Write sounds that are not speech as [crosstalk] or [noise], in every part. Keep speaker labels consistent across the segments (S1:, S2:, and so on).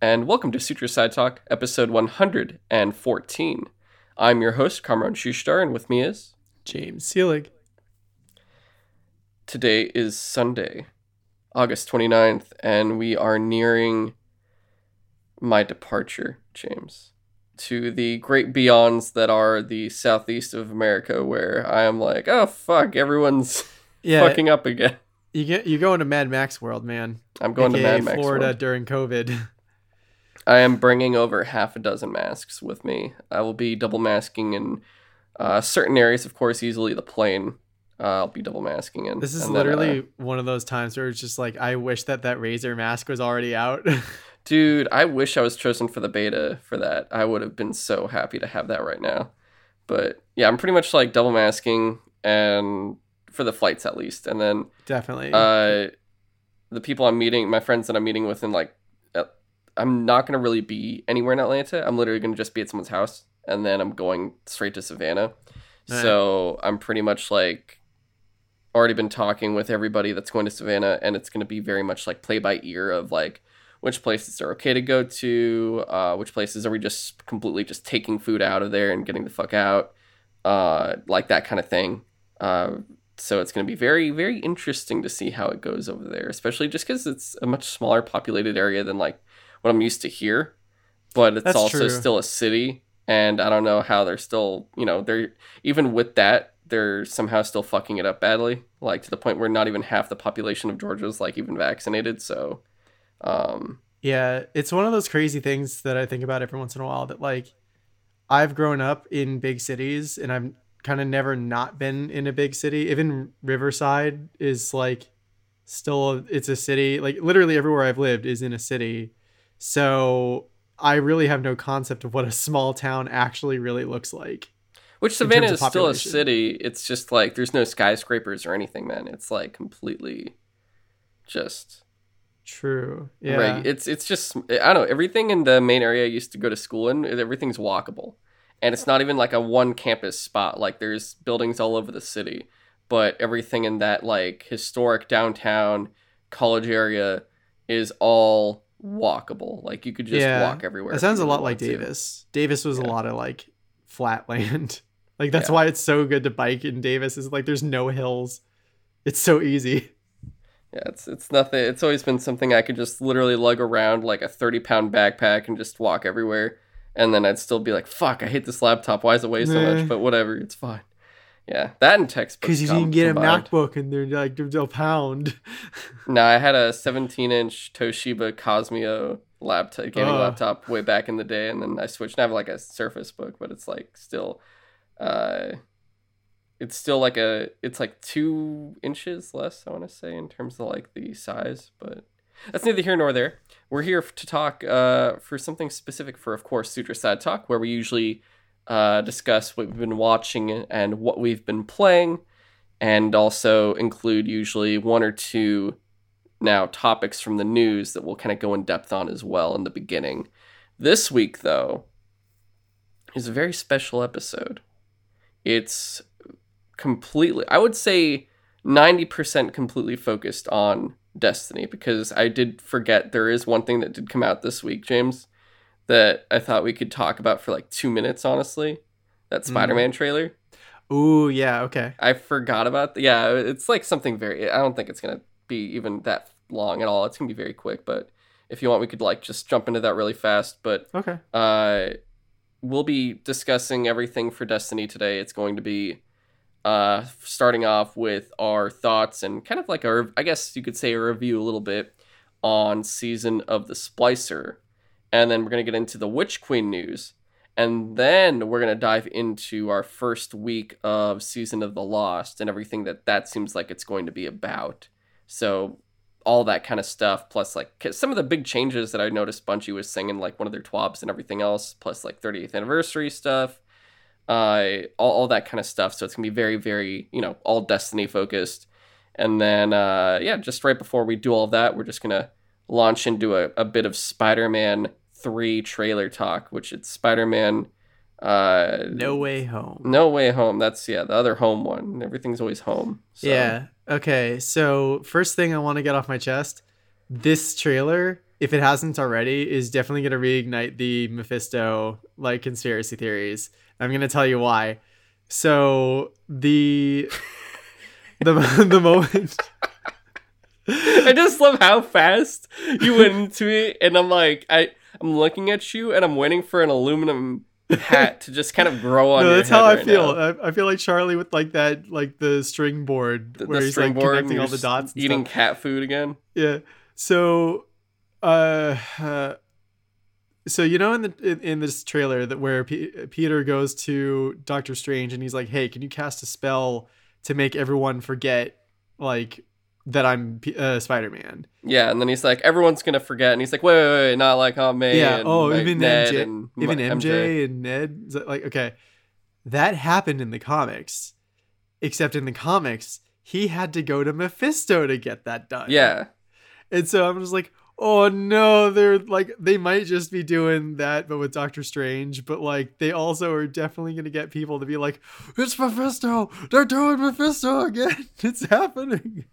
S1: and welcome to Sutra Side Talk, episode 114. I'm your host, Kamran Shushtar, and with me is
S2: James Seelig.
S1: Today is Sunday, August 29th, and we are nearing my departure, James, to the great beyonds that are the southeast of America, where I am like, oh fuck, everyone's [laughs]
S2: Yeah,
S1: fucking up again.
S2: you get you go into Mad Max world, man.
S1: I'm going to Mad Max
S2: Florida
S1: World.
S2: during COVID. [laughs]
S1: I am bringing over half a dozen masks with me. I will be double masking in uh, certain areas, of course, easily the plane. Uh, I'll be double masking in.
S2: This is
S1: and then, uh,
S2: literally one of those times where it's just like I wish that that razor mask was already out. [laughs]
S1: dude. I wish I was chosen for the beta for that. I would have been so happy to have that right now. But yeah, I'm pretty much like double masking and for the flights at least, and then
S2: Definitely.
S1: uh, the people I'm meeting, my friends that I'm meeting with in like, I'm not gonna really be anywhere in Atlanta. I'm literally gonna just be at someone's house, and then I'm going straight to Savannah.
S2: Alright.
S1: So I'm pretty much like already been talking with everybody that's going to Savannah, and it's gonna be very much like play by ear of like which places are okay to go to, uh, which places are we just completely just taking food out of there and getting the fuck out, uh, like that kind of thing. Uh, so it's going to be very very interesting to see how it goes over there especially just because it's a much smaller populated area than like what i'm used to here but it's
S2: That's
S1: also
S2: true.
S1: still a city and i don't know how they're still you know they're even with that they're somehow still fucking it up badly like to the point where not even half the population of georgia is like even vaccinated so um
S2: yeah, it's one of those crazy things that I think about every once in a while that like I've grown up in big cities and I've kind of never not been in a big city. Even Riverside is like still a, it's a city. Like literally everywhere I've lived is in a city. So I really have no concept of what a small town actually really looks like.
S1: which savannah is still a city it's just like there's no skyscrapers or anything man it's like completely just
S2: True. Yeah.
S1: Right. It's it's just I don't know. Everything in the main area I used to go to school in, everything's walkable, and it's not even like a one campus spot. Like there's buildings all over the city, but everything in that like historic downtown college area is all walkable. Like you could just
S2: Yeah.
S1: walk everywhere. If
S2: sounds a lot like
S1: want to.
S2: Davis. Davis was a lot of like flat land. [laughs] Like that's
S1: Yeah.
S2: why it's so good to bike in Davis. Is like there's no hills. It's so easy.
S1: Yeah, it's it's nothing. It's always been something I could just literally lug around like a thirty pound backpack and just walk everywhere, and then I'd still be like, "Fuck, I hate this laptop. Why is it weigh so much?" But whatever, it's fine. Yeah, that and textbooks.
S2: Because you can get a. MacBook and they're like they're a pound. [laughs]
S1: No, I had a 17 inch Toshiba Qosmio laptop, gaming
S2: Ugh.
S1: laptop way back in the day, and then I switched. And I have like a Surface Book, but it's like still, uh, it's still like a, it's like two inches less. I want to say in terms of like the size, but that's neither here nor there. We're here to talk uh, for something specific for, of course, Sutra Side Talk, where we usually uh, discuss what we've been watching and what we've been playing, and also include usually one or two now topics from the news that we'll kind of go in depth on as well in the beginning. This week, though, is a very special episode. It's completely, I would say 90% completely focused on Destiny because I did forget there is one thing that did come out this week, James, that I thought we could talk about for like two minutes, honestly. That
S2: Mm.
S1: Spider Man trailer.
S2: Ooh, yeah, okay.
S1: I forgot about the, yeah, it's like something very I don't think it's gonna be even that long at all. It's gonna be very quick, but if you want we could like just jump into that really fast. But
S2: Okay.
S1: uh we'll be discussing everything for Destiny today. It's going to be uh starting off with our thoughts and kind of like our I guess you could say a review a little bit on season of the Splicer. And then we're gonna get into the Witch Queen news. And then we're going to dive into our first week of Season of the Lost and everything that that seems like it's going to be about. So, all that kind of stuff, plus like some of the big changes that I noticed Bungie was singing, like one of their twabs and everything else, plus like 30th anniversary stuff, uh, all, all that kind of stuff. So, it's going to be very, very, you know, all Destiny focused. And then, uh, yeah, just right before we do all that, we're just going to launch into a, a bit of Spider Man 3 trailer talk, which it's Spider Man. Uh,
S2: No way home.
S1: no way home. That's yeah, the other home one. Everything's always home. So.
S2: Yeah. Okay. So first thing I want to get off my chest, this trailer if it hasn't already, is definitely going to reignite the Mephisto like conspiracy theories. I'm going to tell you why. So the [laughs] the the moment
S1: I just love how fast you went into it, and I'm like, I I'm looking at you, and I'm waiting for an aluminum hat to just kind of grow on.
S2: no, that's how I
S1: right
S2: feel. I, I feel like Charlie with like that like the string board
S1: The,
S2: where
S1: the
S2: he's
S1: string
S2: like
S1: board,
S2: connecting all the dots. And
S1: eating
S2: stuff.
S1: cat food again.
S2: Yeah. So, uh, uh, so you know in the in, in this trailer that where P- Peter goes to Doctor Strange and he's like, "Hey, can you cast a spell to make everyone forget like that I'm uh, Spider Man?"
S1: Yeah, and then he's like, everyone's gonna forget, and he's like, wait, wait, wait, not like Aunt May.
S2: Yeah.
S1: and,
S2: Oh,
S1: like,
S2: even
S1: Ned
S2: MJ,
S1: and
S2: even
S1: M-
S2: MJ, and Ned. Like okay, that happened in the comics, except in the comics he had to go to Mephisto to get that done.
S1: Yeah,
S2: And so I'm just like, oh no, they're like they might just be doing that, but with Doctor Strange. But like they also are definitely gonna get people to be like, it's Mephisto. They're doing Mephisto again. [laughs] It's happening.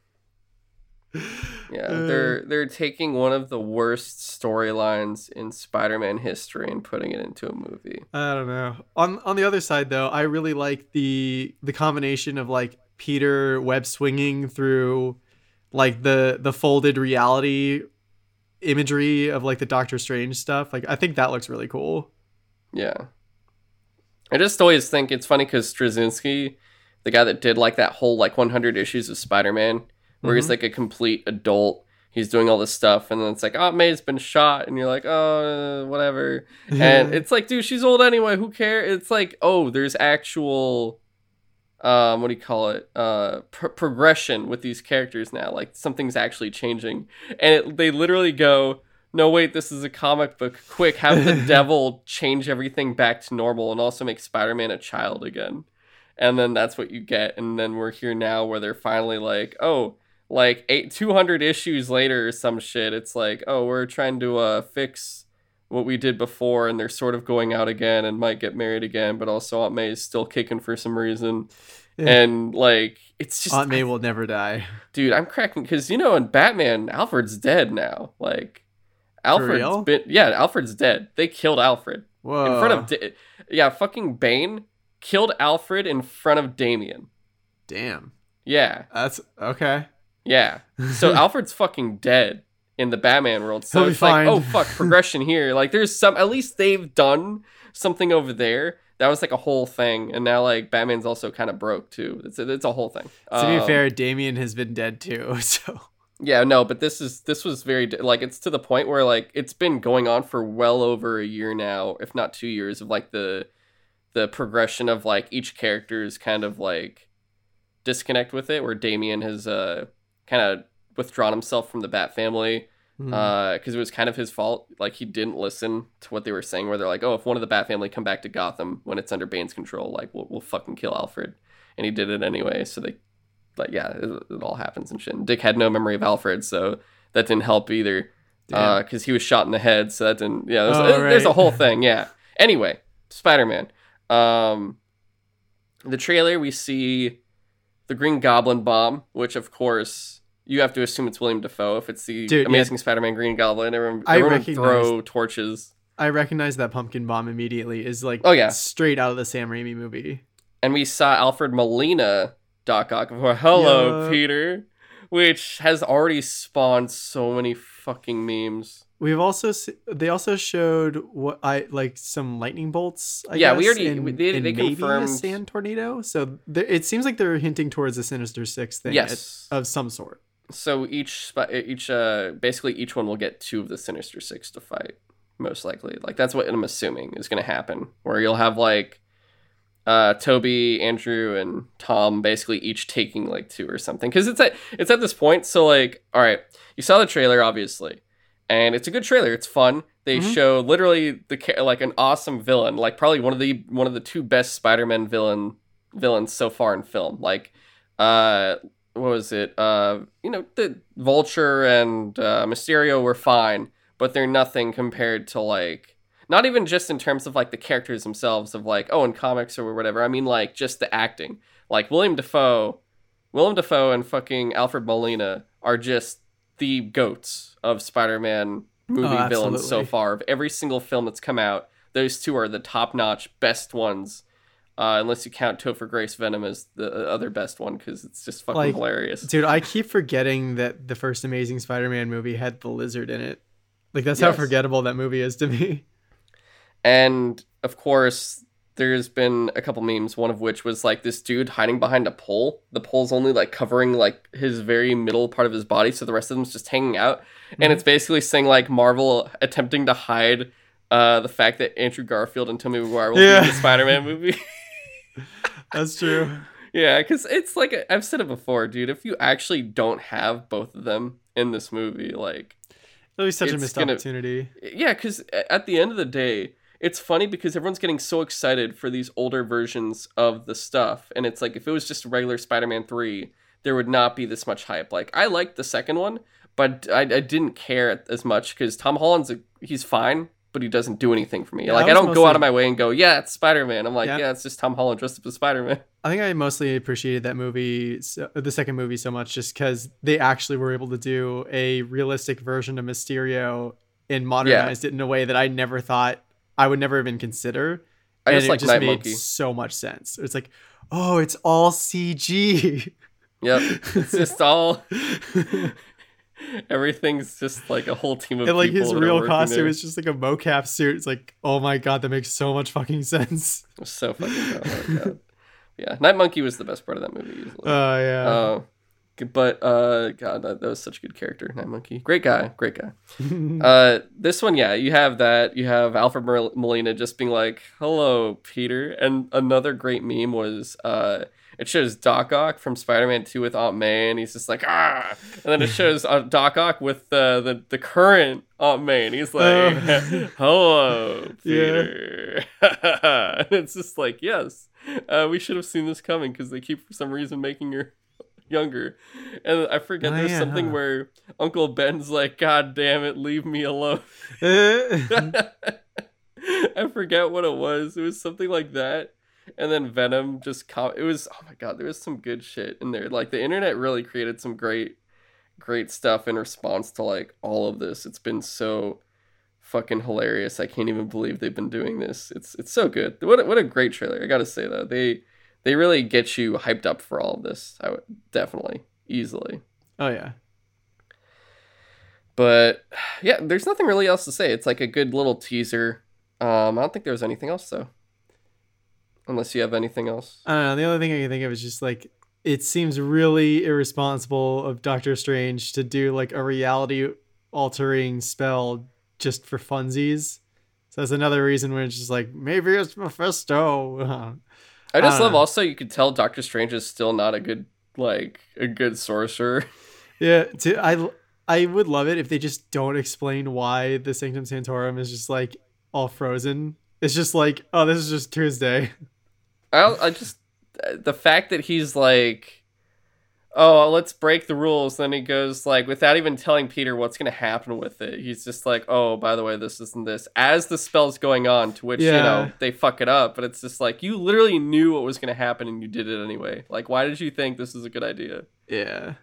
S1: Yeah.
S2: Uh.
S1: they're they're taking one of the worst storylines in Spider-Man history and putting it into a movie.
S2: I don't know. On on the other side though, I really like the the combination of like Peter web swinging through like the the folded reality imagery of like the Doctor Strange stuff. Like I think that looks really cool.
S1: Yeah. I just always think it's funny because Straczynski, the guy that did like that whole like 100 issues of Spider-Man, where he's
S2: Mhm.
S1: like a complete adult, he's doing all this stuff, and then it's like, oh, May's been shot, and you're like, oh, uh, whatever. and it's like, dude, she's old anyway. Who cares? It's like, oh, there's actual, um, what do you call it? Uh, pr- progression with these characters now. Like something's actually changing, and it, they literally go, no, wait, this is a comic book. Quick, have the [laughs] devil change everything back to normal, and also make Spider-Man a child again. And then that's what you get, and then we're here now where they're finally like, oh. Like eight, 200 issues later or some shit, it's like, oh, we're trying to uh, fix what we did before and they're sort of going out again and might get married again but also aunt may is still kicking for some reason
S2: Yeah.
S1: and like it's just
S2: Aunt May will never die.
S1: dude i'm cracking because you know in batman alfred's dead now like alfred's been yeah alfred's dead they killed alfred
S2: Whoa.
S1: in front of da- yeah fucking bane killed alfred in front of damien
S2: Damn.
S1: yeah
S2: That's okay.
S1: Yeah. So [laughs] alfred's fucking dead in the batman world. So
S2: He'll
S1: it's like oh fuck progression here. Like there's some at least they've done something over there. That was like a whole thing. And now like batman's also kind of broke too. It's a, it's a whole thing.
S2: To be
S1: Um,
S2: fair, Damien has been dead too. [laughs] So.
S1: Yeah no but this is this was very like it's to the point where like it's been going on for well over a year now if not two years of like the the progression of like each character's kind of like disconnect with it where damien has uh kind of withdrawn himself from the bat family
S2: hmm.
S1: uh, because it was kind of his fault. Like he didn't listen to what they were saying, where they're like, "Oh, if one of the Bat family come back to Gotham when it's under Bane's control, like we'll, we'll fucking kill Alfred," and he did it anyway. So they, like, yeah, it, it all happens and shit. And Dick had no memory of Alfred, so that didn't help either, because uh, he was shot in the head. So that didn't. Yeah, there's,
S2: Oh,
S1: there's a whole thing. [laughs] Yeah. Anyway, Spider Man. Um, the trailer we see the Green Goblin bomb, which of course you have to assume it's William Dafoe if it's the
S2: Dude, yeah.
S1: Amazing Spider-Man Green Goblin. Everyone, everyone throw torches,
S2: I recognize that pumpkin bomb immediately is like
S1: Oh, yeah.
S2: straight out of the Sam Raimi movie.
S1: and we saw Alfred Molina Doc Ock before. Hello,
S2: Yeah.
S1: Peter, which has already spawned so many fucking memes.
S2: We've also se- they also showed what I like some lightning bolts. I
S1: Yeah, we
S2: guess,
S1: already-
S2: and,
S1: we- they-
S2: and
S1: they
S2: maybe
S1: confirmed-
S2: a sand tornado. So there, it seems like they're hinting towards a Sinister Six thing.
S1: Yes.
S2: of some sort.
S1: So each each uh basically each one will get two of the Sinister Six to fight, most likely. Like that's what I'm assuming is going to happen. Where you'll have like uh Tobey, Andrew, and Tom basically each taking like two or something. Because it's at it's at this point. So like, all right, you saw the trailer obviously, and it's a good trailer. It's fun. They
S2: Mhm.
S1: show literally the like an awesome villain, like probably one of the one of the two best Spider-Man villain villains so far in film. Like, uh, what was it? Uh, you know, the Vulture and uh, Mysterio were fine, but they're nothing compared to like not even just in terms of like the characters themselves of like oh in comics or whatever. I mean like just the acting. Like William Dafoe, William Dafoe and fucking Alfred Molina are just the goats of Spider-Man movie
S2: Oh,
S1: villains so far. Of every single film that's come out, those two are the top notch, best ones. Uh, unless you count Topher Grace Venom as the other best one, because it's just fucking
S2: Like,
S1: hilarious.
S2: Dude, I keep forgetting that the first Amazing Spider-Man movie had the lizard in it. Like that's how forgettable that movie is to me.
S1: And of course, there's been a couple memes, one of which was like this dude hiding behind a pole. The pole's only like covering like his very middle part of his body, so the rest of them's just hanging out. And it's basically saying like Marvel attempting to hide uh, the fact that Andrew Garfield and Tobey Maguire will
S2: Yeah.
S1: be in the Spider-Man movie. [laughs]
S2: That's true.
S1: yeah, because it's like I've said it before, dude. If you actually don't have both of them in this movie, like
S2: it'll be such a missed
S1: gonna-
S2: opportunity.
S1: Yeah, because at the end of the day, it's funny because everyone's getting so excited for these older versions of the stuff. And it's like, if it was just regular Spider Man 3, there would not be this much hype. Like, I liked the second one, but I, I didn't care as much because Tom Holland's, a, he's fine, but he doesn't do anything for me.
S2: Yeah,
S1: like,
S2: I
S1: I don't go out of my way and go, yeah, it's Spider Man. I'm like,
S2: Yeah.
S1: yeah. it's just Tom Holland dressed up as Spider Man. [laughs]
S2: I think I mostly appreciated that movie, so, the second movie, so much just because they actually were able to do a realistic version of Mysterio and modernized it in a way that I never thought I would never even consider.
S1: I
S2: and
S1: just like
S2: just
S1: Night
S2: made
S1: Monkey.
S2: so much sense. It's like, oh, it's all CG.
S1: Yep. [laughs] It's just all, [laughs] [laughs] everything's just like a whole team of
S2: and like his real costume
S1: there.
S2: is just like a mocap suit. It's like, oh my god, that makes so much fucking sense. [laughs]
S1: So fucking. Oh my god. Yeah, Night Monkey was the best part of that movie.
S2: Oh yeah.
S1: Uh, but uh, God, that, that was such a good character, Night Monkey. Great guy, great guy. [laughs] Uh, this one, yeah, you have that. You have Alfred Molina just being like, "Hello, Peter," and another great meme was uh. It shows Doc Ock from Spider-Man 2 with Aunt May, and he's just like, ah! And then it [laughs] shows uh, Doc Ock with uh, the, the current Aunt May, and he's like,
S2: Oh. [laughs]
S1: hello, [laughs]
S2: Yeah.
S1: Peter. and it's just like, yes, uh, we should have seen this coming because they keep, for some reason, making her younger. And I forget,
S2: Oh,
S1: there's
S2: yeah,
S1: something
S2: huh.
S1: where Uncle Ben's like, God damn it, leave me alone. I forget what it was. It was something like that. And then Venom just com- it was oh my god, there was some good shit in there. Like the internet really created some great great stuff in response to like all of this. It's been so fucking hilarious. I can't even believe they've been doing this. It's it's so good. What a, what a great trailer. I got to say though. They they really get you hyped up for all of this. I would definitely easily.
S2: oh yeah.
S1: But yeah, there's nothing really else to say. It's like a good little teaser. Um, I don't think there was anything else though. Unless you have anything else.
S2: I don't know. The only thing I can think of is just like it seems really irresponsible of Doctor Strange to do like a reality altering spell just for funsies. So that's another reason where it's just like maybe it's Mephisto.
S1: I just
S2: I
S1: love
S2: know.
S1: also you could tell Doctor Strange is still not a good like a good sorcerer. [laughs]
S2: yeah, to, I I would love it if they just don't explain why the Sanctum Santorum is just like all frozen. It's just like oh, this is just Tuesday. [laughs]
S1: I I just the fact that he's like oh let's break the rules then he goes like without even telling peter what's going to happen with it he's just like oh by the way this isn't this as the spell's going on to which you know they fuck it up but it's just like you literally knew what was going to happen and you did it anyway. Like why did you think this is a good idea?
S2: Yeah.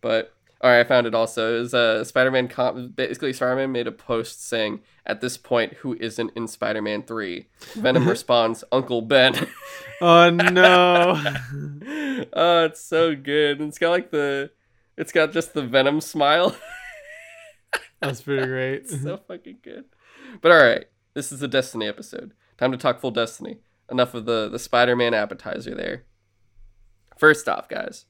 S1: but all right i found it also it was uh, spider-man com- basically spider-man made a post saying at this point who isn't in spider-man 3 venom [laughs] responds uncle ben [laughs]
S2: Oh no. [laughs]
S1: oh, it's so good. It's got like the, it's got just the Venom smile.
S2: That's pretty great.
S1: it's so fucking good. But all right, this is the Destiny episode. Time to talk full Destiny. Enough of the the Spider-Man appetizer there. First off, guys,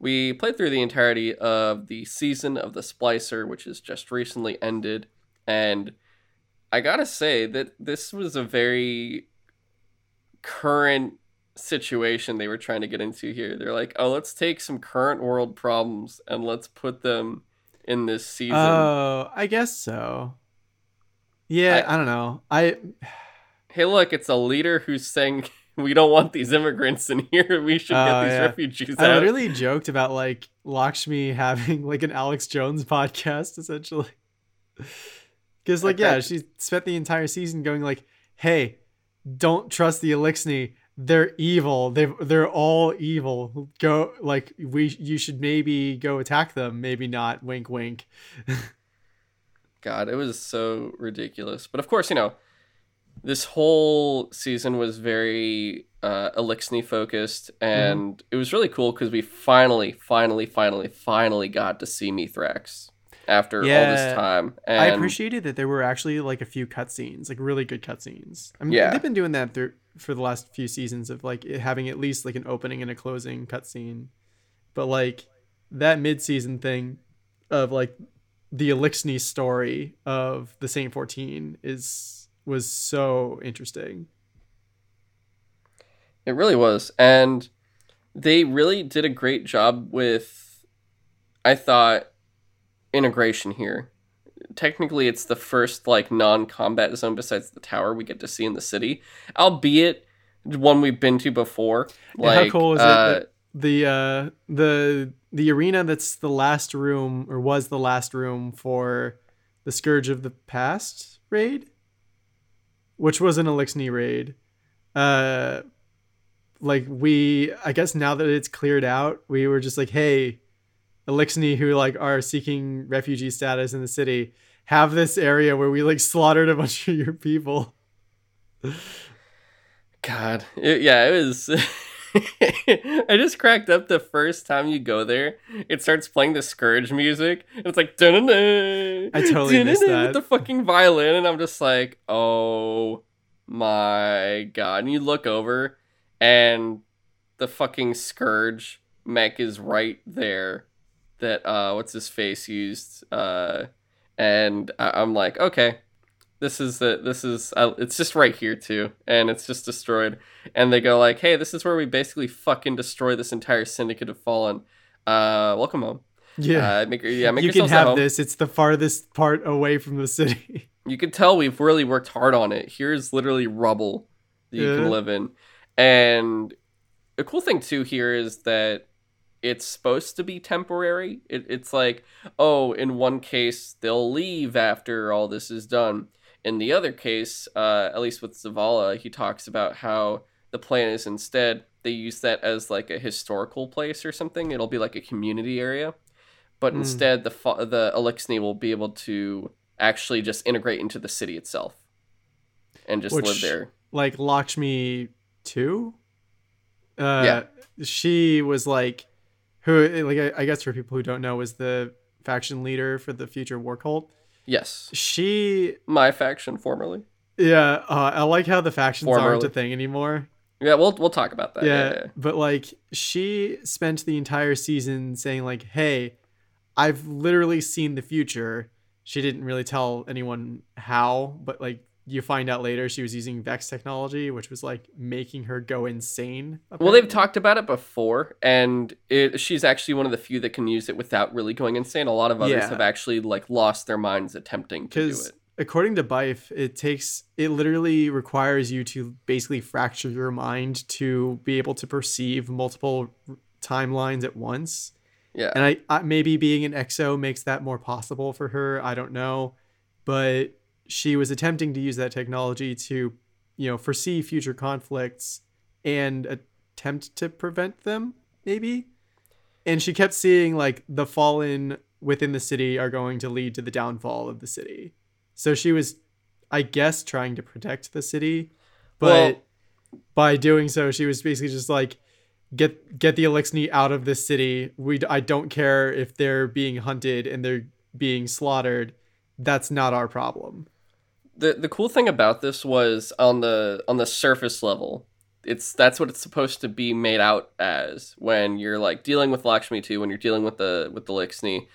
S1: we played through the entirety of the season of the Splicer, which has just recently ended, and I gotta say that this was a very current situation they were trying to get into here. They're like, oh, let's take some current world problems and let's put them in this season.
S2: Oh, I guess so. Yeah,
S1: I-
S2: I, don't know. I
S1: hey, look, it's a leader who's saying we don't want these immigrants in here. We should get
S2: Oh,
S1: these
S2: yeah.
S1: refugees
S2: I
S1: out.
S2: I literally joked about like Lakshmi having like an Alex Jones podcast essentially. [laughs] Because like yeah, she spent the entire season going like, "Hey, don't trust the Eliksni. They're evil. They they're all evil. Go like we you should maybe go attack them. Maybe not. Wink wink. [laughs]
S1: God, it was so ridiculous. But of course, you know, this whole season was very uh, Eliksni focused, and it was really cool because we finally, finally, finally, finally got to see Mithrax after all this time. And
S2: I appreciated that there were actually like a few cutscenes, like really good cutscenes. I mean,
S1: Yeah.
S2: they've been doing that through, for the last few seasons of like having at least like an opening and a closing cutscene. But like that mid-season thing of like the Eliksni story of the Saint 14 is was so interesting.
S1: It really was. And they really did a great job with, I thought, integration here. Technically, it's the first like non-combat zone besides the tower we get to see in the city, albeit one we've been to before.
S2: Yeah,
S1: Like,
S2: how cool is
S1: uh,
S2: that the uh the the arena that's the last room or was the last room for the Scourge of the Past raid, which was an Eliksni raid. Uh like we I guess now that it's cleared out, we were just like, hey, Eliksni who like are seeking refugee status in the city, have this area where we like slaughtered a bunch of [laughs] your people.
S1: God, it, yeah, it was. [laughs] [laughs] I just cracked up the first time you go there. It starts playing the Scourge music. And it's like
S2: I totally missed that.
S1: with the fucking violin, and I'm just like, oh my god! And you look over, and the fucking Scourge mech is right there. That uh, what's his face used, uh, and I- I'm like, okay, this is the this is uh, it's just right here too and it's just destroyed and they go like hey this is where we basically fucking destroy this entire syndicate of fallen uh welcome home
S2: Yeah.
S1: uh make yeah make
S2: you can have this. It's the farthest part away from the city. [laughs]
S1: you can tell we've really worked hard on it here's literally rubble that you
S2: Yeah.
S1: can live in and the cool thing too here is that it's supposed to be temporary it, it's like oh in one case they'll leave after all this is done in the other case uh, at least with zavala he talks about how the plan is instead they use that as like a historical place or something it'll be like a community area but
S2: Hmm.
S1: instead the fa- the eliksni will be able to actually just integrate into the city itself and just live there
S2: like Lakshmi two. Uh,
S1: Yeah.
S2: she was like, who like I, I guess for people who don't know was the faction leader for the future war cult.
S1: Yes
S2: She,
S1: my faction formerly
S2: yeah, uh, I like how the factions aren't a thing anymore.
S1: yeah we'll we'll talk about that
S2: yeah,
S1: yeah, yeah.
S2: but like she spent the entire season saying like, "Hey, I've literally seen the future." She didn't really tell anyone how, but like you find out later she was using Vex technology, which was like making her go insane.
S1: Well, they've talked about it before, and it, she's actually one of the few that can use it without really going insane. A lot of others
S2: Yeah.
S1: have actually like lost their minds attempting to do
S2: because
S1: it.
S2: according to Byf, it takes it literally requires you to basically fracture your mind to be able to perceive multiple r- timelines at once.
S1: Yeah,
S2: And I, I maybe being an exo makes that more possible for her. I don't know, but she was attempting to use that technology to, you know, foresee future conflicts and attempt to prevent them. Maybe, and she kept seeing like the fallen within the city are going to lead to the downfall of the city. So she was, I guess, trying to protect the city, but by doing so, she was basically just like, get get the Eliksni out of this city. We I don't care if they're being hunted and they're being slaughtered. That's not our problem.
S1: The the cool thing about this was on the on the surface level it's that's what it's supposed to be made out as when you're like dealing with Lakshmi 2, when you're dealing with the with the Lixni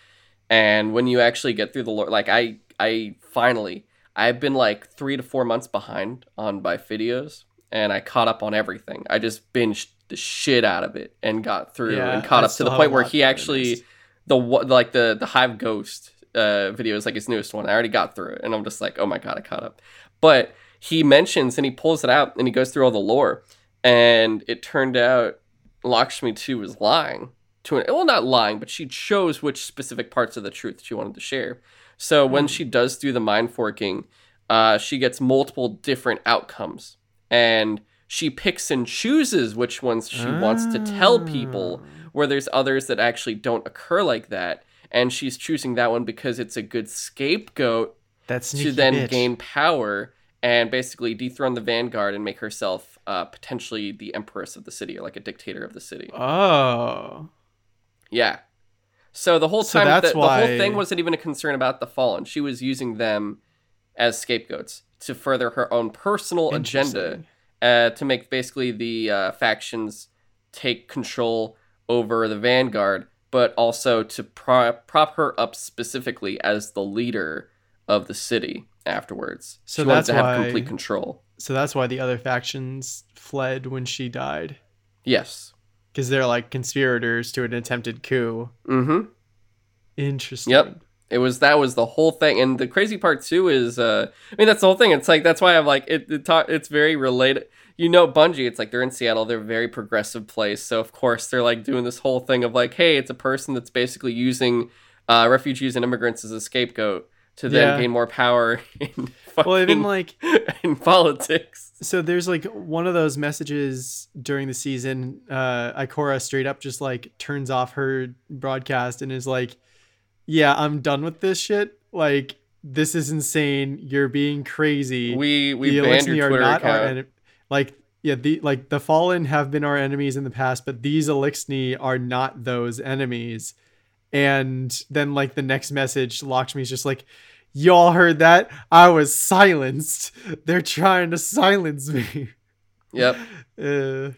S1: and when you actually get through the lore like I I finally I've been like 3 to 4 months behind on my videos and I caught up on everything. I just binged the shit out of it and got through
S2: Yeah,
S1: and caught
S2: I
S1: up to the point where he actually the what like the the Hive Ghost uh video is like his newest one. I already got through it and I'm just like, oh my god, I caught up. But he mentions and he pulls it out and he goes through all the lore, and it turned out Lakshmi 2 was lying to an well not lying, but she chose which specific parts of the truth she wanted to share. So when she does do the mind forking, uh, she gets multiple different outcomes. And she picks and chooses which ones she wants to tell people, where there's others that actually don't occur like that. And she's choosing that one because it's a good scapegoat
S2: That's
S1: to then
S2: bitch.
S1: gain power and basically dethrone the vanguard and make herself uh, potentially the empress of the city or like a dictator of the city.
S2: Oh.
S1: Yeah. So the whole
S2: So
S1: time,
S2: that's
S1: the, the whole thing wasn't even a concern about the fallen. She was using them as scapegoats to further her own personal agenda uh, to make basically the uh, factions take control over the vanguard, but also to prop, prop her up specifically as the leader of the city afterwards.
S2: So
S1: she wanted
S2: that's
S1: to have
S2: why-
S1: complete control.
S2: So that's why the other factions fled when she died.
S1: Yes.
S2: Because they're like conspirators to an attempted coup.
S1: Mm-hmm.
S2: Interesting.
S1: Yep. It was that was the whole thing, and the crazy part too is, uh, I mean, that's the whole thing. It's like that's why I'm like it. it ta- it's very related. You know, Bungie. It's like they're in Seattle. They're a very progressive place, so of course they're like doing this whole thing of like, hey, it's a person that's basically using uh, refugees and immigrants as a scapegoat to then
S2: Yeah.
S1: gain more power [laughs] in
S2: Well, even
S1: fucking-
S2: like [laughs]
S1: in politics.
S2: so there's like one of those messages during the season uh ikora straight up just like turns off her broadcast and is like yeah i'm done with this shit like this is insane you're being crazy
S1: We we
S2: the
S1: banned your
S2: are
S1: Twitter account.
S2: Like yeah the like the fallen have been our enemies in the past but these eliksni are not those enemies. And then like the next message lakshmi's just like y'all heard that? I was silenced. [laughs] They're trying to silence me. [laughs]
S1: Yep. [laughs]
S2: uh,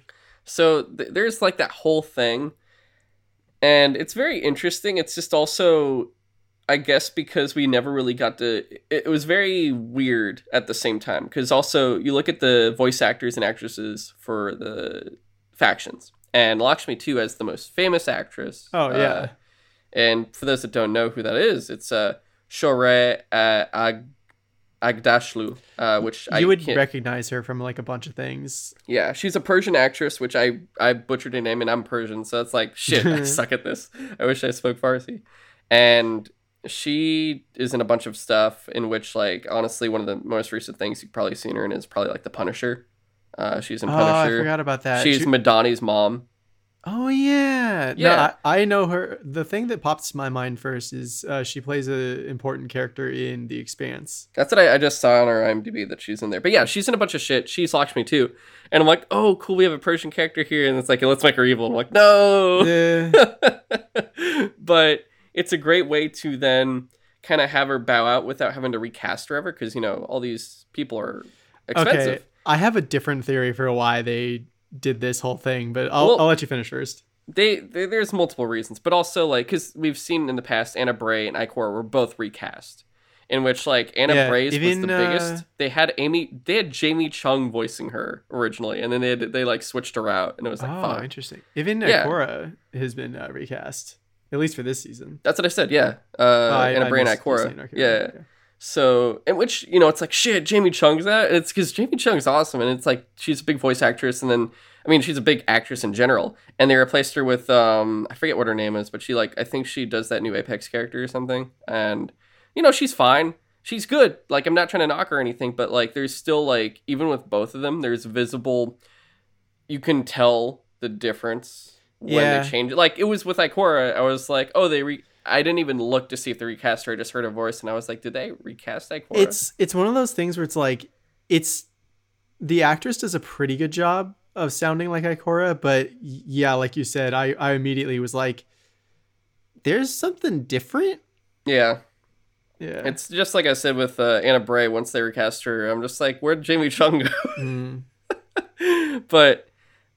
S1: So th- there's like that whole thing, and it's very interesting. It's just also, I guess, because we never really got to. It, was very weird at the same time because also you look at the voice actors and actresses for the factions, and Lakshmi 2 as the most famous actress.
S2: Oh, yeah.
S1: Uh, and for those that don't know who that is, it's uh, Shohreh uh, Ag- Aghdashloo, uh, which I
S2: you would
S1: can't-
S2: recognize her from like a bunch of things
S1: yeah, she's a Persian actress, which I I butchered her name, and I'm Persian, so it's like shit. I [laughs] suck at this. I wish I spoke Farsi. And she is in a bunch of stuff in which, like, honestly, one of the most recent things you've probably seen her in is probably like the Punisher. Uh, she's in Punisher.
S2: oh i forgot about that
S1: she's
S2: She-
S1: Madani's mom.
S2: oh yeah
S1: Yeah.
S2: no, I, I know her the thing that pops to my mind first is uh, she plays a important character in the expanse
S1: That's what I, I just saw on her IMDb that she's in there. But yeah, she's in a bunch of shit. She's Lakshmi 2. And I'm like, oh, cool, we have a Persian character here. And it's like, let's make her evil. I'm like, no.
S2: Eh, [laughs]
S1: but it's a great way to then kind of have her bow out without having to recast her ever because you know all these people are expensive.
S2: okay i have a different theory for why they did this whole thing but i'll,
S1: Well-
S2: I'll let you finish first
S1: They, they there's multiple reasons, but also like because we've seen in the past Ana Bray and Ikora were both recast, in which like Ana
S2: Yeah,
S1: Bray's
S2: even,
S1: was the
S2: uh,
S1: biggest. They had Amy, they had Jamie Chung voicing her originally, and then they had, they like switched her out, and it was like,
S2: oh
S1: fuck.
S2: interesting even
S1: Yeah.
S2: Ikora has been uh, recast at least for this season
S1: That's what I said. Yeah, uh,
S2: Oh, I-
S1: Ana and
S2: missed you
S1: Ikora.
S2: saying, okay,
S1: yeah.
S2: okay.
S1: So, in which you know, it's like shit. Jamie Chung's that. And it's because Jamie Chung's awesome, and it's like she's a big voice actress, and then I mean, she's a big actress in general. And they replaced her with um, I forget what her name is, but she like I think she does that new Apex character or something, and you know, she's fine. She's good. Like I'm not trying to knock her or anything, but like there's still like even with both of them, there's visible. You can tell the difference when
S2: Yeah.
S1: they change it. Like it was with Ikora, I was like, oh, they re. I didn't even look to see if they recast her. I just heard her voice, and I was like, did they recast Ikora?
S2: it's it's one of those things where it's like it's the actress does a pretty good job of sounding like Ikora, but yeah, like you said, I I immediately was like, there's something different.
S1: yeah.
S2: Yeah.
S1: It's just like I said with uh, Ana Bray. Once they recast her, I'm just like, where'd Jamie Chung go?
S2: Mm. [laughs]
S1: but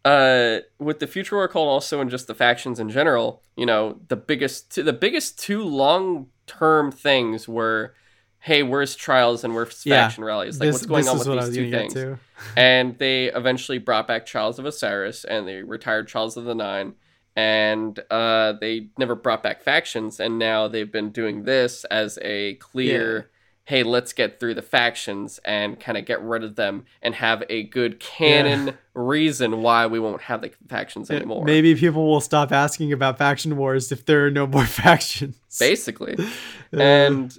S1: uh, with the future war cult also and just the factions in general, you know, the biggest the biggest two long term things were, hey, where's trials and where's
S2: Yeah.
S1: faction rallies? Like
S2: this
S1: what's going on with these two things? [laughs] and they eventually brought back Trials of Osiris and they retired Trials of the Nine and uh, they never brought back factions and now they've been doing this as a clear hey let's get through the factions and kind of get rid of them and have a good canon reason why we won't have the factions
S2: Yeah,
S1: anymore
S2: Maybe people will stop asking about faction wars if there are no more [laughs] factions.
S1: basically [laughs]
S2: Uh,
S1: and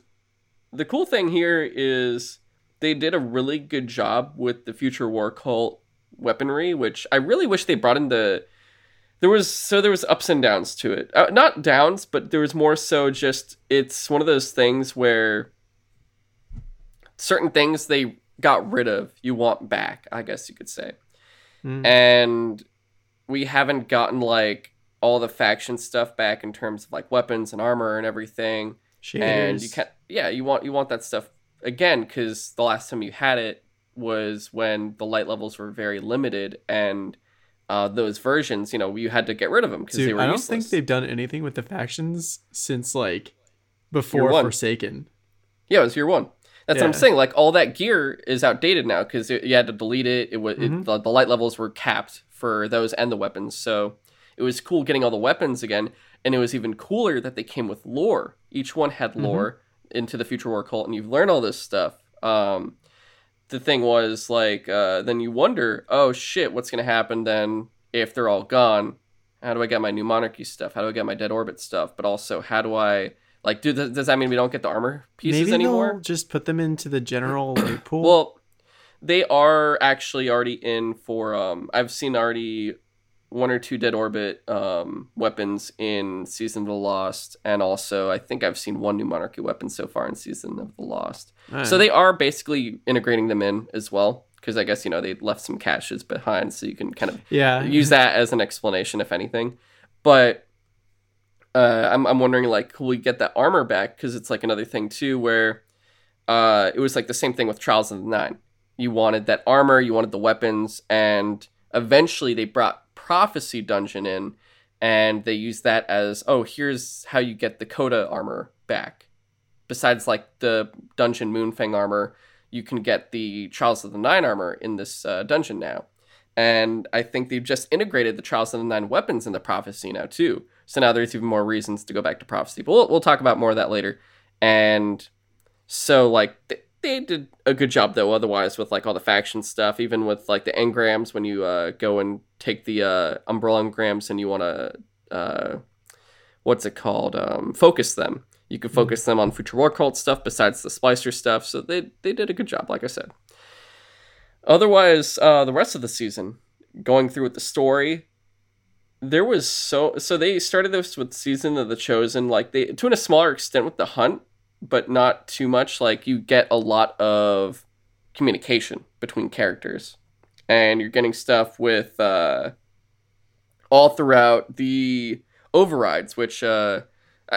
S1: the cool thing here is they did a really good job with the future war cult weaponry which i really wish they brought in the there was so there was ups and downs to it. Uh, not downs, but there was more so just it's one of those things where certain things they got rid of, you want back, I guess you could say.
S2: Mm.
S1: And we haven't gotten like all the faction stuff back in terms of like weapons and armor and everything. Cheers. And you can yeah, you want you want that stuff again cuz the last time you had it was when the light levels were very limited and uh, those versions, you know, you had to get rid of them because they were
S2: I don't
S1: useless.
S2: think they've done anything with the factions since like before. Forsaken.
S1: Yeah, it was year one. That's what I'm saying. Like all that gear is outdated now because you had to delete it. It was
S2: Mhm.
S1: it, the, the light levels were capped for those and the weapons. So it was cool getting all the weapons again, and it was even cooler that they came with lore. Each one had
S2: Mm-hmm.
S1: lore into the Future War cult, and you've learned all this stuff. Um, the thing was like, uh, then you wonder, oh shit, what's gonna happen then if they're all gone? How do I get my new monarchy stuff? How do I get my dead orbit stuff? But also, how do I like? Do does that mean we don't get the armor pieces
S2: Maybe
S1: anymore?
S2: they'll just put them into the general [clears throat] loot pool.
S1: Well, they are actually already in for. Um, I've seen already one or two dead orbit um, weapons in Season of the Lost, and also I think I've seen one new monarchy weapon so far in Season of the Lost.
S2: Alright.
S1: So they are basically integrating them in as well, because I guess you know they left some caches behind, so you can kind of
S2: yeah,
S1: use that as an explanation, if anything. But uh, I'm I'm wondering like, will we get that armor back? Because it's like another thing too, where uh, it was like the same thing with Trials of the Nine. You wanted that armor, you wanted the weapons, and eventually they brought Prophecy Dungeon in, and they used that as oh, here's how you get the Coda armor back. Besides like the Dungeon Moonfang armor, you can get the Trials of the Nine armor in this uh, dungeon now and I think they've just integrated the Trials of the Nine weapons in the Prophecy now too. So now there's even more reasons to go back to Prophecy. But we'll, we'll talk about more of that later. And so like they, they did a good job though. Otherwise, with like all the faction stuff, even with like the engrams when you uh, go and take the uh, umbral engrams and you want to uh, what's it called? Um, focus them. You could focus them on future war cult stuff besides the splicer stuff. So they they did a good job, like I said. Otherwise, uh, the rest of the season, going through with the story, there was so so they started this with season of the chosen, like they to a smaller extent with the hunt, but not too much. Like you get a lot of communication between characters, and you're getting stuff with uh, all throughout the overrides, which uh,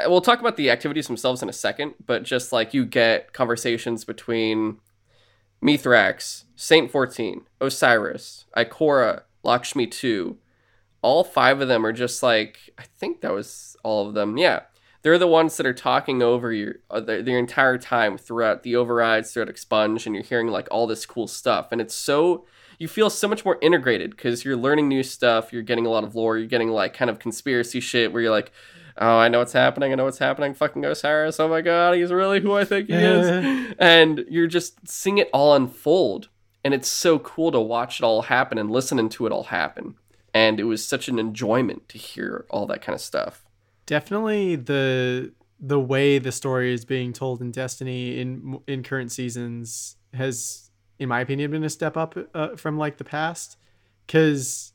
S1: we'll talk about the activities themselves in a second. But just like you get conversations between Mithrax, Saint 14, Osiris, Ikora, Lakshmi 2. All five of them are just like, I think that was all of them. Yeah. They're the ones that are talking over your uh, the, the entire time throughout the overrides, throughout Expunge, and you're hearing like all this cool stuff. And it's so, you feel so much more integrated because you're learning new stuff, you're getting a lot of lore, you're getting like kind of conspiracy shit where you're like, oh, I know what's happening, I know what's happening, fucking Osiris, oh my god, he's really who I think he [laughs] is and you're just seeing it all unfold and it's so cool to watch it all happen and listening to it all happen and it was such an enjoyment to hear all that kind of stuff
S2: definitely the the way the story is being told in Destiny in in current seasons has, in my opinion, been a step up uh, from like the past. Because,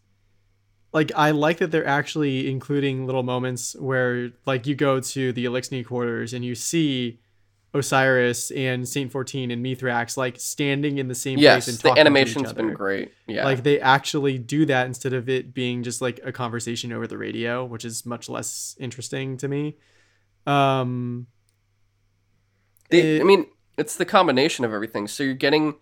S2: like, I like that they're actually including little moments where, like, you go to the Eliksni quarters and you see Osiris and Saint Fourteen and Mithrax like standing in the same
S1: yes
S2: place and
S1: the
S2: talking to each
S1: animation's been great yeah
S2: Like they actually do that instead of it being just like a conversation over the radio, which is much less interesting to me. Um
S1: They-
S2: it-
S1: I mean, it's the combination of everything. So you're getting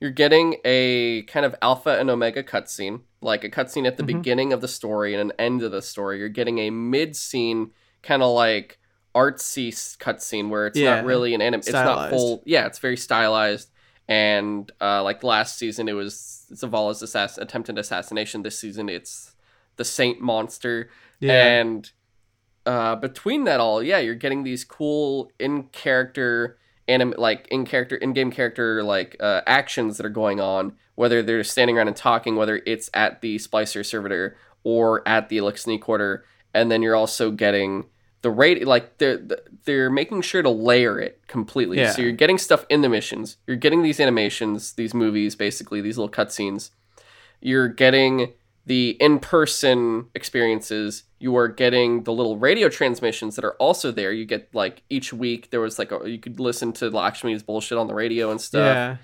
S1: you're getting a kind of alpha and omega cutscene, like a cutscene at the
S2: Mhm.
S1: beginning of the story and an end of the story. You're getting a mid scene, kind of like artsy cutscene where it's
S2: Yeah,
S1: not really an anime. It's not full. Yeah, it's very stylized. And uh, like last season, it was Zavala's assass- attempted assassination. This season, it's the Saint monster
S2: yeah.
S1: and uh, between that all, yeah, you're getting these cool in character anime, like in character in game character like uh, actions that are going on. Whether they're standing around and talking, whether it's at the Splicer servitor or at the Eliksni quarter, and then you're also getting the rate like they're they're making sure to layer it completely.
S2: Yeah.
S1: So you're getting stuff in the missions. You're getting these animations, these movies, basically these little cutscenes. You're getting the in-person experiences you are getting the little radio transmissions that are also there you get like each week there was like a, you could listen to lakshmi's bullshit on the radio and stuff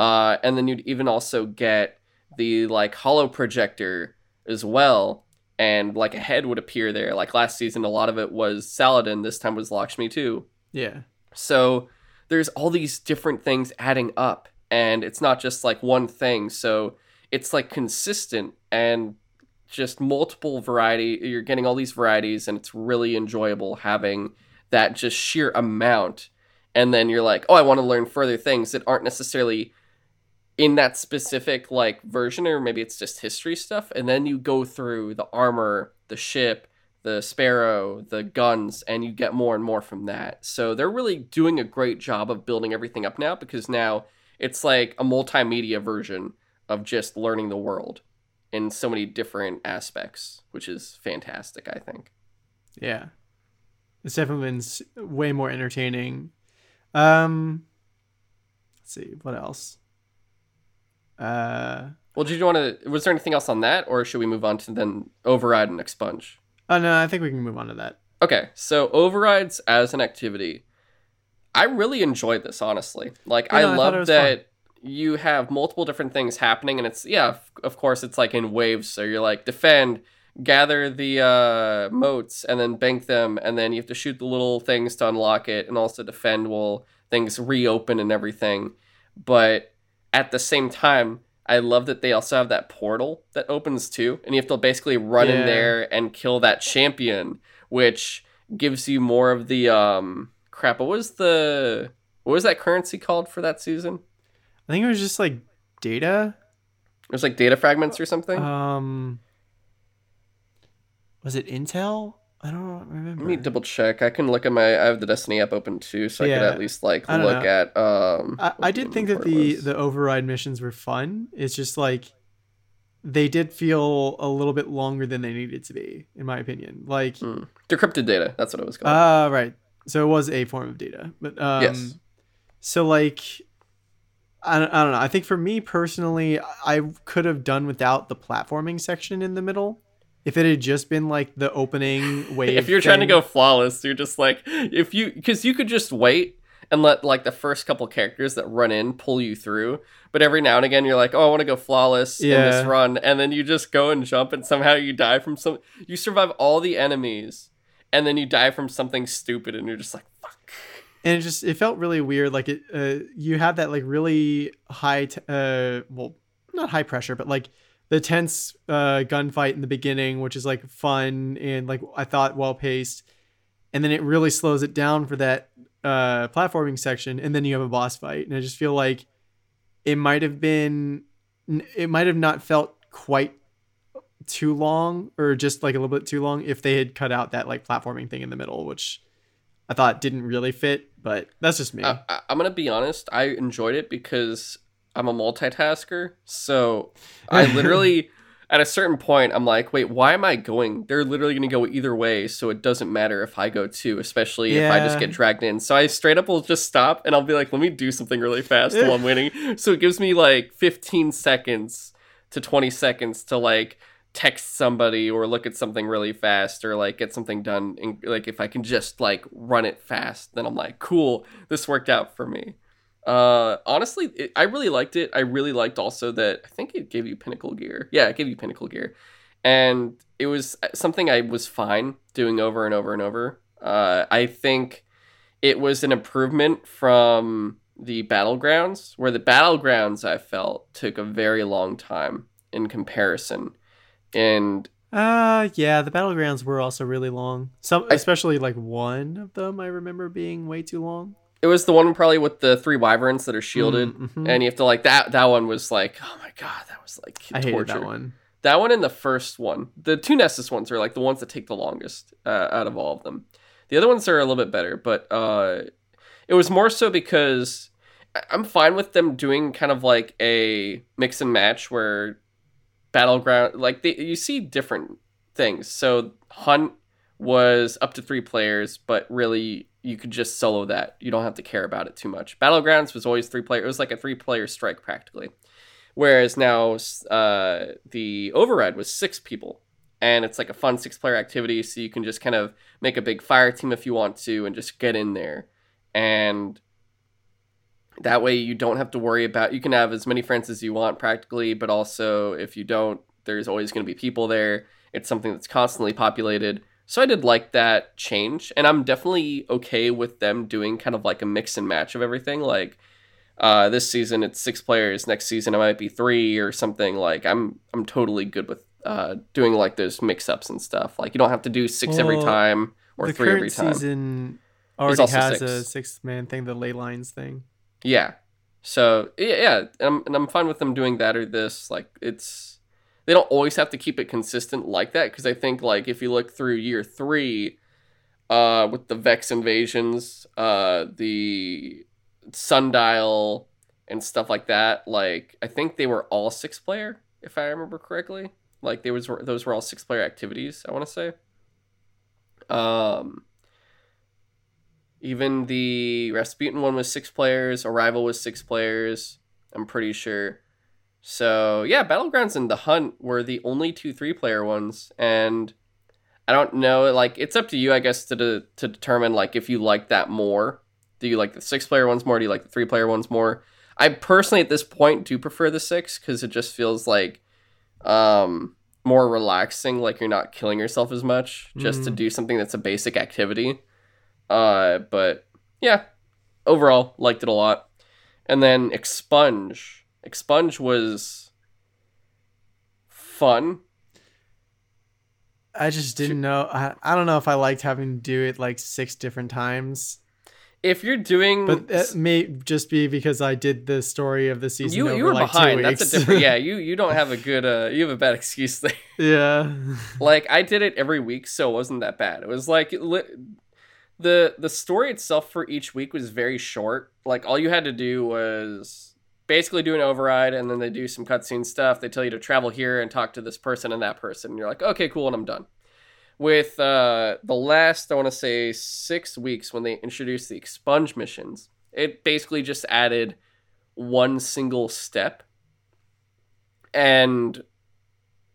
S2: Yeah.
S1: uh, and then you'd even also get the like hollow projector as well and like a head would appear there like last season a lot of it was saladin this time was Lakshmi 2
S2: Yeah.
S1: so there's all these different things adding up, and it's not just like one thing. So it's like consistent and just multiple variety. You're getting all these varieties, and it's really enjoyable having that just sheer amount. And then you're like, oh, I want to learn further things that aren't necessarily in that specific like version, or maybe it's just history stuff. And then you go through the armor, the ship, the sparrow, the guns, and you get more and more from that. So they're really doing a great job of building everything up now because now it's like a multimedia version of just learning the world in so many different aspects, which is fantastic, I think.
S2: Yeah. It's definitely been way more entertaining. Um let's see, what else? Uh
S1: Well, did you want to? Was there anything else on that, or should we move on to then override and expunge?
S2: oh no, I think we can move on to that.
S1: Okay, so overrides as an activity, I really enjoyed this honestly. Like
S2: Yeah,
S1: I
S2: no,
S1: love that you have multiple different things happening, and it's yeah, of- of course it's like in waves. So you're like defend, gather the uh, motes, and then bank them, and then you have to shoot the little things to unlock it, and also defend while things reopen and everything. But at the same time, I love that they also have that portal that opens too, and you have to basically run in there and kill that champion, which gives you more of the um crap. What was the what was that currency called for that season?
S2: I think it was just like data.
S1: It was like data fragments or something.
S2: Um Was it Intel? I don't remember.
S1: Let me double check. I can look at my. I have the Destiny app open too, so I could at least like look
S2: know.
S1: at. Um,
S2: I, I did think that the the override missions were fun. It's just like they did feel a little bit longer than they needed to be, in my opinion. Like,
S1: Hmm. decrypted data. That's what it was called.
S2: ah, right. So it was a form of data, but um,
S1: Yes.
S2: So like, I don't, I don't know. I think for me personally, I could have done without the platforming section in the middle. If it had just been like the opening [laughs] wave.
S1: if you're trying to go flawless, you're just like if you because you could just wait and let like the first couple characters that run in pull you through. But every now and again, you're like, oh, I want to go flawless in this run, and then you just go and jump, and somehow you die from some. You survive all the enemies, and then you die from something stupid, and you're just like, fuck.
S2: and it just it felt really weird like it uh you have that like really high t- uh well not high pressure but like the tense uh gunfight in the beginning which is like fun and like i thought well paced and then it really slows it down for that uh platforming section and then you have a boss fight and i just feel like it might have been it might have not felt quite too long or just like a little bit too long if they had cut out that like platforming thing in the middle which I thought didn't really fit, but that's just me.
S1: I, I'm gonna be honest. I enjoyed it because I'm a multitasker. So [laughs] I literally, at a certain point, I'm like, wait, why am I going? They're literally gonna go either way, so it doesn't matter if I go too, especially if I just get dragged in. So I straight up will just stop and I'll be like, let me do something really fast while I'm waiting. [laughs] So it gives me like 15 seconds to 20 seconds to like text somebody or look at something really fast or like get something done and like if i can just like run it fast then i'm like cool this worked out for me uh honestly it, i really liked it. I really liked also that i think it gave you pinnacle gear. Yeah it gave you pinnacle gear. And it was something i was fine doing over and over and over. Uh i think it was an improvement from the battlegrounds where the battlegrounds i felt took a very long time in comparison. And
S2: Uh yeah, the battlegrounds were also really long. Some especially like one of them I remember being way too long.
S1: It was the one probably with the three wyverns that are shielded.
S2: Mm, mhm.
S1: and you have to like that that one was like oh my god that was like
S2: I hated
S1: torture.
S2: that one.
S1: that one and the first one. The two nessus ones are like the ones that take the longest uh, out of all of them. The other ones are a little bit better but uh it was more so because i'm fine with them doing kind of like a mix and match where battleground like they, you see different things. So hunt was up to three players but really you could just solo that you don't have to care about it too much battlegrounds was always three player it was like a three player strike practically Whereas now uh, the override was six people, and it's like a fun six player activity, so you can just kind of make a big fire team if you want to, and just get in there, and that way you don't have to worry about. You can have as many friends as you want practically, but also if you don't, there's always going to be people there. It's something that's constantly populated. So I did like that change, and I'm definitely okay with them doing kind of like a mix and match of everything. Like uh, this season it's six players. Next season it might be three or something. Like I'm I'm totally good with uh, doing like those mix ups and stuff. Like you don't have to do six every time or
S2: the
S1: three every time.
S2: season already has
S1: six.
S2: a six man thing, the ley lines thing.
S1: Yeah. So yeah, yeah, and I'm, and I'm fine with them doing that or this. Like it's they don't always have to keep it consistent like that because I think like if you look through year three, uh, with the Vex invasions, uh, the Sundial and stuff like that, like I think they were all six player if I remember correctly. Like they was those were all six player activities. I want to say. Um. Even the Rasputin one was six players. Arrival was six players. I'm pretty sure. So yeah, Battlegrounds and The Hunt were the only two three player ones, and I don't know. Like it's up to you, I guess, to de- to determine like if you like that more. Do you like the six player ones more? Do you like the three player ones more? I personally at this point do prefer the six because it just feels like um more relaxing. Like you're not killing yourself as much just to
S2: Mm.
S1: do something that's a basic activity. Uh, but yeah, overall liked it a lot. And then Expunge. Expunge was fun.
S2: I just didn't know. I, I don't know if I liked having to do it like six different times,
S1: If you're doing
S2: but it may just be because I did the story of the season.
S1: you you were
S2: like
S1: behind. That's a different. Yeah, [laughs] you you don't have a good. Uh, you have a bad [laughs] excuse there.
S2: yeah.
S1: like I did it every week, so it wasn't that bad. It was like li- the the story itself for each week was very short. Like all you had to do was basically do an override, and then they do some cutscene stuff. They tell you to travel here and talk to this person and that person, and you're like, okay, cool, and I'm done. With uh, the last, I want to say six weeks when they introduced the expunge missions, it basically just added one single step, and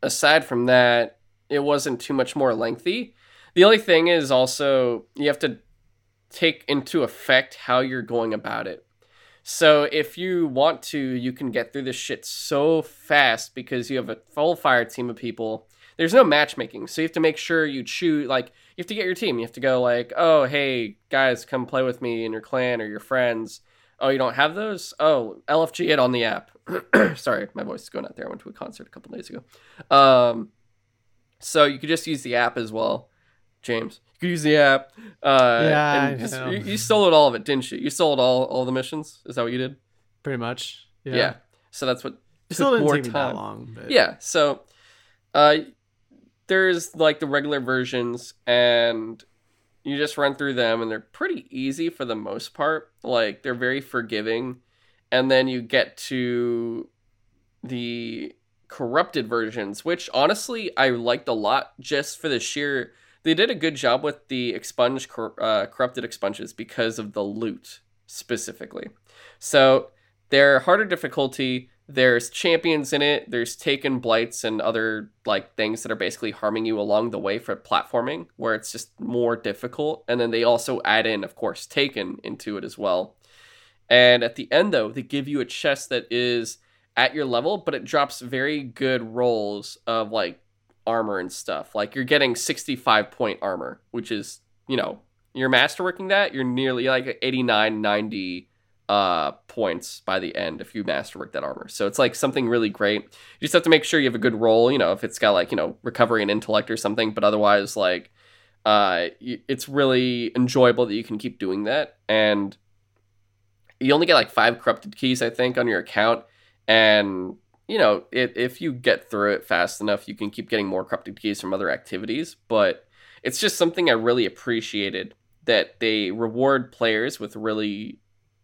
S1: aside from that, it wasn't too much more lengthy. The only thing is also you have to take into effect how you're going about it. So if you want to, you can get through this shit so fast because you have a full fire team of people. There's no matchmaking, so you have to make sure you choose like you have to get your team. You have to go like, "Oh, hey, guys, come play with me in your clan or your friends." Oh, you don't have those? Oh, LFG it on the app. [clears throat] Sorry, my voice is going out there. I went to a concert a couple days ago. Um, so you could just use the app as well, James. You could use the app. Uh,
S2: Yeah,
S1: just, you, you sold all of it, didn't you? You sold all all the missions. Is that what you did?
S2: Pretty much. Yeah.
S1: Yeah. So that's what
S2: It still didn't
S1: more
S2: take me that
S1: time.
S2: long. But
S1: Yeah. So, uh, there's like the regular versions, and you just run through them, and they're pretty easy for the most part. Like they're very forgiving, and then you get to the corrupted versions, which honestly I liked a lot, just for the sheer. They did a good job with the expunge uh, corrupted expunges because of the loot specifically. So they're harder difficulty. There's champions in it. There's taken blights and other like things that are basically harming you along the way for platforming, where it's just more difficult. And then they also add in, of course, taken into it as well. And at the end, though, they give you a chest that is at your level, but it drops very good rolls of like armor and stuff. Like you're getting 65 point armor, which is, you know, you're masterworking that, you're nearly like 89, 90 uh points by the end if you masterwork that armor. So it's like something really great. You just have to make sure you have a good roll, you know, if it's got like, you know, recovery and intellect or something, but otherwise like uh it's really enjoyable that you can keep doing that and you only get like 5 corrupted keys I think on your account and you know, it, if you get through it fast enough, you can keep getting more corrupted keys from other activities. But it's just something I really appreciated that they reward players with really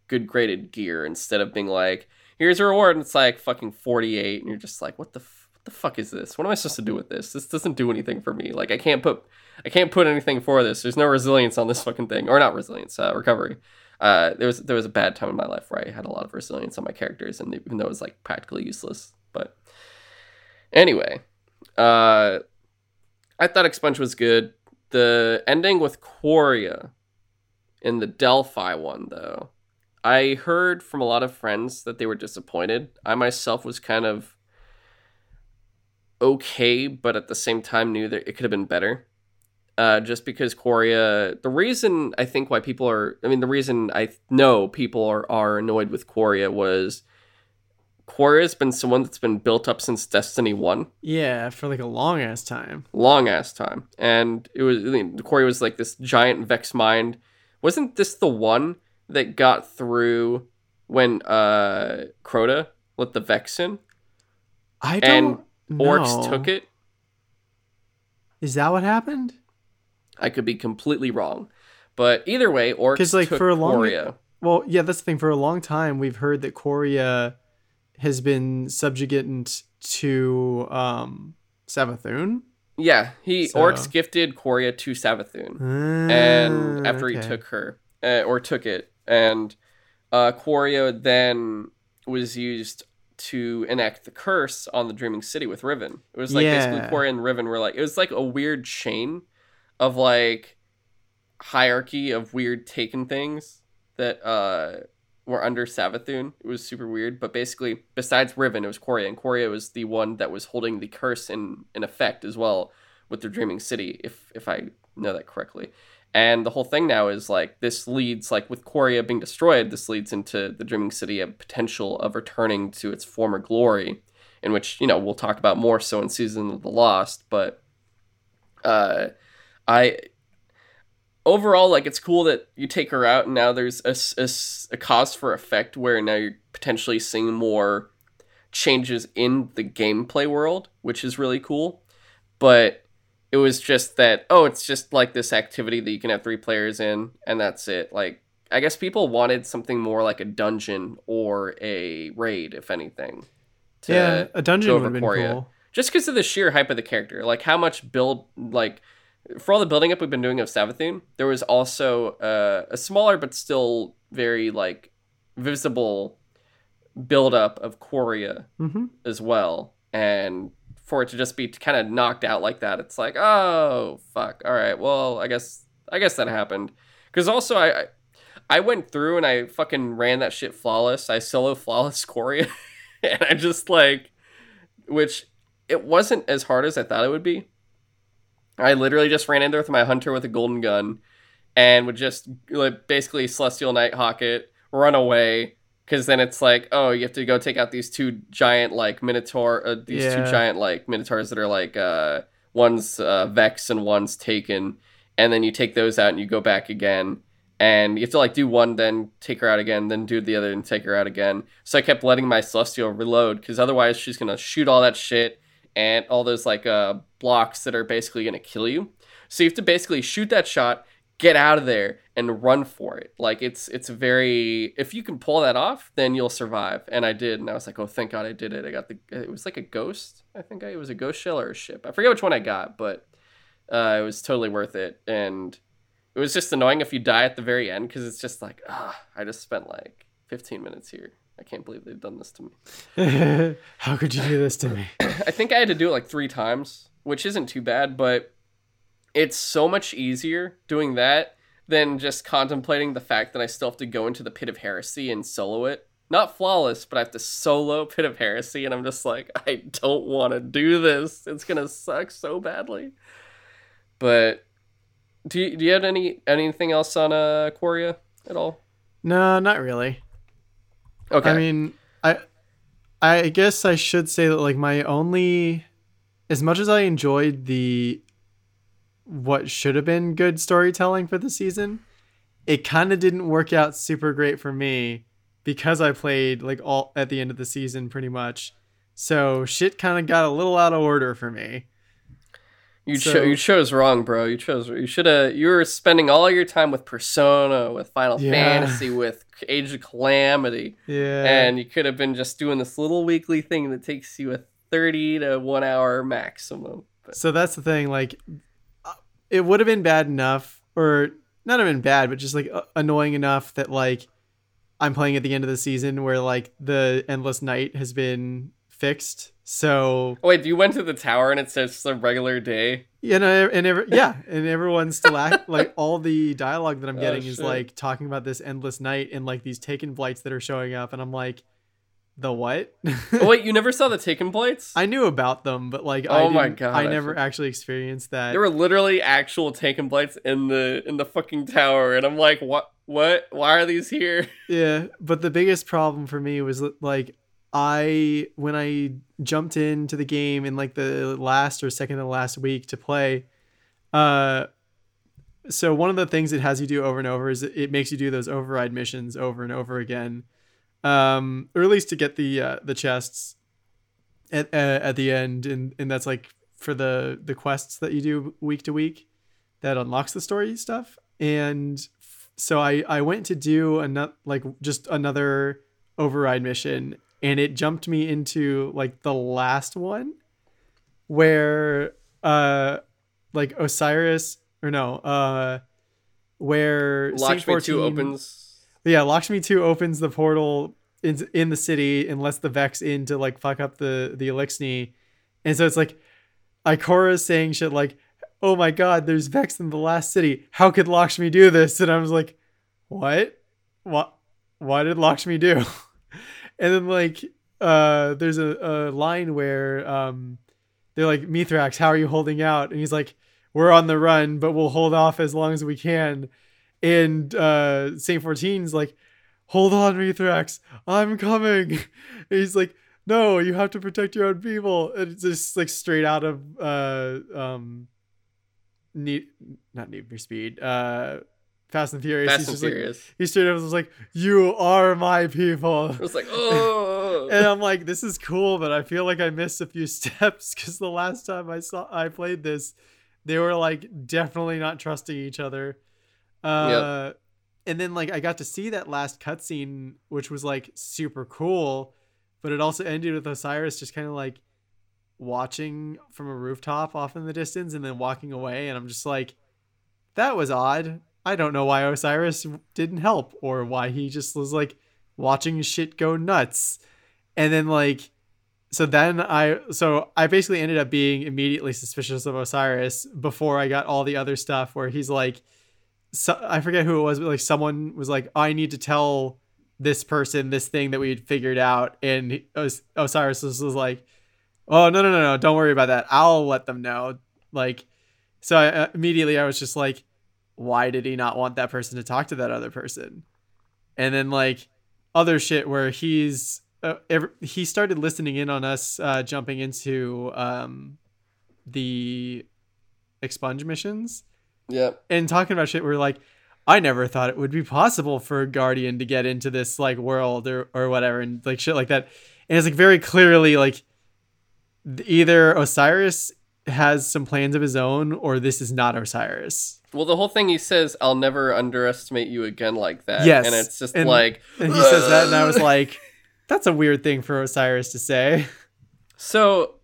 S1: good graded gear instead of being like, here's a reward, and it's like fucking 48, and you're just like, what the, f- what the fuck is this? What am I supposed to do with this? This doesn't do anything for me. Like, I can't put, I can't put anything for this. There's no resilience on this fucking thing, or not resilience, uh, recovery. Uh, there was there was a bad time in my life where I had a lot of resilience on my characters, and even though it was like practically useless, but anyway, uh, I thought Expunge was good. The ending with Quria in the Delphi one, though, I heard from a lot of friends that they were disappointed. I myself was kind of okay, but at the same time knew that it could have been better. Uh, just because Quria, the reason I think why people are, I mean, the reason I know people are, are annoyed with Quria was Quria has been someone that's been built up since Destiny 1.
S2: Yeah, for like a long ass time.
S1: Long ass time. And it was, I mean, Quria was like this giant Vex mind. Wasn't this the one that got through when uh Crota let the Vex in?
S2: I don't
S1: Oryx
S2: know.
S1: took it.
S2: Is that what happened?
S1: I could be completely wrong. But either way, Oryx
S2: 'Cause, like,
S1: took
S2: for a long-
S1: Quria.
S2: Well, yeah, that's the thing. For a long time, we've heard that Quria has been subjugated to um, Savathun.
S1: Yeah, he
S2: So-
S1: Oryx gifted Quria to Savathun. and
S2: Ah,
S1: after he took her uh, or took it and uh Quria then was used to enact the curse on the dreaming city with riven it was like basically
S2: Yeah.
S1: And riven were like it was like a weird chain of like hierarchy of weird taken things that uh were under Savathun. It was super weird, but basically, besides Riven, it was Quria, and Quria was the one that was holding the curse in in effect as well with the Dreaming City, if if I know that correctly. And the whole thing now is like this leads like with Quria being destroyed, this leads into the Dreaming City a potential of returning to its former glory, in which you know we'll talk about more so in Season of the Lost. But uh, I overall like it's cool that you take her out and now there's a a cause for effect where now you're potentially seeing more changes in the gameplay world which is really cool but it was just that oh it's just like this activity that you can have three players in and that's it like i guess people wanted something more like a dungeon or a raid if anything to-
S2: yeah, a dungeon would have been
S1: Quria.
S2: cool.
S1: just because of the sheer hype of the character like how much build like for all the building up we've been doing of Savathun, there was also uh, a smaller but still very like visible build up of Quria
S2: hmm
S1: as well. And for it to just be kind of knocked out like that, it's like, oh fuck. All right, well, I guess I guess that happened. Because also I, I went through and I fucking ran that shit flawless. I solo flawless [laughs] Quria, and I just like, which it wasn't as hard as I thought it would be. I literally just ran in there with my hunter with a golden gun, and would just like basically Celestial Nighthawk it, run away, because then it's like, oh, you have to go take out these two giant like minotaur, uh, these two giant like minotaurs that are like uh, one's uh, Vex and one's Taken, and then you take those out and you go back again, and you have to like do one, then take her out again, then do the other and take her out again. So I kept letting my celestial reload because otherwise she's gonna shoot all that shit and all those like uh blocks that are basically gonna kill you. So you have to basically shoot that shot, get out of there, and run for it. Like it's it's very if you can pull that off, then you'll survive. And I did, and I was like, oh, thank God I did it. I got the it was like a ghost. I think I, it was a ghost shell or a ship. I forget which one I got, but uh, it was totally worth it. And it was just annoying if you die at the very end because it's just like, ah, I just spent like 15 minutes here. I can't believe they've done this to me. [laughs]
S2: How could you do this to me? [clears throat]
S1: I think I had to do it like three times, which isn't too bad, but it's so much easier doing that than just contemplating the fact that I still have to go into the pit of heresy and solo it. Not flawless, but I have to solo [laughs] pit of heresy, and I'm just like, I don't want to do this. It's gonna suck so badly. But do you, do you have any anything else on uh Quria at all?
S2: No, not really.
S1: Okay.
S2: I mean, I I guess I should say that like my only as much as I enjoyed the what should have been good storytelling for the season, it kind of didn't work out super great for me because I played like all at the end of the season pretty much. So shit kind of got a little out of order for me.
S1: You
S2: So-
S1: cho- you chose wrong, bro. You chose. You should have. You were spending all your time with Persona, with Final
S2: Yeah.
S1: Fantasy, with Age of Calamity,
S2: Yeah.
S1: and you could have been just doing this little weekly thing that takes you a thirty to one hour maximum. But
S2: So that's the thing. Like, it would have been bad enough, or not even bad, but just like uh, annoying enough that like I'm playing at the end of the season where like the endless night has been fixed. So
S1: Oh, wait, you went to the tower and it's just a regular day.
S2: you know, and every, yeah, and everyone's still act [laughs] like all the dialogue that I'm
S1: Oh,
S2: getting is like talking about this endless night and like these taken blights that are showing up, and I'm like, the what?
S1: Oh, wait, you never saw the Taken Blights? [laughs]
S2: I knew about them, but like,
S1: Oh
S2: I
S1: my God,
S2: I
S1: I
S2: never actually experienced that.
S1: There were literally actual Taken Blights in the in the fucking tower, and I'm like, what? What? Why are these here? [laughs]
S2: Yeah, but the biggest problem for me was like I when I jumped into the game in like the last or second to last week to play, uh so one of the things it has you do over and over is it makes you do those override missions over and over again. Um or at least to get the uh, the chests at uh, at the end and and that's like for the the quests that you do week to week that unlocks the story stuff and so I I went to do another like just another override mission and it jumped me into like the last one where uh like Osiris or no uh where Saint
S1: Lakshmi 2 opens.
S2: yeah, Lakshmi 2 opens the portal in, in the city and lets the Vex in to like fuck up the the Eliksni. And so it's like Ikora's saying shit like, "Oh my god, there's Vex in the last city. How could Lakshmi do this?" And I was like, "What? What what did Lakshmi do?" [laughs] and then like uh there's a, a line where um they're like, "Mithrax, how are you holding out?" And he's like, "We're on the run, but we'll hold off as long as we can." and uh Saint 14's like, hold on, Mithrax, I'm coming. [laughs] And he's like, no, you have to protect your own people. And it's just like straight out of uh um need not Need for Speed, uh Fast and Furious.
S1: Fast
S2: he's
S1: and
S2: just like he straight up was like, You are my people.
S1: I was like, oh. [laughs]
S2: And I'm like, this is cool, but I feel like I missed a few [laughs] steps because the last time I saw I played this, they were like definitely not trusting each other. Uh, and then like I got to see that last cutscene, which was like super cool, but it also ended with Osiris just kind of like watching from a rooftop off in the distance and then walking away, and I'm just like, that was odd. I don't know why Osiris didn't help or why he just was like watching shit go nuts. And then like so then I so I basically ended up being immediately suspicious of Osiris before I got all the other stuff where he's like so, I forget who it was but like someone was like I need to tell this person this thing that we had figured out and Os- Osiris was, was like oh no no no no don't worry about that I'll let them know like so I, uh, immediately I was just like why did he not want that person to talk to that other person? And then like other shit where he's uh, ever, he started listening in on us uh, jumping into um, the expunge missions.
S1: Yep.
S2: and talking about shit where like I never thought it would be possible for a guardian to get into this like world or or whatever and like shit like that. And it's like very clearly like either Osiris has some plans of his own or this is not Osiris
S1: Well, the whole thing he says, "I'll never underestimate you again like that."
S2: Yes,
S1: and it's just
S2: and-
S1: like,
S2: and he says that and I was like that's a weird thing for Osiris to say
S1: So,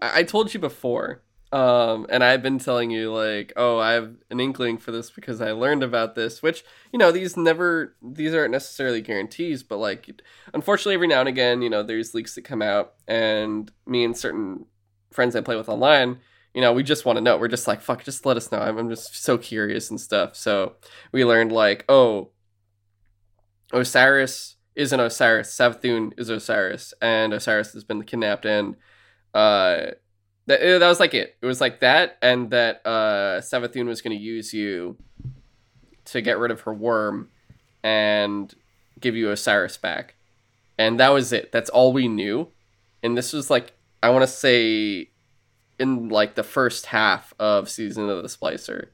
S1: I I told you before, um, and I've been telling you like, oh, I have an inkling for this because I learned about this. Which you know, these never, these aren't necessarily guarantees, but like, unfortunately, every now and again, you know, there's leaks that come out, and me and certain friends I play with online, you know, we just want to know. We're just like, fuck, just let us know. I'm, I'm just so curious and stuff. So we learned like, oh, Osiris isn't Osiris. Savathun is Osiris, and Osiris has been kidnapped. And uh, that that was like it. It was like that, and that uh, Savathun was going to use you to get rid of her worm and give you Osiris back, and that was it. That's all we knew. And this was like I want to say in like the first half of season of the Splicer.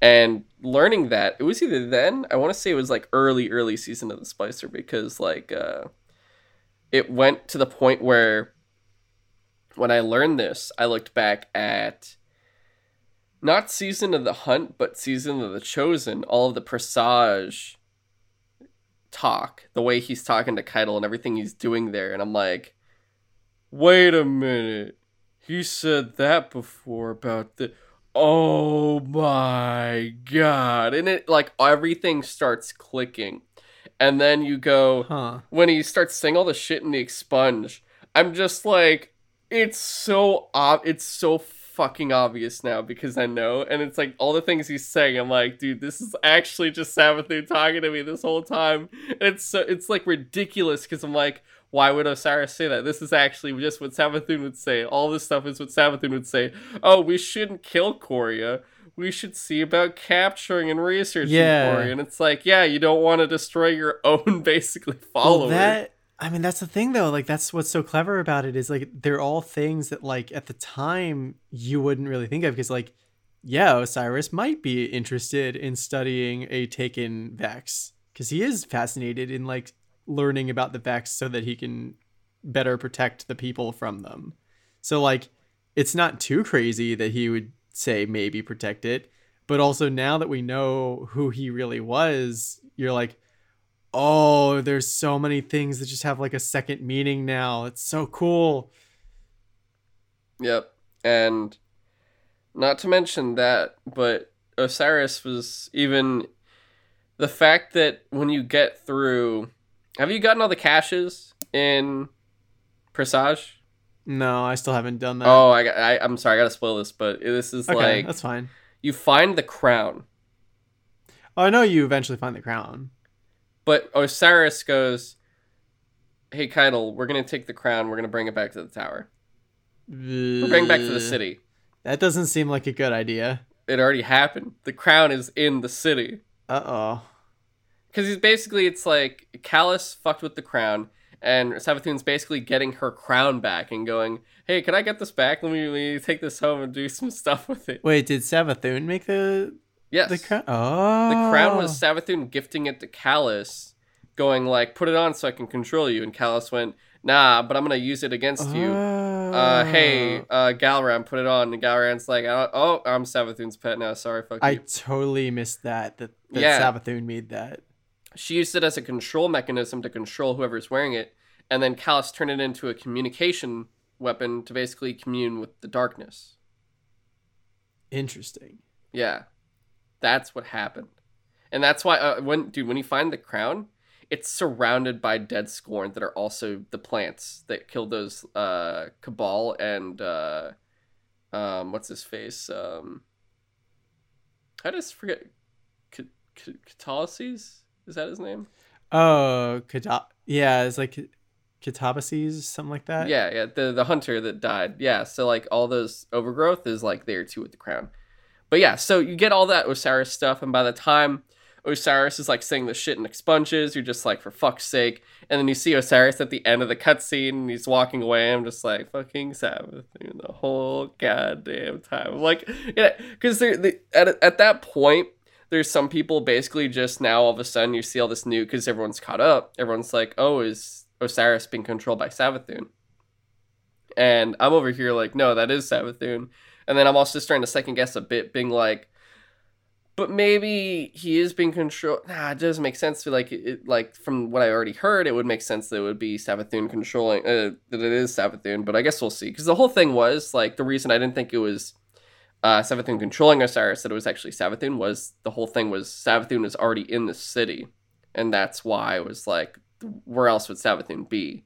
S1: And learning that it was either then i want to say it was like early early season of the splicer because like uh it went to the point where when i learned this i looked back at not season of the hunt but season of the chosen all of the presage talk the way he's talking to Caiatl and everything he's doing there. And i'm like wait a minute he said that before about the oh my god. And it like everything starts clicking. And then you go
S2: Huh.
S1: when he starts saying all the shit in the expunge, I'm just like, it's so ob- it's so fucking obvious now because I know, and it's like all the things he's saying. I'm like, dude, this is actually just Savathun talking to me this whole time. And it's so it's like ridiculous because I'm like, why would Osiris say that? This is actually just what Savathun would say. All this stuff is what Savathun would say. Oh, we shouldn't kill Quria. We should see about capturing and researching
S2: Yeah.
S1: Quria. And it's like, yeah, you don't want to destroy your [laughs] own basically follower.
S2: Well, that I mean, that's the thing though. Like, that's what's so clever about it is like they're all things that like at the time you wouldn't really think of because like, yeah, Osiris might be interested in studying a taken Vex because he is fascinated in like learning about the Vex so that he can better protect the people from them. So like, it's not too crazy that he would say maybe protect it, but also now that we know who he really was, you're like oh, there's so many things that just have like a second meaning now. It's so cool.
S1: Yep. And not to mention that, but Osiris was even the fact that when you get through have you gotten all the caches in Presage?
S2: No, I still haven't done that.
S1: Oh, I, I I'm sorry, I gotta spoil this, but this is
S2: okay,
S1: like
S2: that's fine.
S1: you find the crown,
S2: Oh, I know you eventually find the crown.
S1: but Osiris goes, "Hey, Caiatl, we're gonna take the crown. We're gonna bring it back to the tower. We're bringing back to the city.
S2: That doesn't seem like a good idea.
S1: It already happened. The crown is in the city."
S2: Uh oh.
S1: Because he's basically, it's like Calus fucked with the crown, and Savathun's basically getting her crown back and going, "Hey, can I get this back? Let me, let me take this home and do [laughs] some stuff with it."
S2: Wait, did Savathun make the
S1: Yes,
S2: the crown? Oh,
S1: the crown was Savathun gifting it to Calus, going like, "Put it on so I can control you." And Calus went, "Nah, but I'm gonna use it against you." Uh, hey,
S2: Oh.
S1: uh, Gahlran, put it on. And Gahlran's like, "Oh, oh, I'm Savathun's pet now. Sorry, fuck
S2: I
S1: you."
S2: I totally missed that. That, that
S1: Yeah.
S2: Savathun made that.
S1: She used it as a control mechanism to control whoever's wearing it, and then Calus turned it into a communication weapon to basically commune with the darkness.
S2: Interesting.
S1: Yeah, that's what happened, and that's why uh, when dude when you find the crown, it's surrounded by dead scorn that are also the plants that killed those uh Cabal and uh um what's his face um I just forget C- C- Catalyses is that his name?
S2: Oh, Kata- yeah, it's like Katabases, something like that.
S1: Yeah, yeah, the the hunter that died. Yeah, so like all those overgrowth is like there too with the crown. But yeah, so you get all that Osiris stuff, and by the time Osiris is like saying the shit in expunges, you're just like, for fuck's sake. And then you see Osiris at the end of the cutscene, and he's walking away. I'm just like, fucking Sabbath the whole goddamn time. I'm like, yeah, because at at that point, there's some people basically just now all of a sudden you see all this new because everyone's caught up. Everyone's like, oh, is Osiris being controlled by Savathun? And I'm over here like, no, that is Savathun. And then I'm also starting to second guess a bit, being like, but maybe he is being controlled. Nah, it doesn't make sense to like it. Like from what I already heard, it would make sense that it would be Savathun controlling. Uh, that it is Savathun, but I guess we'll see. Because the whole thing was like the reason I didn't think it was uh, Savathun controlling Osiris, that it was actually Savathun, was the whole thing was Savathun is already in the city, and that's why I was like, where else would Savathun be?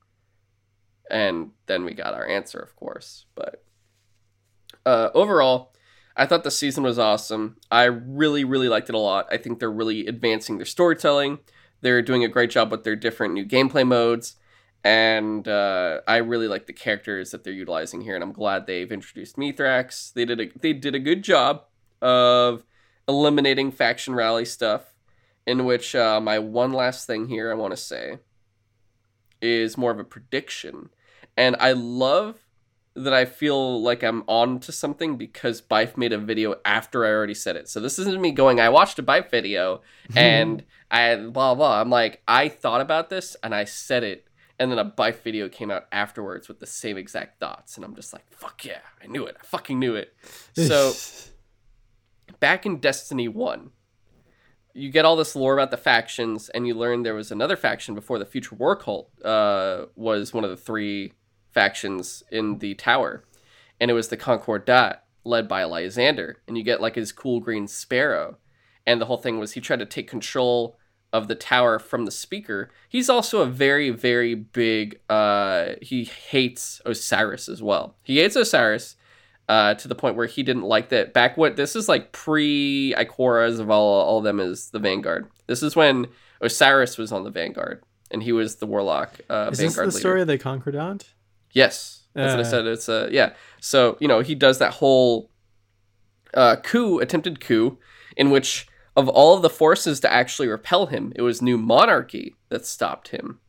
S1: And then we got our answer, of course. But uh, overall, I thought the season was awesome. I really, really liked it a lot. I think they're really advancing their storytelling. They're doing a great job with their different new gameplay modes. And uh, I really like the characters that they're utilizing here, and I'm glad they've introduced Mithrax. They did a they did a good job of eliminating faction rally stuff. In which uh, my one last thing here I want to say is more of a prediction, and I love that I feel like I'm on to something because Byf made a video after I already said it. So this isn't me going, I watched a Byf video [laughs] and I blah blah. I'm like, I thought about this and I said it, and then a Byf video came out afterwards with the same exact thoughts, and I'm just like, fuck yeah, I knew it. I fucking knew it. So [laughs] back in Destiny 1, you get all this lore about the factions, and you learn there was another faction before the Future War Cult uh, was one of the three factions in the tower, and it was the Concordat. led by Lysander, and you get like his cool green sparrow. And the whole thing was he tried to take control of the tower from the speaker. He's also a very, very big. Uh, he hates Osiris as well. He hates Osiris uh, to the point where he didn't like that. Back what this is like pre Ikora Zavala, all of them is the Vanguard. This is when Osiris was on the Vanguard and he was the Warlock. Uh,
S2: Is this
S1: Vanguard
S2: the
S1: leader.
S2: story of the Concordat?
S1: Yes, that's what I
S2: Uh.
S1: said. It's a yeah. So you know he does that whole uh, coup, attempted coup, in which of all of the forces to actually repel him, it was New Monarchy that stopped him,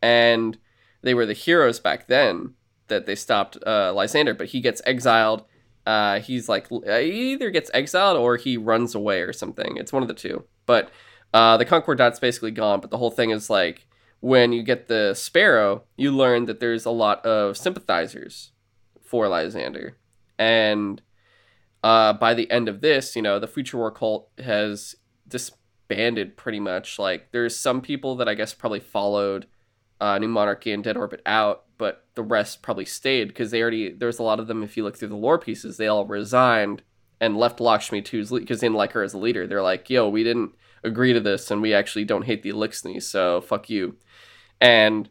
S1: and they were the heroes back then that they stopped uh, Lysander. But he gets exiled. Uh, he's like uh, he either gets exiled or he runs away or something. It's one of the two. But uh, the Concordat's basically gone. But the whole thing is like when you get the Sparrow, you learn that there's a lot of sympathizers for Lysander. And uh, by the end of this, you know, the Future War cult has disbanded pretty much. Like, there's some people that I guess probably followed uh, New Monarchy and Dead Orbit out, but the rest probably stayed because they already, there's a lot of them, if you look through the lore pieces, they all resigned and left Lakshmi 2's because they didn't like her as a leader. They're like, yo, we didn't agree to this and we actually don't hate the Eliksni, so fuck you. And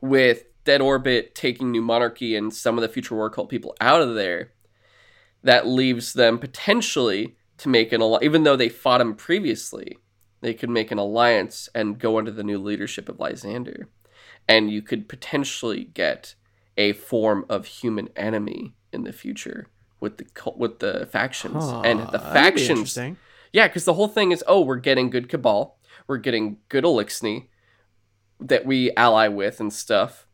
S1: with Dead Orbit taking New Monarchy and some of the Future War Cult people out of there, that leaves them potentially to make an alliance. Even though they fought him previously, they could make an alliance and go under the new leadership of Lysander. And you could potentially get a form of human enemy in the future with the with the factions and the
S2: that'd be
S1: factions yeah, because the whole thing is, oh, we're getting good Cabal, we're getting good Eliksni that we ally with and stuff,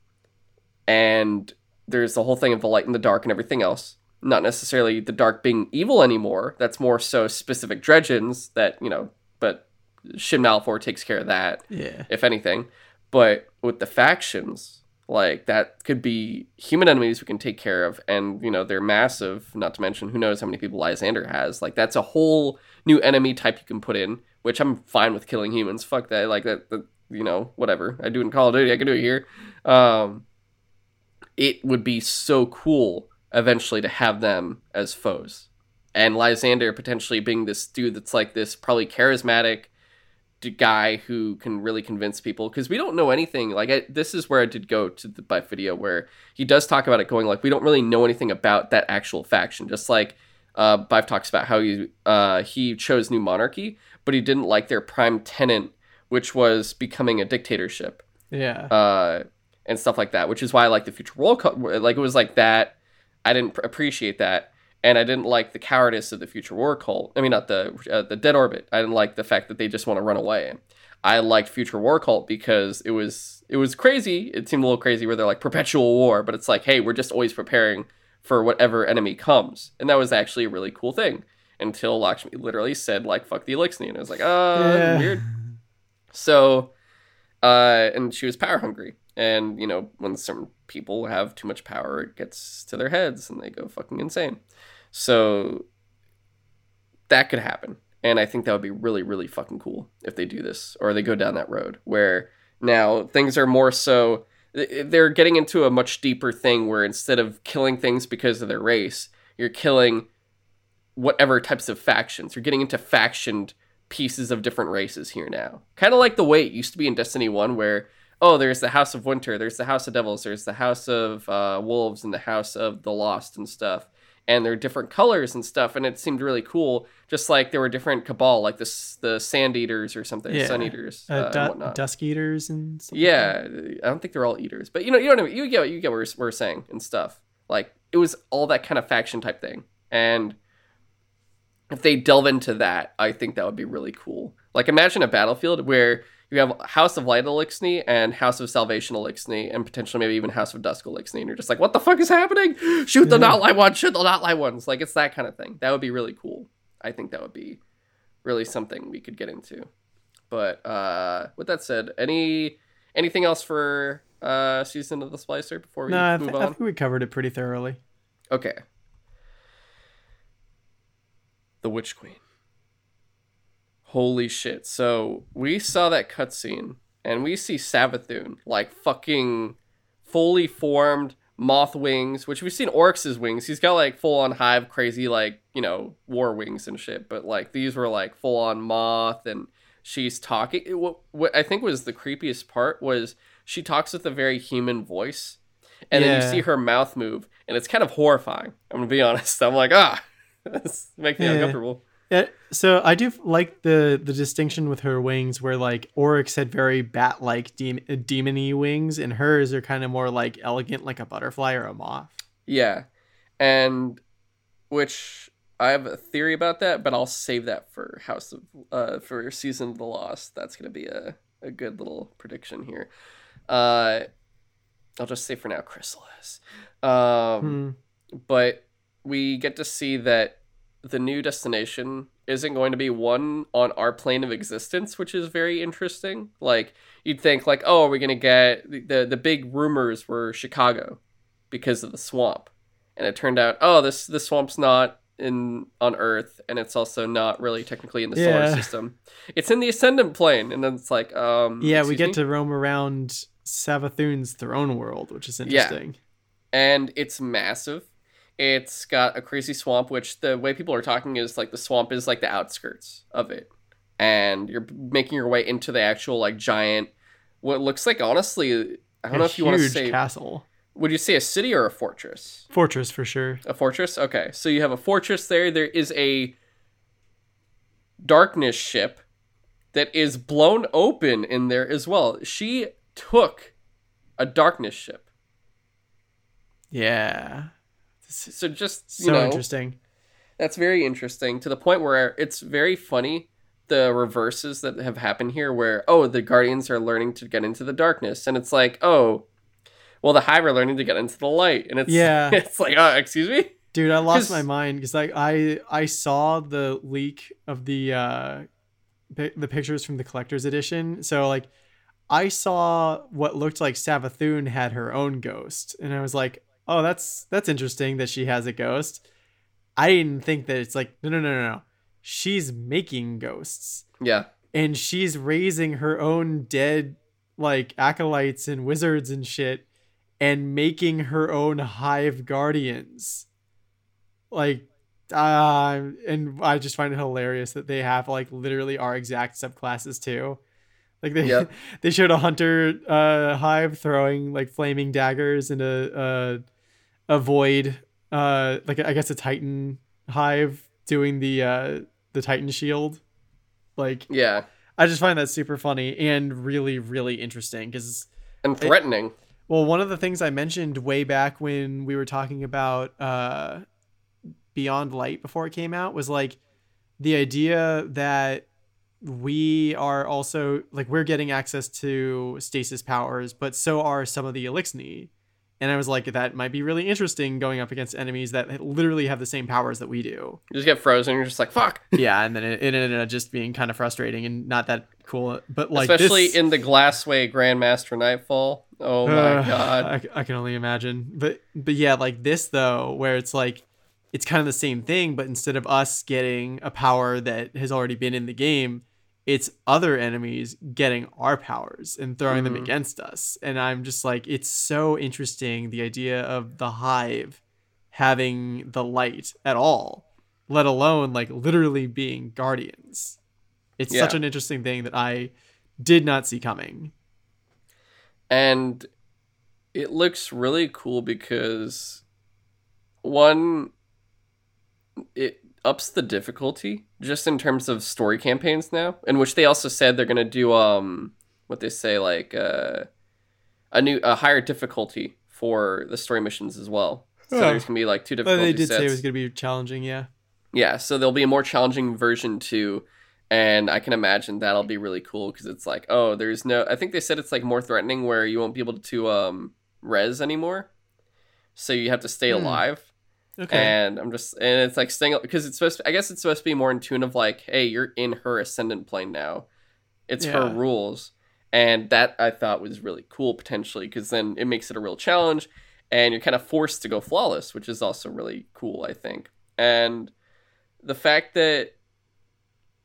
S1: and there's the whole thing of the light and the dark and everything else. Not necessarily the dark being evil anymore. That's more so specific dredgens that you know, but Shin Malphur takes care of that
S2: Yeah.
S1: if anything. But with the factions, like that could be human enemies we can take care of, and you know they're massive. Not to mention, who knows how many people Lysander has. Like that's a whole new enemy type you can put in. Which I'm fine with killing humans. Fuck that. Like that. that you know, whatever. I do in Call of Duty. I can do it here. Um, it would be so cool eventually to have them as foes, and Lysander potentially being this dude that's like this probably charismatic guy who can really convince people because we don't know anything like I, this is where i did go to the Byf video where he does talk about it going like we don't really know anything about that actual faction just like uh Byf talks about how he uh he chose new monarchy but he didn't like their prime tenant which was becoming a dictatorship
S2: Yeah.
S1: uh, and stuff like that, which is why I like the future war cult. Like it was like that. I didn't pr- appreciate that, and I didn't like the cowardice of the future war cult. I mean, not the uh, the dead orbit. I didn't like the fact that they just want to run away. I liked future war cult because it was it was crazy. It seemed a little crazy where they're like perpetual war, but it's like, hey, we're just always preparing for whatever enemy comes, and that was actually a really cool thing. Until Lakshmi literally said like "fuck the elixir," and I was like, uh,
S2: Yeah.
S1: weird. So, uh, and she was power hungry. And, you know, when certain people have too much power, it gets to their heads and they go fucking insane. So, that could happen. And I think that would be really, really fucking cool if they do this or they go down that road where now things are more so. They're getting into a much deeper thing where instead of killing things because of their race, you're killing whatever types of factions. You're getting into factioned pieces of different races here now. Kind of like the way it used to be in Destiny 1, where, oh, there's the House of Winter, there's the House of Devils, there's the House of uh, Wolves, and the House of the Lost and stuff. And they're different colors and stuff, and it seemed really cool. Just like there were different Cabal, like the, the Sand Eaters or something,
S2: Yeah.
S1: Sun Eaters, uh,
S2: Uh,
S1: and
S2: du-
S1: whatnot.
S2: dusk eaters and stuff like
S1: Yeah, I don't think they're all eaters, but you know, you know what I mean. You get what you get what we're, what we're saying and stuff. Like it was all that kind of faction type thing, and if they delve into that, I think that would be really cool. Like imagine a battlefield where you have House of Light Eliksni and House of Salvation Eliksni, and potentially maybe even House of Dusk Eliksni, and you're just like, what the fuck is happening? Shoot the
S2: Yeah.
S1: not light ones, shoot the not light ones. Like it's that kind of thing. That would be really cool. I think that would be really something we could get into. But uh, with that said, any anything else for uh, season of the Splicer before we
S2: No, I,
S1: move
S2: on? I think we covered it pretty thoroughly.
S1: Okay. The Witch Queen. Holy shit. So we saw that cutscene and we see Savathun like fucking fully formed moth wings, which we've seen Oryx's wings. He's got like full on hive crazy like, you know, war wings and shit, but like these were like full on moth and she's talking it- what, what I think was the creepiest part was she talks with a very human voice. And then you see her mouth move and it's kind of horrifying. I'm going to be [laughs] honest. I'm like, "Ah, [laughs] this makes me
S2: Yeah.
S1: uncomfortable."
S2: Yeah, so I do like the the distinction with her wings, where like Oryx had very bat like de- demony wings, and hers are kind of more like elegant, like a butterfly or a moth.
S1: Yeah. And which I have a theory about that, but I'll save that for House of uh for Season of the Lost. That's gonna be a, a good little prediction here. Uh I'll just say for now Chrysalis. Um
S2: Hmm.
S1: but we get to see that the new destination isn't going to be one on our plane of existence, which is very interesting. Like you'd think, like, oh, are we gonna get the the, the big rumors were Chicago because of the swamp, and it turned out, oh, this this swamp's not in on Earth, and it's also not really technically in the solar system. It's in the ascendant plane, and then it's like, um,
S2: Yeah, we get
S1: me?
S2: to roam around Savathun's throne world, which is
S1: Yeah.
S2: interesting.
S1: and it's massive. It's got a crazy swamp, which the way people are talking is like the swamp is like the outskirts of it, and you're making your way into the actual like giant, what looks like honestly, I don't
S2: A
S1: know if you want to say,
S2: castle,
S1: would you say a city or a fortress?
S2: fortress for sure.
S1: A fortress. Okay, so you have a fortress there. There is a darkness ship that is blown open in there as well. She took a darkness ship.
S2: Yeah,
S1: So just you
S2: so
S1: know,
S2: interesting.
S1: That's very interesting to the point where it's very funny the reverses that have happened here where oh the guardians are learning to get into the darkness and it's like oh well the hive are learning to get into the light and it's
S2: Yeah. [laughs]
S1: it's like oh excuse me
S2: Dude, I lost my mind because like I I saw the leak of the uh pi- the pictures from the collector's edition. So like I saw what looked like Savathun had her own ghost, and I was like, oh, that's that's interesting that she has a ghost. I didn't think that it's like no no no no no, she's making ghosts.
S1: Yeah.
S2: And she's raising her own dead like acolytes and wizards and shit and making her own hive guardians. Like uh, and i just find it hilarious that they have like literally our exact subclasses too like they
S1: Yep. [laughs]
S2: they showed a hunter uh hive throwing like flaming daggers and a a, a void uh like i guess a titan hive doing the uh the titan shield. Like
S1: yeah.
S2: I just find that super funny and really, really interesting because,
S1: and threatening.
S2: Well, one of the things I mentioned way back when we were talking about uh, Beyond Light before it came out was like the idea that we are also like we're getting access to stasis powers, but so are some of the Eliksni. And I was like, that might be really interesting going up against enemies that literally have the same powers that we do.
S1: you just get frozen you're just like fuck [laughs]
S2: yeah, and then it, it ended up just being kind of frustrating and not that cool. But like,
S1: especially
S2: this-
S1: in the glassway grandmaster nightfall oh my
S2: Uh,
S1: god
S2: I, I can only imagine. But but yeah, like this though, where it's like it's kind of the same thing, but instead of us getting a power that has already been in the game, it's other enemies getting our powers and throwing them
S1: Mhm.
S2: against us. And I'm just like, it's so interesting the idea of the hive having the light at all, let alone like literally being guardians. It's such an interesting thing that I did not see coming.
S1: and it looks really cool because one it ups the difficulty just in terms of story campaigns now in which they also said they're going to do um what they say like uh a new a higher difficulty for the story missions as well so
S2: Oh.
S1: there's going to be like two
S2: But they did
S1: sets.
S2: say it was going to be challenging, yeah.
S1: Yeah, so there'll be a more challenging version too, and I can imagine that'll be really cool because it's like, oh, there's no. I think they said it's like more threatening where you won't be able to um res anymore, so you have to stay
S2: Hmm.
S1: alive.
S2: Okay.
S1: And I'm just, and it's like staying because it's supposed. To, I guess it's supposed to be more in tune of like, hey, you're in her ascendant plane now. It's her rules, and that I thought was really cool potentially because then it makes it a real challenge, and you're kind of forced to go flawless, which is also really cool, I think. And the fact that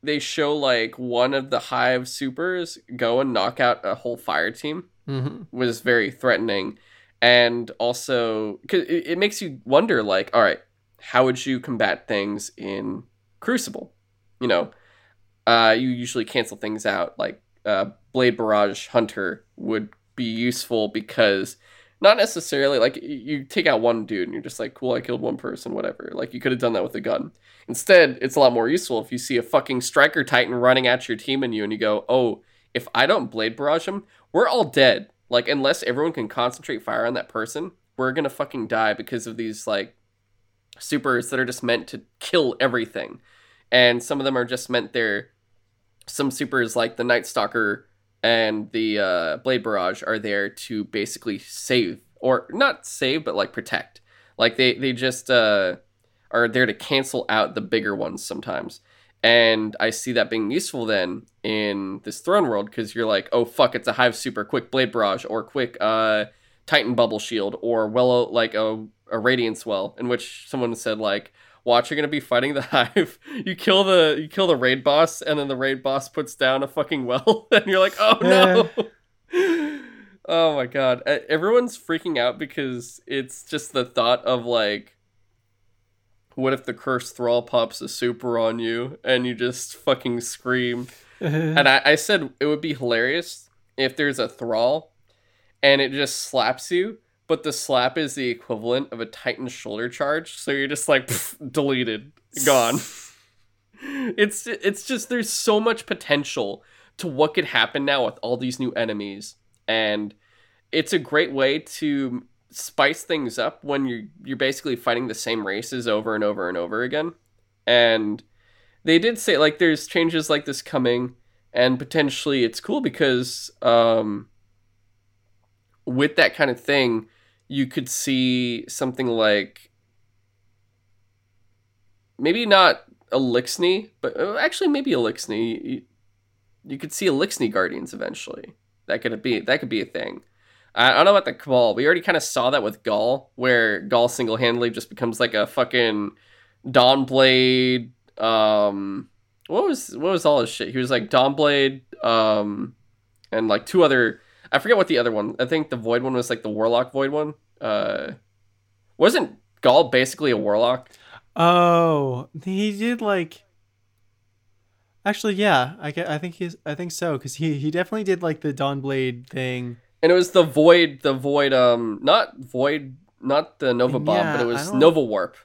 S1: they show like one of the hive supers go and knock out a whole fire team
S2: hmm
S1: was very threatening and also cause it, it makes you wonder like all right how would you combat things in crucible? You know uh, you usually cancel things out like uh, blade barrage hunter would be useful because not necessarily like you take out one dude and you're just like cool i killed one person whatever. Like you could have done that with a gun. Instead it's a lot more useful if you see a fucking striker titan running at your team and you and you go oh if i don't blade barrage him we're all dead like unless everyone can concentrate fire on that person we're gonna fucking die because of these like supers that are just meant to kill everything. And some of them are just meant there some supers like the night stalker and the uh, blade barrage are there to basically save or not save but like protect. Like they they just uh, are there to cancel out the bigger ones sometimes and i see that being useful then in this throne world because you're like oh fuck it's a hive super quick blade barrage or quick uh, titan bubble shield or well like a, a radiance well in which someone said like watch you're gonna be fighting the [laughs] hive. You kill the you kill the raid boss and then the raid boss puts down a fucking well. [laughs] And you're like oh no. [laughs] Oh my god. Everyone's freaking out because it's just the thought of like what if the cursed thrall pops a super on you and you just fucking scream? [laughs] And I, I said it would be hilarious if there's a thrall and it just slaps you but the slap is the equivalent of a titan shoulder charge. So you're just like pff, deleted gone. [laughs] It's it's just there's so much potential to what could happen now with all these new enemies. And it's a great way to spice things up when you're you're basically fighting the same races over and over and over again and they did say like there's changes like this coming and potentially it's cool because um with that kind of thing you could see something like maybe not Eliksni, but uh, actually maybe Eliksni. You, you could see Eliksni Guardians eventually. That could be that could be a thing. I, don't know about the Cabal. We already kind of saw that with Ghaul, where Ghaul single handedly just becomes like a fucking Dawnblade. Um, what was what was all his shit? He was like Dawnblade, um, and like two other. I forget what the other one. I think the Void one was like the Warlock Void one. Uh, wasn't Ghaul basically a Warlock?
S2: Oh, he did like. Actually, yeah, I, I think he's I think so because he he definitely did like the Dawnblade thing.
S1: And it was the Void, the Void, um, not Void, not the Nova Bomb,
S2: Yeah,
S1: but it was Nova Warp.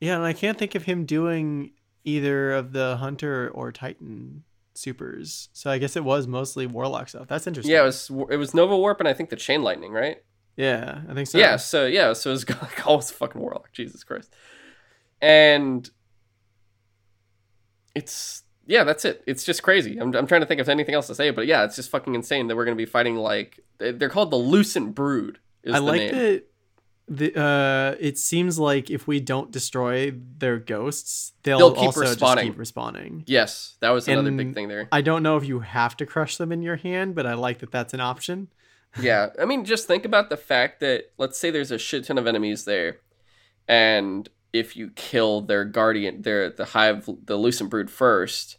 S2: Yeah, and I can't think of him doing either of the Hunter or Titan supers. So I guess it was mostly Warlock stuff. That's interesting.
S1: Yeah, it was it was Nova Warp and I think the Chain Lightning, right?
S2: yeah, I think so.
S1: Yeah, so yeah, so it was [laughs] Ghaul was fucking Warlock. Jesus Christ. And it's yeah, that's it. It's just crazy. I'm, I'm trying to think of anything else to say, but yeah, it's just fucking insane that we're gonna be fighting like they- they're called the Lucent Brood. Is
S2: I like
S1: name.
S2: that. The uh, it seems like if we don't destroy their ghosts, they'll,
S1: They'll keep
S2: also just
S1: respawning.
S2: keep respawning.
S1: Yes, that was another big thing there.
S2: I don't know if you have to crush them in your hand, but I like that that's an option. [laughs]
S1: yeah, I mean, just think about the fact that let's say there's a shit ton of enemies there, and if you kill their guardian, their the hive, the lucent brood first,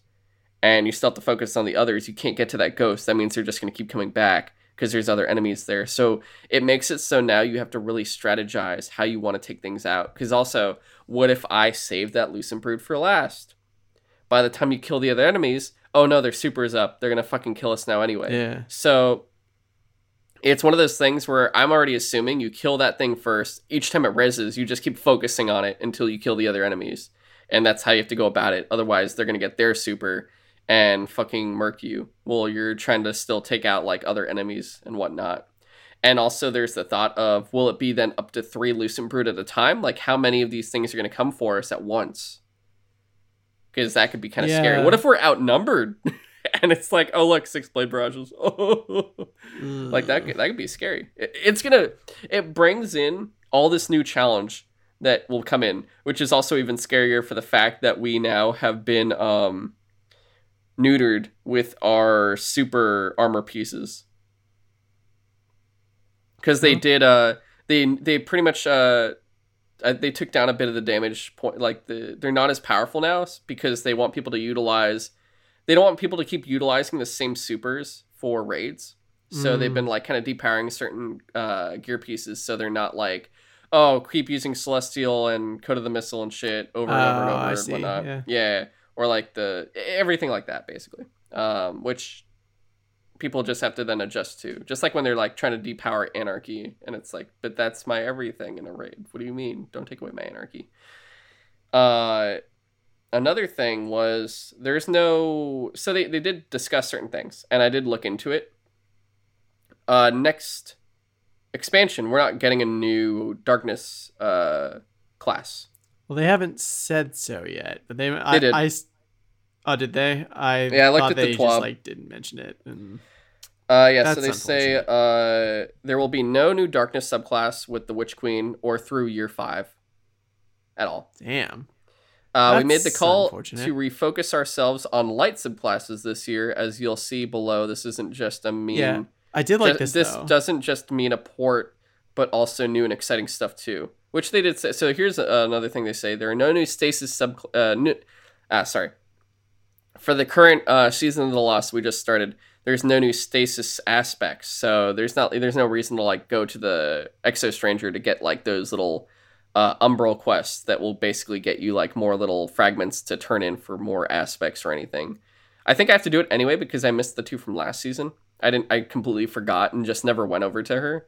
S1: and you still have to focus on the others, you can't get to that ghost. That means they're just going to keep coming back because there's other enemies there. So it makes it so now you have to really strategize how you want to take things out. Because also, what if I save that lucent brood for last? By the time you kill the other enemies, oh no, their super is up. They're gonna fucking kill us now anyway.
S2: Yeah.
S1: So it's one of those things where I'm already assuming you kill that thing first. Each time it reses, you just keep focusing on it until you kill the other enemies. And that's how you have to go about it. Otherwise, they're going to get their super and fucking murk you while you're trying to still take out like other enemies and whatnot. And also, there's the thought of will it be then up to three Lucent Brood at a time? Like, how many of these things are going to come for us at once? Because that could be kind of scary. What if we're outnumbered? [laughs] and it's like, oh, look, six blade barrages. [laughs] like that could, that could be scary It- it's gonna it brings in all this new challenge that will come in which is also even scarier for the fact that we now have been um neutered with our super armor pieces because they did uh they they pretty much uh they took down a bit of the damage point like the they're not as powerful now because they want people to utilize they don't want people to keep utilizing the same supers for raids So they've
S2: Mm.
S1: been like kind of depowering certain uh, gear pieces, so they're not like, oh, keep using Celestial and Code of the Missile and shit over and over and
S2: Oh,
S1: over
S2: I
S1: and
S2: see,
S1: whatnot.
S2: yeah.
S1: Or like the everything like that basically, um, which people just have to then adjust to. Just like when they're like trying to depower Anarchy, and it's like, but that's my everything in a raid. What do you mean? Don't take away my Anarchy. Uh, another thing was there's no so they, they did discuss certain things and i did look into it uh next expansion we're not getting a new darkness uh class
S2: Well, they haven't said so yet, but they. I,
S1: did.
S2: I oh, did they? I
S1: Yeah, I looked at the
S2: they just like didn't mention it. And
S1: uh yeah so they say uh there will be no new darkness subclass with the witch queen or through year five at all
S2: damn.
S1: Uh, we made the call to refocus ourselves on light subclasses this year, as you'll see below. This isn't just a mean.
S2: Yeah, I did like
S1: Ju-
S2: this.
S1: this
S2: though.
S1: doesn't just mean a port, but also new and exciting stuff too. Which they did say. So here's uh, another thing they say: there are no new stasis sub. Uh, new, ah, sorry. For the current uh, season of the Lost we just started, there's no new stasis aspects. So there's not there's no reason to like go to the Exo Stranger to get like those little uh, umbral quests that will basically get you like more little fragments to turn in for more aspects or anything. I think I have to do it anyway because I missed the two from last season. I didn't. I completely forgot and just never went over to her.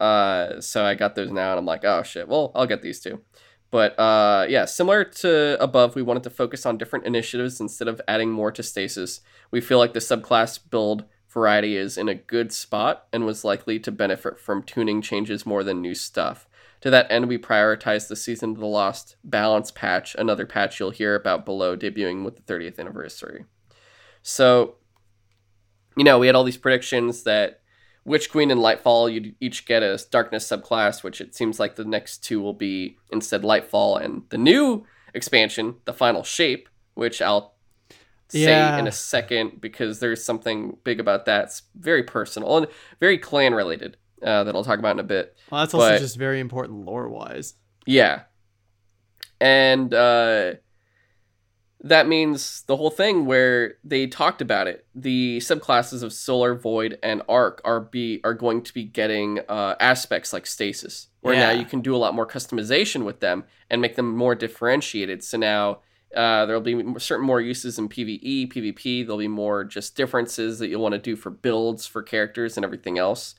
S1: Uh, so I got those now, and I'm like, oh shit. Well, I'll get these two. But uh, yeah, similar to above, we wanted to focus on different initiatives instead of adding more to stasis. We feel like the subclass build variety is in a good spot and was likely to benefit from tuning changes more than new stuff. To that end, we prioritized the Season of the Lost balance patch, another patch you'll hear about below, debuting with the 30th anniversary. So, you know, we had all these predictions that Witch Queen and Lightfall, you'd each get a Darkness subclass, which it seems like the next two will be instead Lightfall and the new expansion, the Final Shape, which I'll say
S2: Yeah.
S1: in a second because there's something big about that. It's very personal and very clan related uh, that I'll talk about in a bit.
S2: well, that's also
S1: but-
S2: just very important lore wise.
S1: Yeah. And uh that means the whole thing where they talked about it. The subclasses of Solar, Void, and Arc are be are going to be getting uh, aspects like Stasis, where now you can do a lot more customization with them and make them more differentiated. So now uh, there'll be certain more uses in PVE, PvP. There'll be more just differences that you'll want to do for builds for characters and everything else.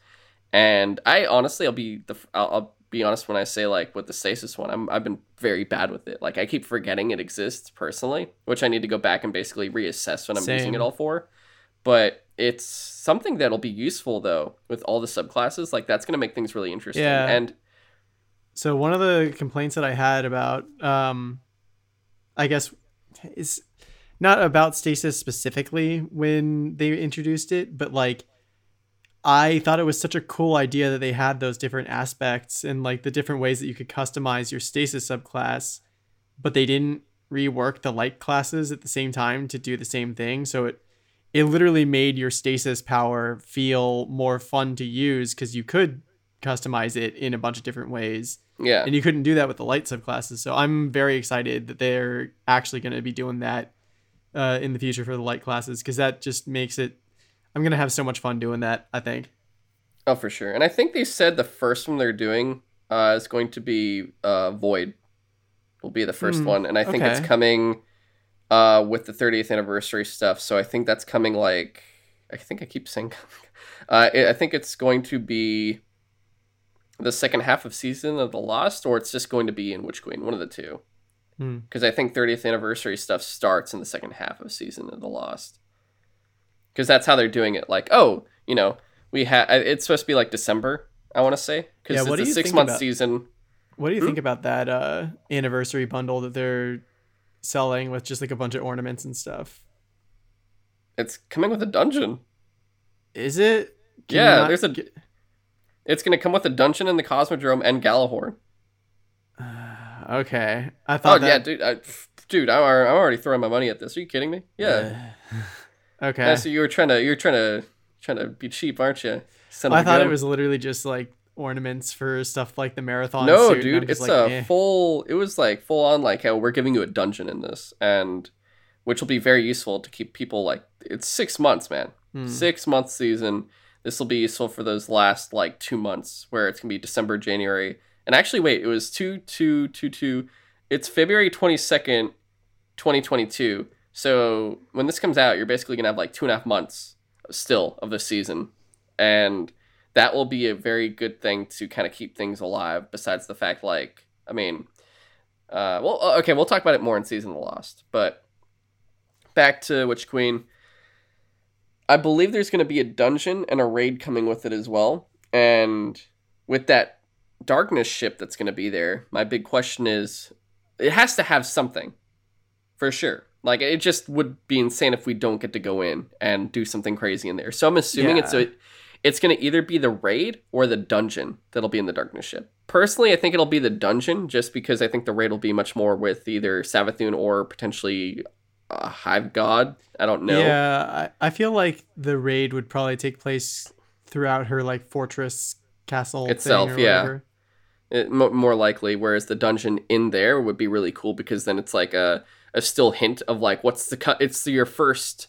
S1: And I honestly, I'll be the I'll, I'll be honest when I say like with the stasis one, I'm I've been very bad with it. Like I keep forgetting it exists personally, which I need to go back and basically reassess what I'm using it all for. But it's something that'll be useful though with all the subclasses. Like that's gonna make things really interesting.
S2: Yeah.
S1: And
S2: So one of the complaints that I had about, um, I guess, is not about stasis specifically when they introduced it, but like I thought it was such a cool idea that they had those different aspects and like the different ways that you could customize your stasis subclass, but they didn't rework the light classes at the same time to do the same thing. So it it literally made your stasis power feel more fun to use because you could customize it in a bunch of different ways
S1: yeah.
S2: and you couldn't do that with the light subclasses. So I'm very excited that they're actually going to be doing that uh, in the future for the light classes because that just makes it. I'm gonna have so much fun doing that. I think.
S1: Oh, for sure. And I think they said the first one they're doing uh, is going to be uh, Void. Will be the first
S2: Hmm,
S1: one, and I think it's coming uh, with the 30th anniversary stuff. So I think that's coming like I think I keep saying. [laughs] uh, I I think it's going to be the second half of season of the Lost, or it's just going to be in Witch Queen, one of the two.
S2: Hmm.
S1: Because I think 30th anniversary stuff starts in the second half of season of the Lost. Because that's how they're doing it. Like, oh, you know, we have it's supposed to be like December. I want to say because
S2: Yeah,
S1: it's
S2: what
S1: a six month
S2: about-
S1: season.
S2: What do you
S1: Hmm?
S2: think about that uh, anniversary bundle that they're selling with just like a bunch of ornaments and stuff?
S1: It's coming with a dungeon.
S2: Is it? Can
S1: Yeah, there's a-
S2: get-
S1: It's to come with a dungeon in the Cosmodrome and Gjallarhorn. [sighs]
S2: okay, I thought.
S1: Oh
S2: thought.
S1: yeah, dude, I, dude, I'm already, I'm already throwing my money at this. Are you kidding me? Yeah.
S2: Uh, [laughs] okay.
S1: So you were trying to, you're trying to, trying to be cheap, aren't you? Son
S2: I thought it was literally just like ornaments for stuff like the marathon.
S1: No, dude, it's
S2: like,
S1: a
S2: eh.
S1: full. It was like full on, like how we're giving you a dungeon in this, and which will be very useful to keep people like it's six months, man.
S2: Hmm.
S1: Six month season. this will be useful for those last like two months where it's gonna be December, January, and actually wait, it was two two two two. It's February twenty second, twenty twenty two. So when this comes out, you're basically gonna have like two and a half months still of the season, and that will be a very good thing to kind of keep things alive. Besides the fact, like, I mean, uh, well, okay, we'll talk about it more in season the lost, but back to Witch Queen. I believe there's going to be a dungeon and a raid coming with it as well. And with that darkness ship that's going to be there, my big question is it has to have something for sure. Like it just would be insane if we don't get to go in and do something crazy in there. So I'm assuming
S2: Yeah.
S1: it's a it's going to either be the raid or the dungeon that'll be in the darkness ship. Personally, I think it'll be the dungeon just because I think the raid will be much more with either Savathun or potentially a Hive God. I don't know.
S2: Yeah, I, I feel like the raid would probably take place throughout her like fortress castle thing
S1: Itself,
S2: or
S1: yeah.
S2: whatever.
S1: It, mo more likely. Whereas the dungeon in there would be really cool because then it's like a, a still hint of like what's the cut. It's your first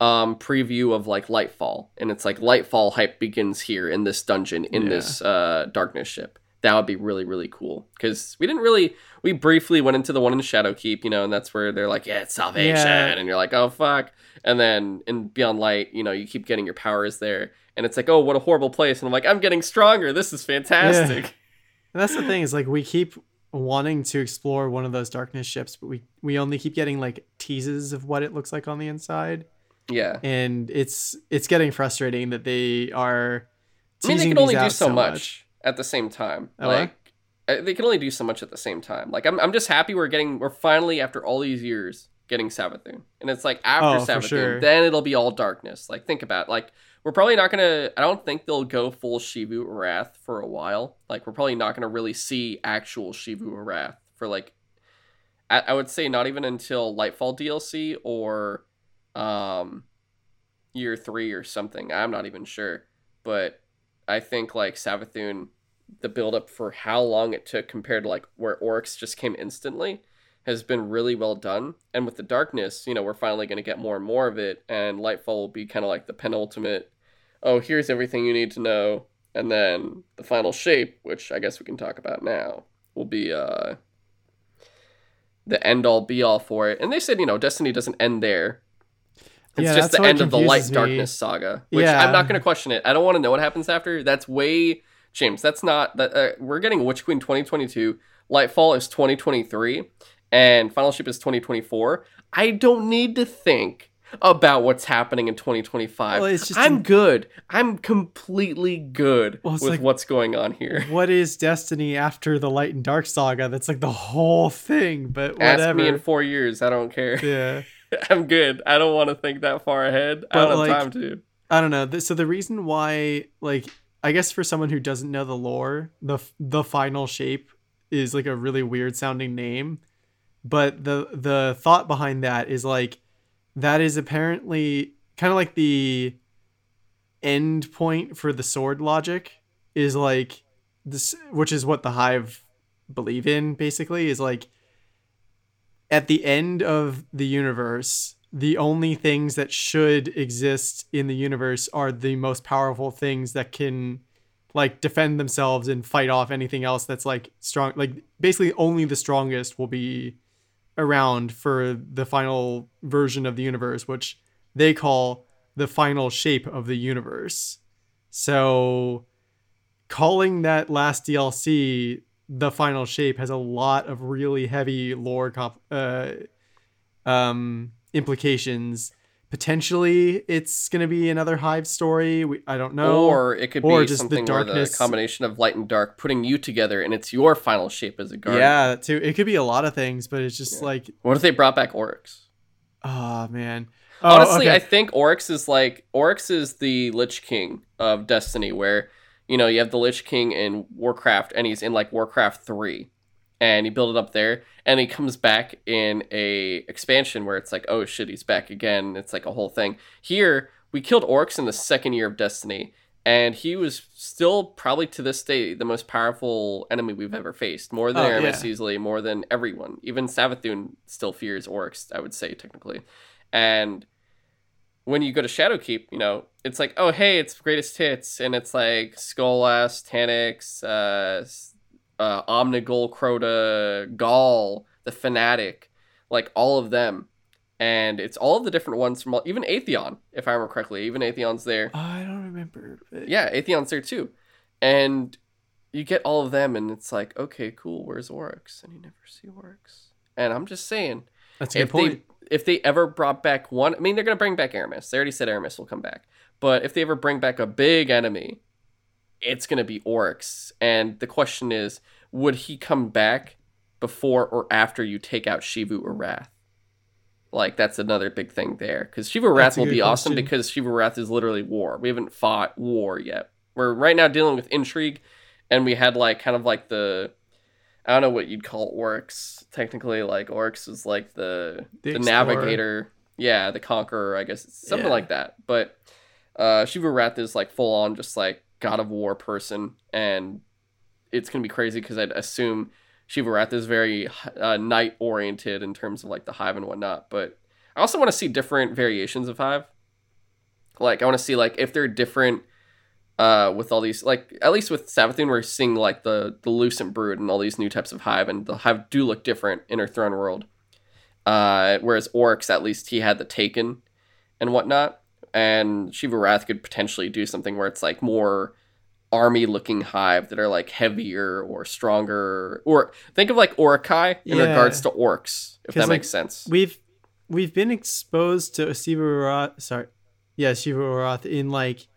S1: um preview of like Lightfall, and it's like Lightfall hype begins here in this dungeon in
S2: Yeah.
S1: this uh darkness ship. That would be really really cool because we didn't really we briefly went into the one in Shadowkeep, you know, and that's where they're like, yeah, it's salvation,
S2: Yeah.
S1: and you're like, oh fuck, and then in Beyond Light, you know, you keep getting your powers there, and it's like, oh, what a horrible place, and I'm like, I'm getting stronger. This is fantastic.
S2: And that's the thing is like we keep wanting to explore one of those darkness ships, but we we only keep getting like teases of what it looks like on the inside,
S1: Yeah.
S2: and it's it's getting frustrating that they are.
S1: I mean, they can only do
S2: out
S1: so, much, at the same time.
S2: Oh,
S1: like, uh, they can only do so much at the same time. Like, I'm, I'm just happy we're getting, we're finally, after all these years, getting Savathun. And it's like, after
S2: Oh,
S1: Savathun,
S2: sure.
S1: then it'll be all darkness. Like, think about it. Like, we're probably not to, I don't think they'll go full Xivu Arath for a while. Like, we're probably not to really see actual Xivu Arath for, like, I, I would say not even until Lightfall DLC or um, year three or something. I'm not even sure. But I think like Savathun, the build up for how long it took compared to like where Oryx just came instantly has been really well done. And with the darkness, you know, we're finally going to get more and more of it. And Lightfall will be kind of like the penultimate. Oh, here's everything you need to know. And then the final shape, which I guess we can talk about now, will be uh the end all be all for it. And they said, you know, Destiny doesn't end there. It's
S2: Yeah,
S1: just the end of the Light
S2: me.
S1: Darkness saga, which
S2: Yeah.
S1: I'm not going to question it. I don't want to know what happens after. That's way James. That's not that. Uh, we're getting Witch Queen 2022. Lightfall is 2023, and Final Shape is 2024. I don't need to think about what's happening in 2025.
S2: Well, it's just
S1: I'm
S2: an-
S1: good. I'm completely good
S2: Well,
S1: with
S2: like-
S1: what's going on here. [laughs]
S2: What is Destiny after the Light and Dark saga? That's like the whole thing, but
S1: Ask
S2: whatever.
S1: me in four years. I don't care.
S2: yeah. [laughs]
S1: I'm good. I don't want to think that far ahead. I don't have time to.
S2: I don't know. So the reason why, like, I guess for someone who doesn't know the lore, the the final shape is like a really weird sounding name, but the the thought behind that is like that is apparently kind of like the end point for the sword logic is like this, which is what the hive believe in basically is like at the end of the universe, the only things that should exist in the universe are the most powerful things that can like defend themselves and fight off anything else that's like strong like basically only the strongest will be around for the final version of the universe which they call the final shape of the universe so calling that last DLC the final shape has a lot of really heavy lore comp- uh, um, implications. Potentially, it's going to be another Hive story. We, I don't know.
S1: or it could
S2: or
S1: be
S2: just the
S1: something where the
S2: darkness-
S1: combination of light and dark putting you together and it's your final shape as a guardian.
S2: yeah, too. It could be a lot of things, but it's just
S1: Yeah.
S2: like,
S1: What if they brought back Oryx?
S2: oh man. Oh,
S1: Honestly,
S2: okay.
S1: I think Oryx is like Oryx is the Lich King of Destiny, where you know you have the Lich King in Warcraft, and he's in like Warcraft three, and you build it up there, and he comes back in a expansion where it's like, oh shit, he's back again. It's like a whole thing. Here, we killed Oryx in the second year of Destiny, and he was still probably to this day the most powerful enemy we've ever faced, more than
S2: Oh,
S1: Eramis
S2: yeah.
S1: easily, more than everyone. Even Savathun still fears Oryx I would say technically, and when you go to Shadowkeep, you know, it's like, oh hey, it's greatest hits, and it's like Skolas, Taniks, uh, s- uh, Omnigul, Crota, Ghaul, the Fanatic, like all of them, and it's all of the different ones from all, even Atheon, if I remember correctly. Even Atheon's there.
S2: I don't remember.
S1: Yeah, Atheon's there too, and you get all of them, and it's like, okay, cool. Where's Oryx? And you never see Oryx. And I'm just saying,
S2: That's a good
S1: if
S2: point.
S1: they if they ever brought back one, I mean, they're gonna bring back Eramis. They already said Eramis will come back, but if they ever bring back a big enemy, it's gonna be Oryx. And the question is, would he come back before or after you take out Xivu Arath? Like that's another big thing there, because
S2: Xivu Arath
S1: will be awesome
S2: question.
S1: because Xivu Arath is literally war. We haven't fought war yet. We're right now dealing with intrigue, and we had like kind of like the I don't know what you'd call Oryx. Technically, like Oryx is like the
S2: The
S1: the, navigator, yeah, the conqueror. I guess something
S2: Yeah.
S1: like that. But uh, Xivu Arath is like full on, just like God of War person, and it's gonna be crazy because I'd assume Xivu Arath is very uh, knight oriented in terms of like the hive and whatnot. But I also want to see different variations of hive. Like I want to see like if they're different uh, with all these like at least with Savathun we're seeing like the the lucent brood and all these new types of hive and the hive do look different in her throne world. Uh, whereas Oryx at least he had the taken and whatnot, and Xivu Arath could potentially do something where it's like more army looking hive that are like heavier or stronger or think of like Uruk-hai in
S2: Yeah.
S1: regards to orcs if that
S2: like,
S1: makes sense.
S2: we've we've been exposed to Xivu Arath. Sorry, yeah, Xivu Arath in like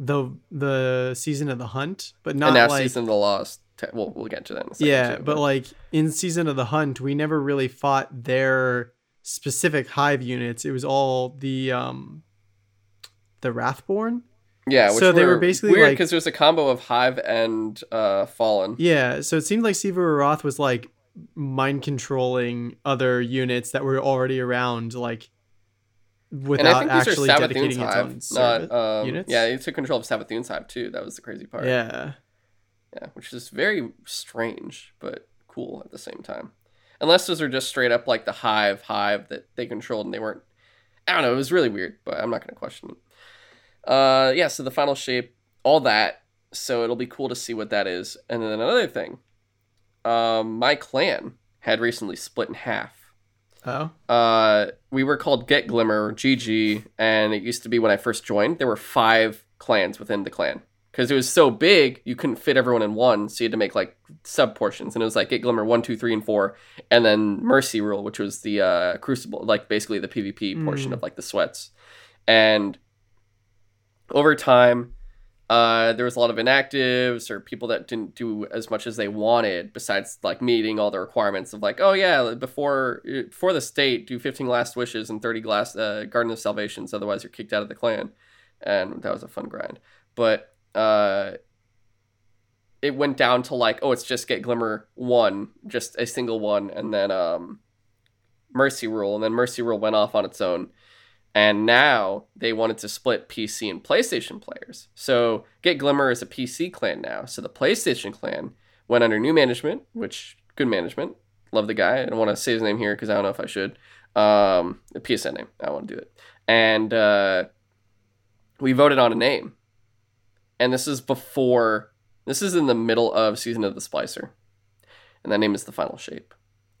S2: the the season of the hunt, but not
S1: and now
S2: like
S1: season of the lost. We'll we'll get to that in a second.
S2: yeah,
S1: too,
S2: but like in season of the hunt, we never really fought their specific hive units. It was all the um the Wrathborn.
S1: Yeah, which
S2: So they were
S1: were
S2: basically
S1: weird
S2: like-
S1: because was a combo of Hive and uh, Fallen.
S2: Yeah, so it seemed like Xivu Arath was like mind controlling other units that were already around, like without
S1: think these are
S2: actually dedicating its own
S1: not um,
S2: units?
S1: Yeah, he took control of Savathun's Hive too. That was the crazy part.
S2: yeah.
S1: yeah, which is very strange but cool at the same time. Unless those are just straight up like the Hive Hive that they controlled and they weren't. I don't know. It was really weird, but I'm not going to question it. Uh, yeah. So the final shape, all that. So it'll be cool to see what that is. And then another thing, um, my clan had recently split in half.
S2: Oh.
S1: uh, we were called Get Glimmer, GG, and it used to be when I first joined, there were five clans within the clan. Because it was so big, you couldn't fit everyone in one, so you had to make like sub portions. And it was like Get Glimmer 1, 2, 3, and 4, and then Mercy Rule, which was the uh, Crucible, like basically the PvP portion
S2: Mm.
S1: of like the sweats. And over time, uh, there was a lot of inactives or people that didn't do as much as they wanted besides like meeting all the requirements of like oh yeah before before the state do 15 last wishes and 30 glass uh, garden of salvations otherwise you're kicked out of the clan. And that was a fun grind. But uh it went down to like oh it's just get glimmer one just a single one and then um mercy rule and then mercy rule went off on its own and now they wanted to split PC and PlayStation players. So Get Glimmer is a PC clan now. So the PlayStation clan went under new management, which good management. Love the guy. I don't want to say his name here because I don't know if I should. Um, PSN name. I want to do it. And uh, we voted on a name. And this is before. This is in the middle of season of the Splicer, and that name is the Final Shape.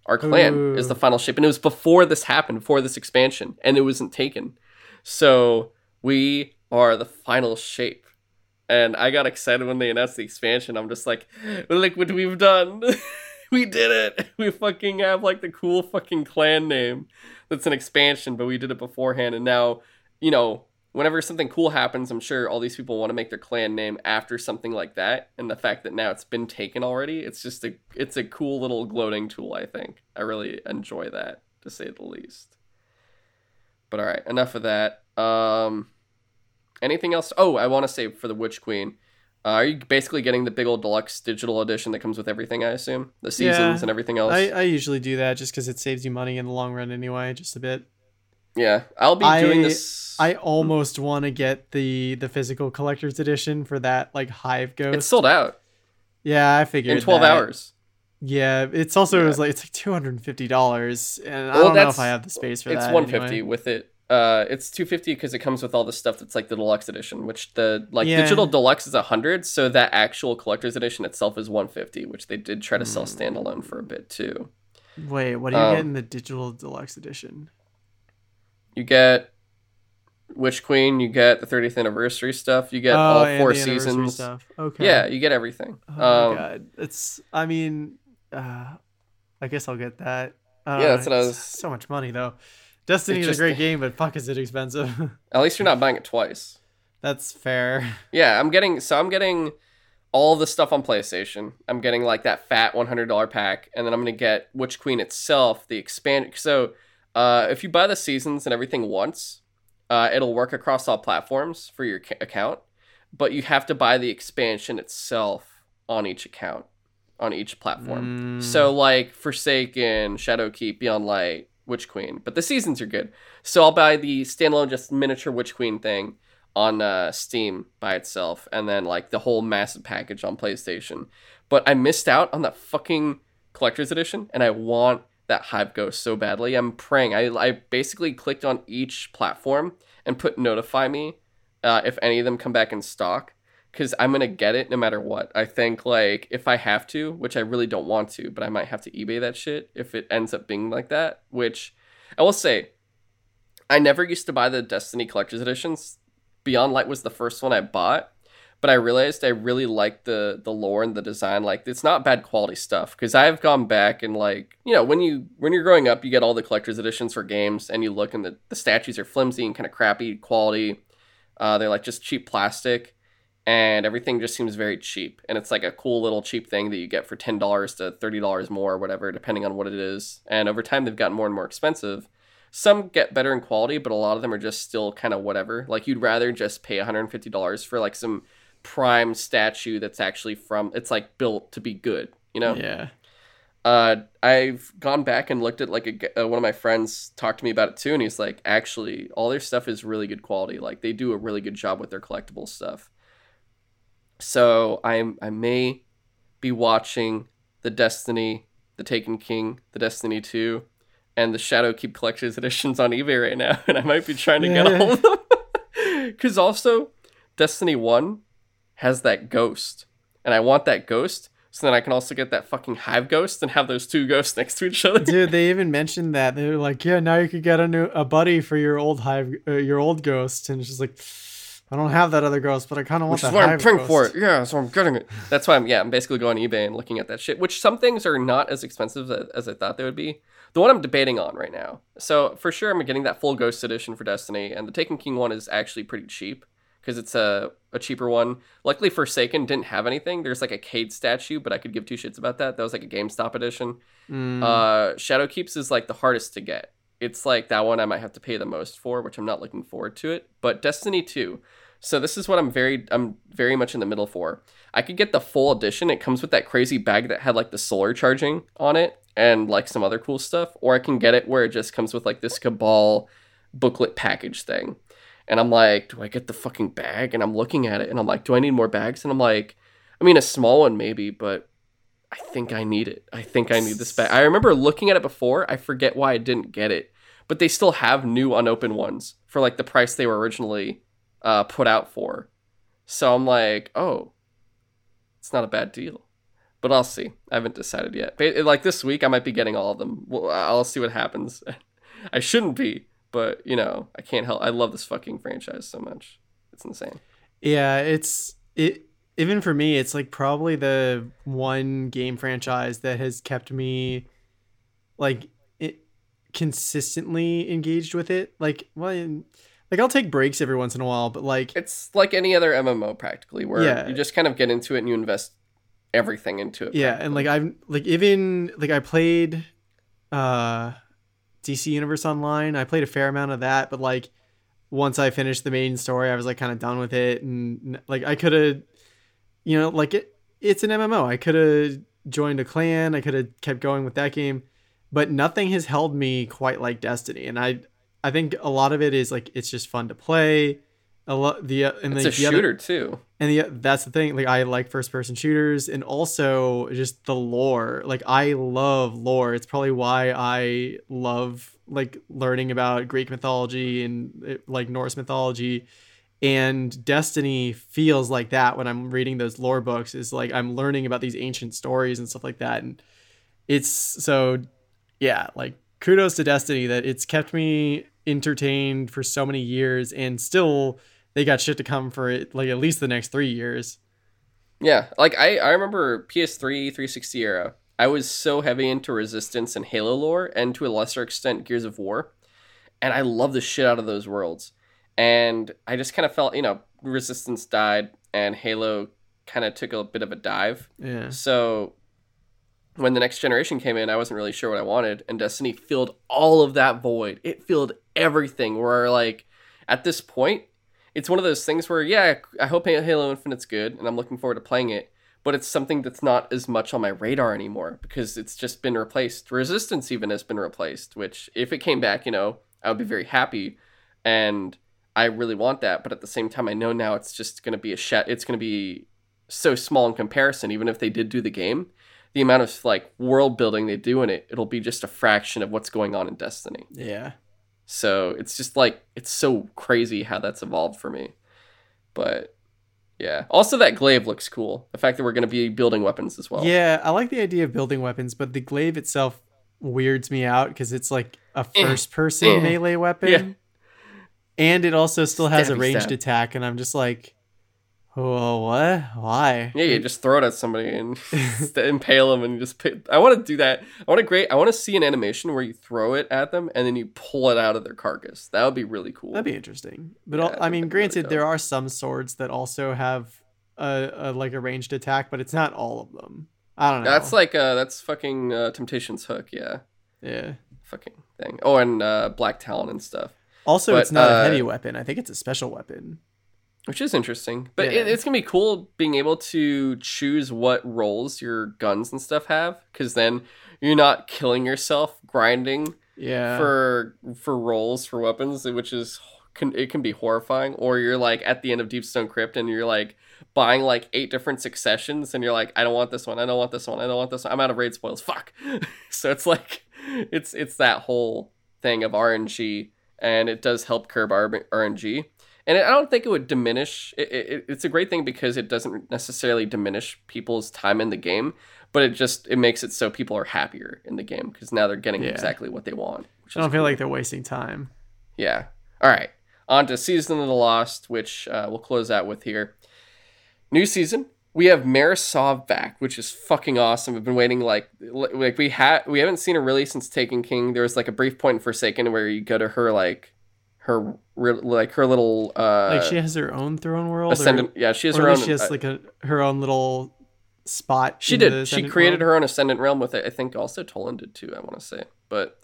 S1: Our clan is the final shape, and it was before this happened, before this expansion, and it wasn't taken. So we are the final shape. And I got excited when they announced the expansion. I'm just like, look what we've done. [laughs] we did it. We fucking have like the cool fucking clan name that's an expansion, but we did it beforehand. And now, you know, whenever something cool happens, I'm sure all these people want to make their clan name after something like that. And the fact that now it's been taken already, it's just a it's a cool little gloating tool, I think. I really enjoy that, to say the least. But all right, enough of that. Um, anything else? Oh, I want to say for the Witch Queen, uh, are you basically getting the big old deluxe digital edition that comes with everything? I assume the seasons
S2: Yeah,
S1: and everything else.
S2: I, I usually do that just because it saves you money in the long run anyway, just a bit.
S1: Yeah, I'll be
S2: I-
S1: doing this.
S2: I almost want to get the the physical collector's edition for that like hive ghost.
S1: it's sold out
S2: yeah, I figured
S1: in 12
S2: that.
S1: hours.
S2: Yeah, it's also
S1: Yeah.
S2: it was like it's like two hundred and fifty dollars, and I don't know if I have the space for that.
S1: It's 150
S2: anyway.
S1: with it Uh, it's 250 because it comes with all the stuff that's like the deluxe edition, which the like
S2: Yeah.
S1: digital deluxe is a 100, so that actual collector's edition itself is 150, which they did try to sell standalone for a bit too.
S2: Wait, what do you
S1: Um,
S2: get in the digital deluxe edition?
S1: You get Witch Queen, you get the 30th anniversary stuff, you get
S2: Oh,
S1: all four seasons.
S2: Stuff. Okay.
S1: Yeah, you get everything.
S2: Oh
S1: um,
S2: my god, it's. I mean, uh, I guess I'll get that. Uh,
S1: Yeah, that's what I was-
S2: So much money though. Destiny
S1: It's
S2: is a great game, but fuck, is it expensive? [laughs]
S1: At least you're not buying it twice.
S2: that's fair.
S1: Yeah, I'm getting so I'm getting all the stuff on PlayStation. I'm getting like that fat $100 pack, and then I'm gonna get Witch Queen itself, the expand. So, uh, if you buy the seasons and everything once, uh, it'll work across all platforms for your ca- account, but you have to buy the expansion itself on each account, on each platform.
S2: Mm,
S1: So like Forsaken, Shadowkeep, Beyond Light, Witch Queen, but the seasons are good. So I'll buy the standalone just miniature Witch Queen thing on uh, Steam by itself, and then like the whole massive package on PlayStation. But I missed out on that fucking collector's edition, and I want that Hive Ghost so badly. I'm praying. I I basically clicked on each platform and put notify me uh, if any of them come back in stock because I'm gonna get it no matter what. I think like if I have to, which I really don't want to, but I might have to eBay that shit if it ends up being like that. Which I will say, I never used to buy the Destiny collector's editions. Beyond Light was the first one I bought, but I realized I really liked the the lore and the design. Like it's not bad quality stuff because I've gone back and like you know when you when you're growing up, you get all the collector's editions for games, and you look and the the statues are flimsy and kind of crappy quality. Uh, they're like just cheap plastic and everything just seems very cheap and it's like a cool little cheap thing that you get for $10 to $30 more or whatever depending on what it is and over time they've gotten more and more expensive some get better in quality but a lot of them are just still kind of whatever like you'd rather just pay $150 for like some prime statue that's actually from it's like built to be good you know
S2: Yeah.
S1: uh, I've gone back and looked at like a, uh, one of my friends talked to me about it too, and he's like, actually, all their stuff is really good quality. Like they do a really good job with their collectible stuff. So I'm I may be watching the Destiny, the Taken King, the Destiny Two, and the Shadowkeep Collector's [laughs] editions on eBay right now, [laughs] and I might be trying to get
S2: Yeah.
S1: all of them. [laughs] Because also, Destiny One has that ghost, and I want that ghost. So then I can also get that fucking hive ghost and have those two ghosts [laughs] next to each other.
S2: Dude, they even mentioned that they were like, "Yeah, now you could get a new a buddy for your old hive, uh, your old ghost," and it's just like, I don't have that other ghost, but I kind of want
S1: Which is
S2: that
S1: why I'm praying for it. Yeah, so I'm getting it. That's why I'm yeah, I'm basically going eBay and looking at that shit. Which some things are not as expensive as, as I thought they would be. The one I'm debating on right now. So for sure I'm getting that full Ghost edition for Destiny, and the Taken King one is actually pretty cheap because it's a a cheaper one. Luckily Forsaken didn't have anything. There's like a Cayde statue, but I could give two shits about that. That was like a GameStop edition.
S2: Mm.
S1: Uh, Shadowkeeps is like the hardest to get. It's like that one I might have to pay the most for, which I'm not looking forward to it. But Destiny 2. So this is what I'm very I'm very much in the middle for. I could get the full edition. It comes with that crazy bag that had like the solar charging on it and like some other cool stuff, or I can get it where it just comes with like this Cabal booklet package thing. And I'm like, do I get the fucking bag? And I'm looking at it and I'm like, do I need more bags? And I'm like, I mean, a small one maybe, but I think I need it. I think I need this bag. I remember looking at it before. I forget why I didn't get it, but they still have new unopened ones for like the price they were originally uh, put out for. So I'm like, oh, it's not a bad deal. But I'll see. I haven't decided yet. But, like this week, I might be getting all of them. I'll see what happens. [laughs] I shouldn't be, but you know, I can't help. I love this fucking franchise so much. It's insane.
S2: Yeah, it's it. Even for me, it's like probably the one game franchise that has kept me like it consistently engaged with it. Like, well, like I'll take breaks every once in a while, but like
S1: It's like any other MMO practically, where
S2: Yeah.
S1: you just kind of get into it and you invest everything into it.
S2: yeah and like i've like even like i played uh dc universe online. I played a fair amount of that but like once i finished the main story i was like kind of done with it and like i could have you know like it it's an mmo i could have joined a clan. I could have kept going with that game but nothing has held me quite like destiny and i i think a lot of it is like it's just fun to play a lot the uh, and
S1: It's
S2: the,
S1: a
S2: the other-
S1: shooter too.
S2: and the, that's the thing like i like first person shooters and also just the lore like i love lore. It's probably why i love like learning about greek mythology and uh, like norse mythology. And destiny feels like that when i'm reading those lore books is like i'm learning about these ancient stories and stuff like that. And it's so yeah like kudos to destiny that it's kept me entertained for so many years and still they got shit to come for it like at least the next three years
S1: Yeah, like I, I remember PS3, 360 era. I was so heavy into Resistance and Halo lore, and to a lesser extent Gears of War, and I love the shit out of those worlds. And I just kind of felt, you know, Resistance died, and Halo kind of took a bit of a dive.
S2: yeah
S1: So when the next generation came in, I wasn't really sure what I wanted, and Destiny filled all of that void. It filled everything. Where like at this point, it's one of those things where yeah, I hope Halo Infinite's good, and I'm looking forward to playing it. But it's something that's not as much on my radar anymore because it's just been replaced. Resistance even has been replaced, which if it came back, you know, I would be very happy, and I really want that. But at the same time, I know now it's just going to be a sh- It's going to be so small in comparison. Even if they did do the game, the amount of like world building they do in it, it'll be just a fraction of what's going on in Destiny.
S2: yeah
S1: So it's just like it's so crazy how that's evolved for me. But yeah. Also that glaive looks cool. The fact that we're gonna be building weapons as well.
S2: yeah i like the idea of building weapons but the glaive itself weirds me out because it's like a
S1: Eh.
S2: first person
S1: Eh.
S2: melee weapon
S1: Yeah.
S2: and it also still has a ranged
S1: stab.
S2: attack and i'm just like oh what why
S1: Yeah, you just throw it at somebody and [laughs] [laughs] impale them and you just pick. I want to do that. I want to great. I want to see an animation where you throw it at them and then you pull it out of their carcass. That would be really cool.
S2: That'd be interesting. But
S1: Yeah, I
S2: mean,
S1: that'd really
S2: granted, there are some swords that also have a, a like a ranged attack, but it's not all of them. I don't know.
S1: That's like uh, that's fucking uh, Temptation's hook. Yeah,
S2: yeah.
S1: fucking thing. Oh, and uh, Black Talon and stuff.
S2: Also,
S1: But,
S2: it's not
S1: uh,
S2: a heavy weapon. I think it's a special weapon.
S1: Which is interesting. But
S2: Yeah.
S1: it, it's gonna be cool being able to choose what roles your guns and stuff have, because then you're not killing yourself grinding
S2: Yeah.
S1: for for rolls for weapons, which is can it can be horrifying. Or you're like at the end of Deep Stone Crypt and you're like buying like eight different successions, and you're like, I don't want this one, I don't want this one, I don't want this one. I'm out of raid spoils. Fuck. [laughs] so it's like it's it's that whole thing of RNG, and it does help curb RNG. And I don't think it would diminish. It, it, it's a great thing because it doesn't necessarily diminish people's time in the game, but it just it makes it so people are happier in the game because now they're getting
S2: Yeah.
S1: exactly what they want. Which
S2: I don't feel
S1: cool.
S2: like they're wasting time.
S1: Yeah. All right. On to Season of the Lost, which uh, we'll close out with here. New season. We have Mara Sov back, which is fucking awesome. We've been waiting like like we had we haven't seen her really since Taken King. There was like a brief point in Forsaken where you go to her like her like her little uh
S2: Like she has her own throne world.
S1: ascendant.
S2: Or,
S1: yeah, she has her own.
S2: she has
S1: uh,
S2: like a her own little spot.
S1: she did. She created her own ascendant realm with it. I think also Tolan did too. I want to say, but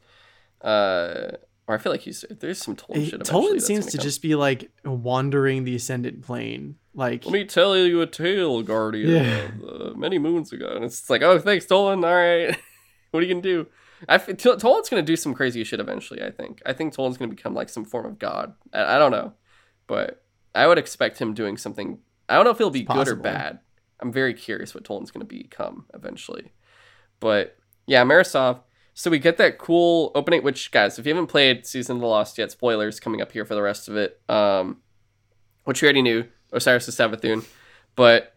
S1: uh, or I feel like he's there's some Tolan
S2: Hey,
S1: shit.
S2: Tolan seems to
S1: come.
S2: just be like wandering the ascendant plane. Like
S1: Let me tell you a tale, Guardian.
S2: Yeah.
S1: of, uh, many moons ago, and it's like, oh, thanks, Tolan. All right, [laughs] what are you gonna do? I f- T- Tolan's gonna do some crazy shit eventually. I think. I think Tolan's gonna become like some form of god. I, I don't know, but I would expect him doing something. I don't know if he'll be
S2: It's
S1: good or bad. I'm very curious what Tolan's gonna become eventually. But yeah, Mara Sov. So we get that cool opening. Which guys, if you haven't played Season of the Lost yet, spoilers coming up here for the rest of it. Um, which we already knew, Osiris is Savathun. But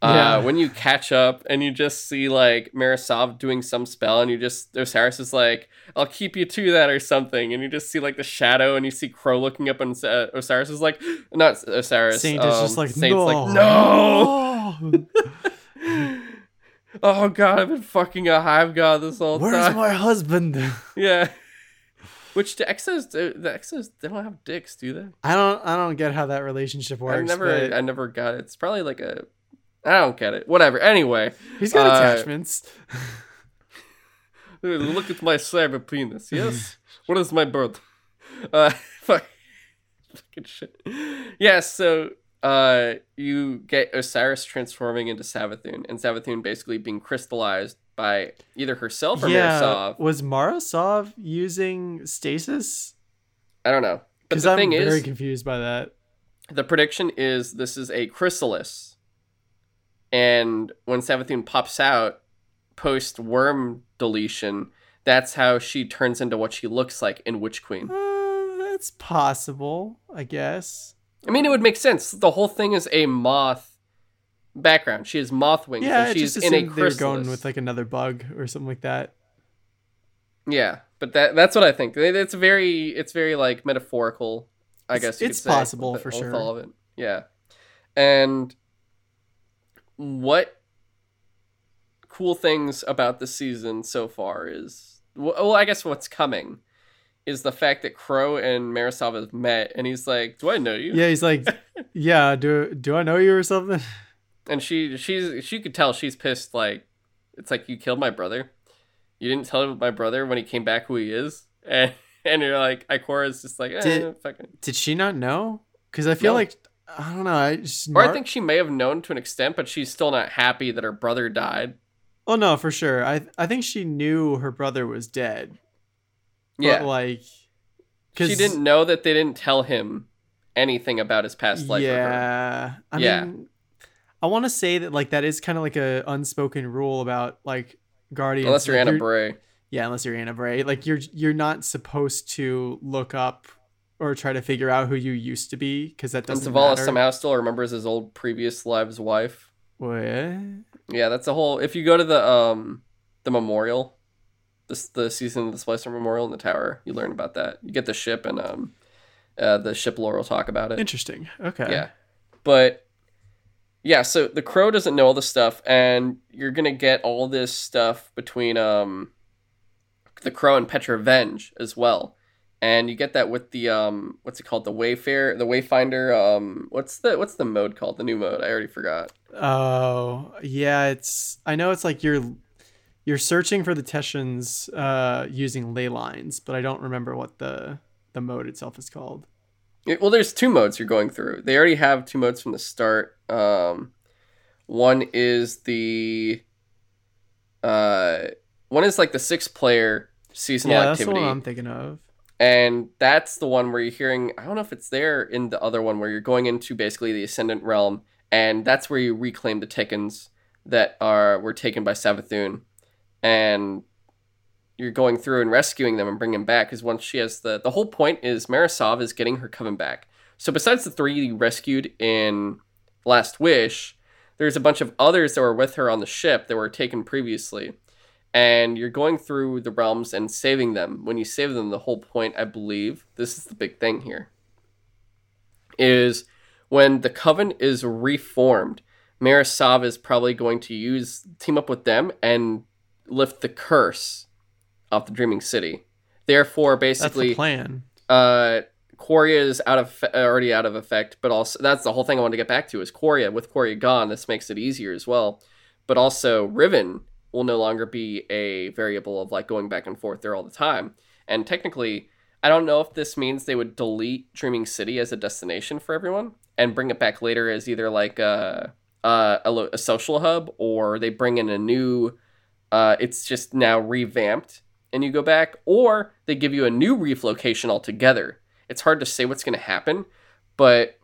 S1: uh,
S2: Yeah.
S1: when you catch up and you just see like Mara Sov doing some spell, and you just Osiris is like, "I'll keep you to that" or something, and you just see like the shadow, and you see Crow looking up, and uh, Osiris is like, not Osiris.
S2: Saint is just
S1: um,
S2: like
S1: Saint's
S2: no,
S1: like, no.
S2: no. [laughs]
S1: oh god, I've been fucking a hive god this whole
S2: Where's
S1: time.
S2: Where's my husband? [laughs]
S1: Yeah. Which the Exos, the Exos, they don't have dicks, do they?
S2: I don't I don't get how that relationship works.
S1: I never,
S2: but
S1: I never got it. It's probably like a, I don't get it. Whatever. Anyway,
S2: he's got
S1: uh,
S2: attachments. [laughs]
S1: look at my cyber penis. Yes. what is my bird? [laughs] Uh, [laughs] fuck, fucking shit. Yeah. So, uh, you get Osiris transforming into Savathun, and Savathun basically being crystallized by either herself or
S2: Yeah,
S1: Mara Sov.
S2: was Mara Sov using stasis?
S1: I don't know.
S2: Because I'm very
S1: is,
S2: confused by that.
S1: the prediction is this is a chrysalis, and when Savathun pops out post worm deletion, that's how she turns into what she looks like in Witch Queen.
S2: Uh, that's possible, I guess.
S1: I mean, it would make sense. The whole thing is a moth background. She has moth wings.
S2: Yeah,
S1: and she's
S2: just
S1: in a
S2: assumed they were
S1: chrysalis.
S2: going with like another bug or something like that.
S1: Yeah, but that that's what I think. It's very it's very like metaphorical. I
S2: It's-
S1: guess you
S2: it's possible for sure.
S1: All of it. Yeah, and what cool things about the season so far is well, I guess what's coming is the fact that Crow and Mara Sov have met, and he's like, "Do I know you?"
S2: Yeah, he's like, [laughs] yeah, do do I know you or something?
S1: and she she's she could tell she's pissed. Like, it's like you killed my brother. You didn't tell my brother when he came back who he is, [laughs] and and you're like, Ikora's just like, eh,
S2: Did-
S1: fucking.
S2: Did she not know? Because I feel
S1: No.
S2: like I don't know. I just
S1: Or I think she may have known to an extent, but she's still not happy that her brother died.
S2: Oh no, for sure. I I think she knew her brother was dead.
S1: Yeah,
S2: But like,
S1: she didn't know that they didn't tell him anything about his past life.
S2: Yeah. I
S1: Yeah.
S2: mean, I want to say that like that is kind of like a unspoken rule about like guardians.
S1: Unless you're
S2: like,
S1: Ana Bray.
S2: Yeah, unless you're Ana Bray. Like you're you're not supposed to look up or try to figure out who you used to be because that doesn't
S1: Zavala
S2: matter.
S1: somehow still remembers his old previous lives wife.
S2: What?
S1: Yeah, that's a whole. If you go to the um the memorial, this the season of the Splicer Memorial in the tower, you learn about that. You get the ship and um uh, the ship lore will talk about it.
S2: Interesting. Okay.
S1: Yeah, but yeah, so the crow doesn't know all this stuff, and you're gonna get all this stuff between um the crow and Petra Venj as well. And you get that with the um what's it called? The Wayfair the Wayfinder, um what's the what's the mode called? The new mode. I already forgot.
S2: Oh, yeah. It's. I know it's like you're you're searching for the Techeuns uh, using ley lines, but I don't remember what the the mode itself is called.
S1: It- well, there's two modes you're going through. They already have two modes from the start. Um, one is the uh, one is like the six player seasonal
S2: yeah, that's the one I'm thinking of.
S1: And that's the one where you're hearing. I don't know if it's there in the other one where you're going into basically the ascendant realm, and that's where you reclaim the Techeuns that are were taken by Savathun, and you're going through and rescuing them and bringing them back. Because once she has the the whole point is Mara Sov is getting her coven back. So besides the three you rescued in Last Wish, there's a bunch of others that were with her on the ship that were taken previously. And you're going through the realms and saving them. When you save them, the whole point, I believe, this is the big thing here, is when the coven is reformed, Mara Sov is probably going to use team up with them and lift the curse off the Dreaming City. Therefore,
S2: That's
S1: basically,
S2: the plan.
S1: uh Quria is out of already out of effect, but also that's the whole thing I wanted to get back to is Quria. With Quria gone, this makes it easier as well. But also Riven will no longer be a variable of like going back and forth there all the time. And technically, I don't know if this means they would delete Dreaming City as a destination for everyone and bring it back later as either like a a, a, lo- a social hub or they bring in a new. Uh, it's just now revamped and you go back, or they give you a new reef location altogether. It's hard to say what's going to happen, but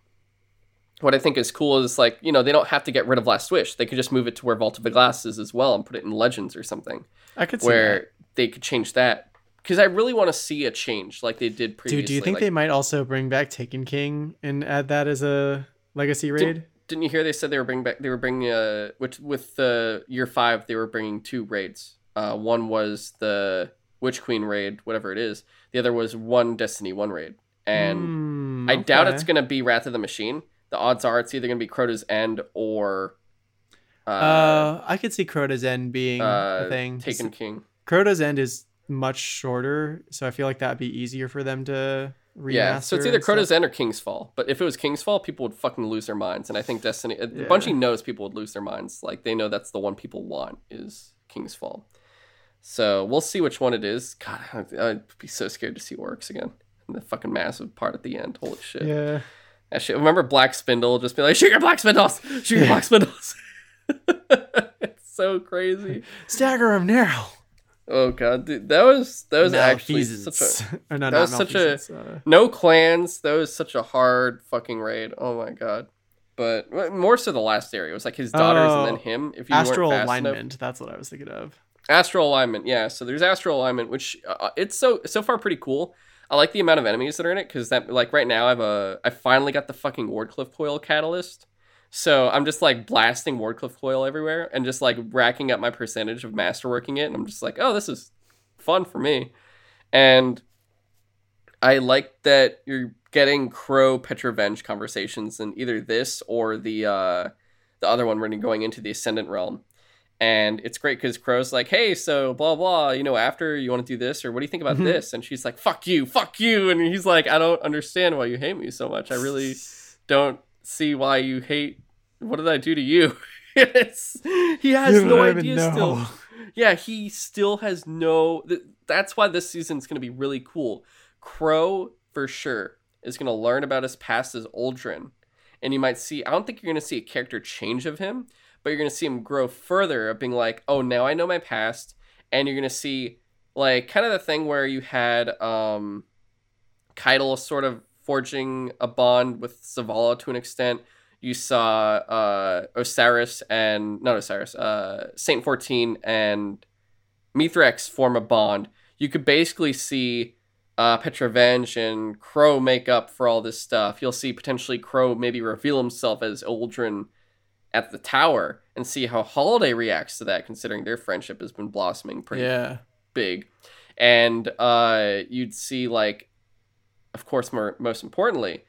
S1: what I think is cool is like, you know, they don't have to get rid of Last Wish. They could just move it to where Vault of the Glass is as well and put it in Legends or something
S2: I could see
S1: where
S2: that.
S1: they could change that. Because I really want to see a change like they did previously.
S2: Dude, do you think
S1: like,
S2: they might also bring back Taken King and add that as a legacy raid?
S1: didn't you hear they said they were bringing back they were bringing uh which with the year five they were bringing two raids uh one was the witch queen raid whatever it is the other was one destiny one raid and
S2: Hmm,
S1: i doubt it's gonna be wrath of the machine the odds are it's either gonna be crota's end or uh,
S2: Uh, I could see Crota's End being
S1: uh
S2: a thing.
S1: taken king
S2: Crota's End is much shorter, so I feel like that'd be easier for them to remaster.
S1: yeah so it's either crota's end or king's fall but if it was king's fall people would fucking lose their minds and i think destiny uh
S2: Yeah.
S1: bungie knows people would lose their minds like they know that's the one people want is king's fall so we'll see which one it is god I'd, I'd be so scared to see Oryx again and the fucking massive part at the end holy shit
S2: Yeah.
S1: Remember black spindle just be like shoot your black spindles shoot your black spindles [laughs] it's so crazy
S2: Stagger him narrow.
S1: Oh god, dude, that was that was actually such a [laughs]
S2: no,
S1: that was such a-
S2: uh,
S1: no clans. That was such a hard fucking raid. Oh my god. But more so the last area. It was like his daughters and
S2: Oh,
S1: then him. If you
S2: astral
S1: weren't fast enough.
S2: alignment. That's what I was thinking of.
S1: Astral alignment, yeah. So there's astral alignment, which uh, it's so so far pretty cool. I like the amount of enemies that are in it because that like right now I have a I finally got the fucking Wardcliff coil catalyst. So I'm just like blasting Wardcliff coil everywhere and just like racking up my percentage of masterworking it, and I'm just like, oh, this is fun for me. And I like that you're getting Crow Petra Venj conversations in either this or the uh the other one when you're going into the Ascendant realm and it's great because Crow's like, "Hey, so blah blah, you know, after you want to do this, or what do you think about
S2: Mhm.
S1: this?" And she's like, "Fuck you, fuck you," and he's like, "I don't understand why you hate me so much. I really [laughs] don't see why you hate. What did I do to you?" [laughs] it's he has
S2: You
S1: no idea still. Yeah, he still has no. th- That's why this season's gonna be really cool. Crow for sure is gonna learn about his past as Uldren, and you might see. I don't think you're gonna see a character change of him, but you're gonna see him grow further of being like, oh, now I know my past, and you're gonna see like kind of the thing where you had um, Caiatl sort of forging a bond with Zavala to an extent. You saw uh, Osiris and not Osiris, uh, Saint Fourteen and Mithrax form a bond. You could basically see uh, Petra Venj and Crow make up for all this stuff. You'll see potentially Crow maybe reveal himself as Uldren at the tower and see how Holliday reacts to that, considering their friendship has been blossoming pretty
S2: Yeah.
S1: big. And uh, you'd see, like, of course, more, most importantly,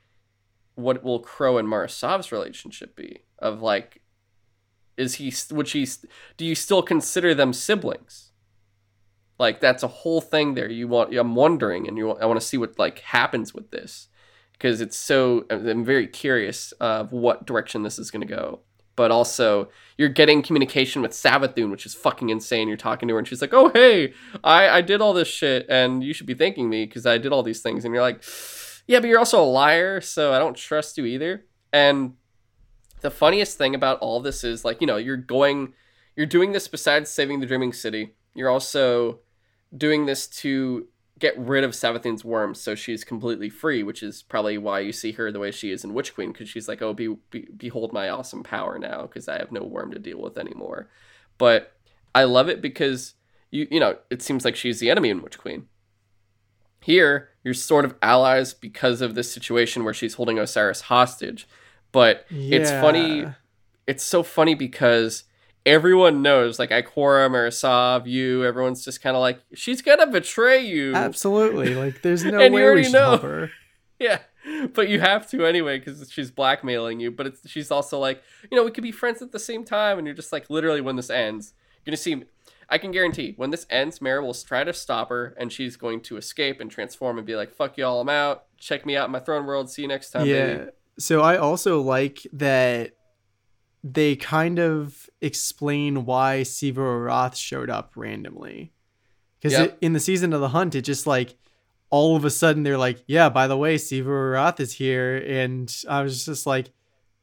S1: what will Crow and Mara Sov's relationship be? Of like, is he, would she, do you still consider them siblings? Like, that's a whole thing there. You want, I'm wondering, and you, want, I want to see what like happens with this because it's so, I'm very curious of what direction this is going to go but also you're getting communication with Savathun, which is fucking insane. You're talking to her, and she's like, "Oh, hey, I I did all this shit, and you should be thanking me because I did all these things." And you're like, "Yeah, but you're also a liar, so I don't trust you either." And the funniest thing about all this is like, you know, you're going, you're doing this besides saving the Dreaming City. You're also doing this to get rid of Savathun's worms so she's completely free, which is probably why you see her the way she is in Witch Queen, because she's like, oh, be, be, behold my awesome power now, because I have no worm to deal with anymore. But I love it because, you you know, it seems like she's the enemy in Witch Queen. Here, you're sort of allies because of this situation where she's holding Osiris hostage. But it's funny it's so funny because everyone knows, like Ikora, Mara Sov, you, everyone's just kind of like, she's gonna betray you.
S2: Absolutely. Like, there's [laughs] no
S1: you
S2: way
S1: already
S2: we should
S1: know.
S2: help her. [laughs]
S1: Yeah, but you have to anyway because she's blackmailing you. But it's she's also like, you know, we could be friends at the same time, and you're just like, literally, when this ends, you're gonna see. I can guarantee when this ends, Mara will try to stop her, and she's going to escape and transform and be like, "Fuck y'all, I'm out. Check me out in my throne world. See you next time."
S2: yeah.
S1: baby."
S2: So I also like that they kind of explain why Xivu Arath showed up randomly. Because
S1: Yep.
S2: in the season of the hunt, it just like all of a sudden they're like, yeah, by the way, Xivu Arath is here. And I was just like,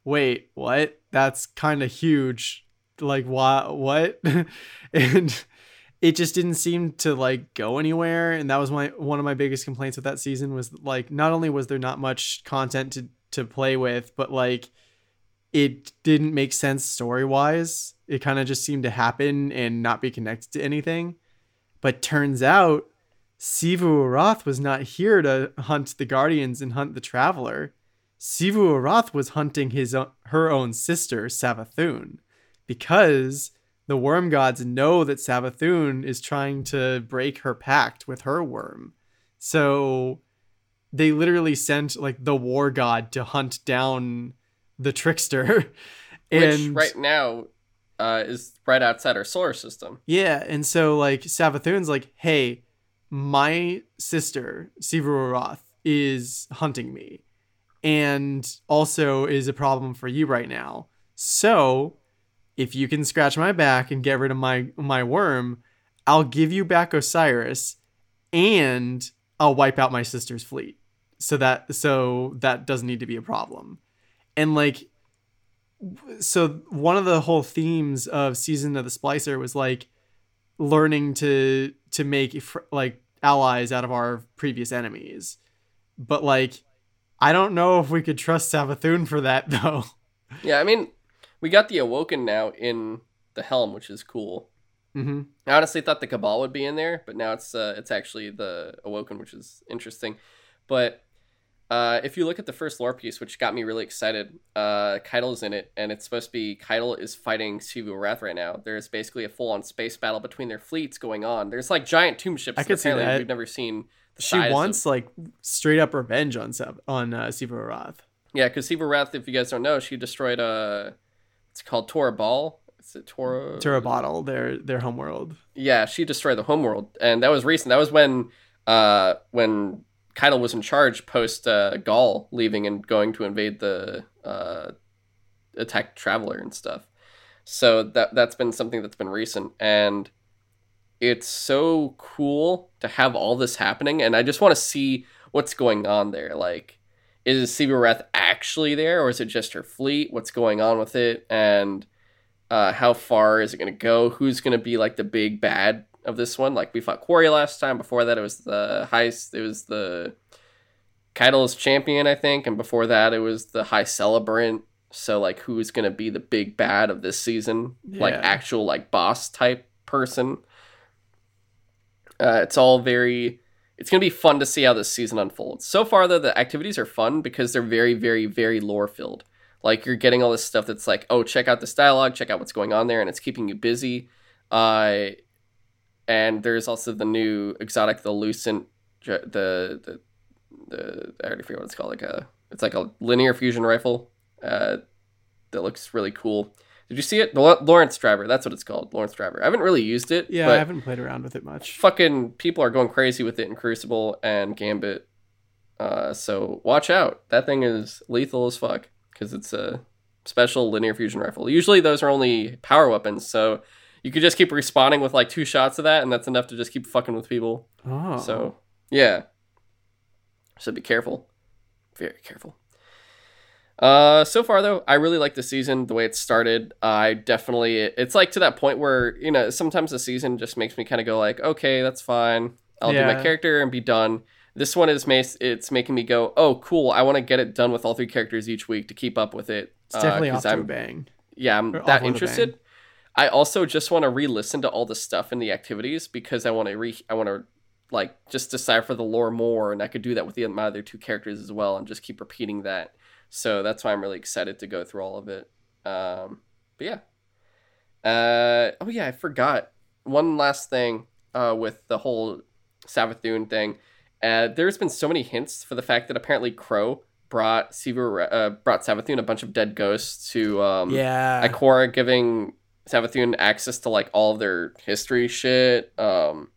S2: wait, what? That's kind of huge. Like, why? What? [laughs] and it just didn't seem to like go anywhere. And that was my one of my biggest complaints with that season was like, not only was there not much content to to play with, but like it didn't make sense story wise. It kind of just seemed to happen and not be connected to anything. But turns out Xivu Arath was not here to hunt the Guardians and hunt the Traveler. Xivu Arath was hunting his her own sister, Savathun, because the worm gods know that Savathun is trying to break her pact with her worm. So they literally sent like the war god to hunt down the trickster.
S1: Which right now uh, is right outside our solar system.
S2: yeah, and so like Savathun's like, hey, my sister, Xivu Arath, is hunting me. And also is a problem for you right now. So if you can scratch my back and get rid of my my worm, I'll give you back Osiris and I'll wipe out my sister's fleet. So that so that doesn't need to be a problem. And like so one of the whole themes of season of the splicer was like learning to to make fr- like allies out of our previous enemies. But like I don't know if we could trust Savathun for that [laughs] though.
S1: Yeah, I mean, we got the Awoken now in the helm, which is cool.
S2: Mm-hmm.
S1: I honestly thought the Cabal would be in there, but now it's uh, it's actually the Awoken, which is interesting. But uh, if you look at the first lore piece, which got me really excited, uh, Caiatl's in it, and it's supposed to be Caiatl is fighting Xivu Arath right now. There's basically a full-on space battle between their fleets going on. There's like giant tomb ships.
S2: I could see that.
S1: We've never seen. The
S2: She
S1: size of-
S2: wants like straight up revenge on on uh, Xivu Arath.
S1: Yeah, because Xivu Arath, if you guys don't know, she destroyed a. it's called Torobatl. It's a Tora
S2: Tura Bottle, their their homeworld.
S1: Yeah, she destroyed the homeworld. And that was recent. That was when uh when Caiatl was in charge post uh Ghaul leaving and going to invade the uh attack traveler and stuff. So that that's been something that's been recent and it's so cool to have all this happening and I just want to see what's going on there. Like is Wrath actually there or is it just her fleet? What's going on with it? And uh, how far is it going to go? Who's going to be like the big bad of this one? Like we fought Quria last time. Before that, it was the heist. It was the Caiatl's champion, I think, and before that, it was the High Celebrant. So like, who's going to be the big bad of this season? Like actual like boss type person. Uh, it's all very. It's gonna be fun to see how this season unfolds. So far, though, the activities are fun because they're very, very, very lore filled. Like you're getting all this stuff that's like, oh, check out this dialogue, check out what's going on there, and it's keeping you busy. Uh, and there's also the new exotic, the Lucent, the the the I already forget what it's called. Like a, it's like a linear fusion rifle. Uh, that looks really cool. Did you see it? The Lorentz Driver. That's what it's called. Lorentz Driver. I haven't really used it.
S2: Yeah,
S1: but
S2: I haven't played around with it much.
S1: fucking people are going crazy with it in Crucible and Gambit. Uh, so watch out. That thing is lethal as fuck because it's a special linear fusion rifle. Usually those are only power weapons, so you could just keep responding with like two shots of that, and that's enough to just keep fucking with people.
S2: Oh,
S1: So yeah. So be careful. Very careful. Uh, so far though, I really like the season the way it started. I definitely it's like to that point where you know sometimes the season just makes me kind of go like, okay, that's fine. I'll do my character and be done. This one is mas- it's making me go, oh, cool. I want to get it done with all three characters each week to keep up with it.
S2: it's definitely
S1: uh,
S2: off to a
S1: I'm
S2: bang.
S1: yeah, I'm
S2: Or
S1: that
S2: a
S1: interested. I also just want to re-listen to all the stuff in the activities because I want to re I want to like just decipher the lore more, and I could do that with the my other two characters as well, and just keep repeating that. So that's why I'm really excited to go through all of it. Um, but yeah. Uh, oh yeah, I forgot one last thing uh, with the whole Savathun thing. Uh, there's been so many hints for the fact that apparently Crow brought Siva, uh, brought Savathun a bunch of dead ghosts to um,
S2: yeah,
S1: Ikora giving Savathun access to like all of their history shit. Um,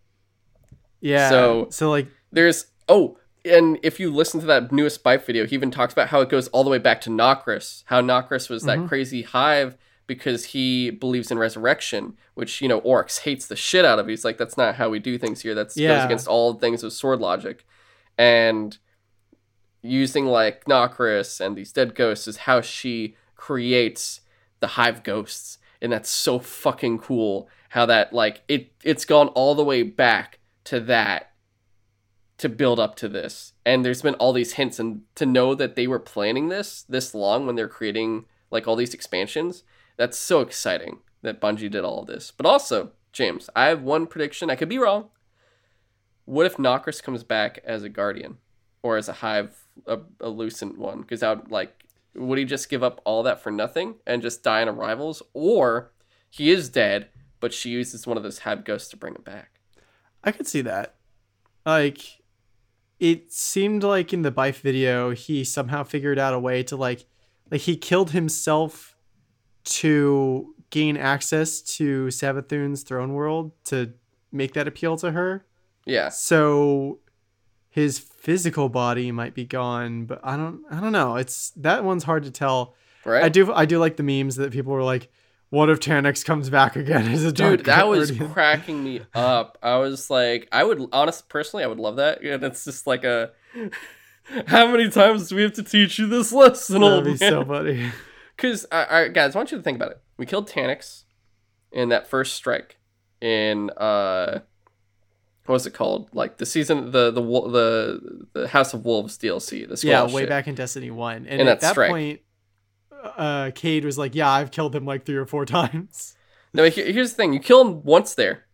S2: yeah.
S1: so-
S2: so like
S1: there's oh, and if you listen to that newest Byf video, he even talks about how it goes all the way back to Nokris, how Nokris was that
S2: Mhm.
S1: crazy hive because he believes in resurrection, which you know Oryx hates the shit out of. He's like, that's not how we do things here. That's goes against all things of sword logic, and using like Nokris and these dead ghosts is how she creates the hive ghosts and that's so fucking cool how that like it it's gone all the way back to that to build up to this. And there's been all these hints and to know that they were planning this this long when they're creating like all these expansions that's so exciting that Bungie did all of this. But also James I have one prediction. I could be wrong. What if Nokris comes back as a guardian or as a hive a, a lucent one? Because I would like would he just give up all that for nothing and just die in arrivals or he is dead but she uses one of those hive ghosts to bring him back
S2: I could see that. Like, it seemed like in the Byf video, he somehow figured out a way to like, like he killed himself to gain access to Savathun's throne world to make that appeal to her.
S1: yeah
S2: So his physical body might be gone, but I don't, I don't know. It's that one's hard to tell.
S1: right
S2: I do, I do like the memes that people were like, "What if Taniks comes back again as a
S1: dude that was
S2: guardian?" [laughs]
S1: cracking me up i was like i would honest personally i would love that and it's just like a [laughs] how many times do we have to teach you this lesson
S2: That'd
S1: old
S2: be
S1: man?
S2: so funny.
S1: Because, uh, uh, guys, I want you to think about it. We killed Taniks in that first strike. in uh what was it called? Like the season the the the the House of Wolves DLC. The
S2: yeah, way
S1: shit.
S2: back in Destiny One, and,
S1: And
S2: at that
S1: Strike.
S2: point, uh, Cayde was like, "Yeah, I've killed him like three or four [laughs] times."
S1: No, here's the thing: you kill him once there,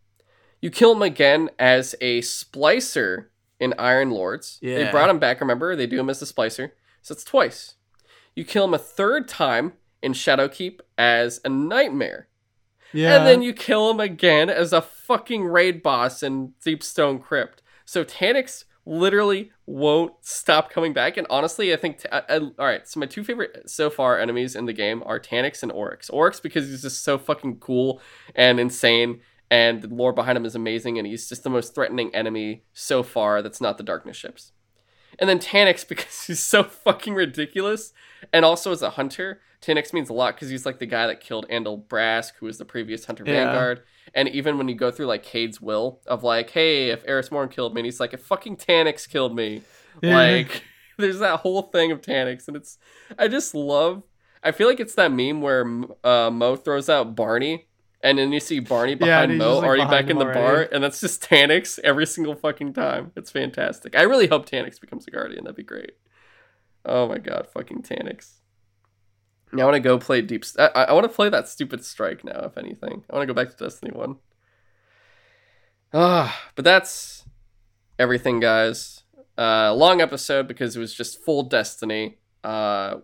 S1: you kill him again as a splicer in Iron Lords.
S2: Yeah.
S1: They brought him back. Remember, they do him as a splicer, so it's twice. You kill him a third time in Shadowkeep as a nightmare,
S2: Yeah,
S1: and then you kill him again as a fucking raid boss in Deepstone Crypt. So Taniks literally won't stop coming back. And honestly, I think t- I- I- all right. So my two favorite so far enemies in the game are Taniks and Oryx. Oryx because he's just so fucking cool and insane, and the lore behind him is amazing, and he's just the most threatening enemy so far. That's not the Darkness ships. And then Taniks [laughs] because he's so fucking ridiculous, and also as a hunter, Taniks means a lot because he's like the guy that killed Andal Brask, who was the previous Hunter
S2: Yeah.
S1: Vanguard. And even when you go through like Cayde's will of like, hey, if Eris Morn killed me, and he's like, if fucking Taniks killed me,
S2: Yeah.
S1: like [laughs] there's that whole thing of Taniks, and it's I just love. I feel like it's that meme where uh, Mo throws out Barney, and then you see Barney behind
S2: he's
S1: Mo
S2: just, like,
S1: already
S2: behind
S1: back in the bar, and that's just Taniks every single fucking time. It's fantastic. I really hope Taniks becomes a Guardian. That'd be great. Oh my god, fucking Taniks. Now I want to go play Deep. St- I, I want to play that stupid strike now. If anything, I want to go back to Destiny One. Ah, but that's everything, guys. Uh, long episode because it was just full Destiny. Uh,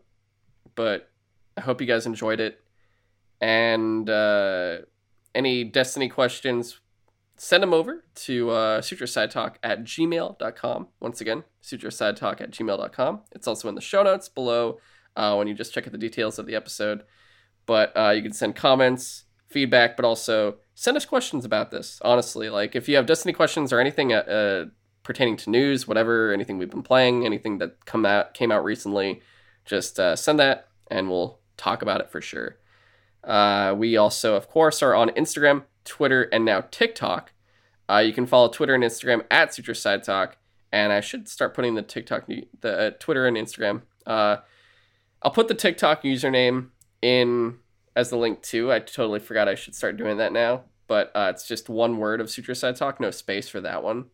S1: but I hope you guys enjoyed it. And uh, any Destiny questions, send them over to uh, sutrasidetalk at gmail.com. Once again, sutrasidetalk at gmail.com. It's also in the show notes below uh, when you just check out the details of the episode. But uh, you can send comments, feedback, but also send us questions about this. Honestly, like if you have Destiny questions or anything uh, uh, pertaining to news, whatever, anything we've been playing, anything that come out came out recently, just uh, send that and we'll talk about it for sure. Uh, we also, of course, are on Instagram, Twitter, and now TikTok. Uh, you can follow Twitter and Instagram at Suture Side Talk, and I should start putting the TikTok, the uh, Twitter and Instagram. Uh, I'll put the TikTok username in as the link too. I totally forgot I should start doing that now, but uh, it's just one word of Suture Side Talk, no space for that one.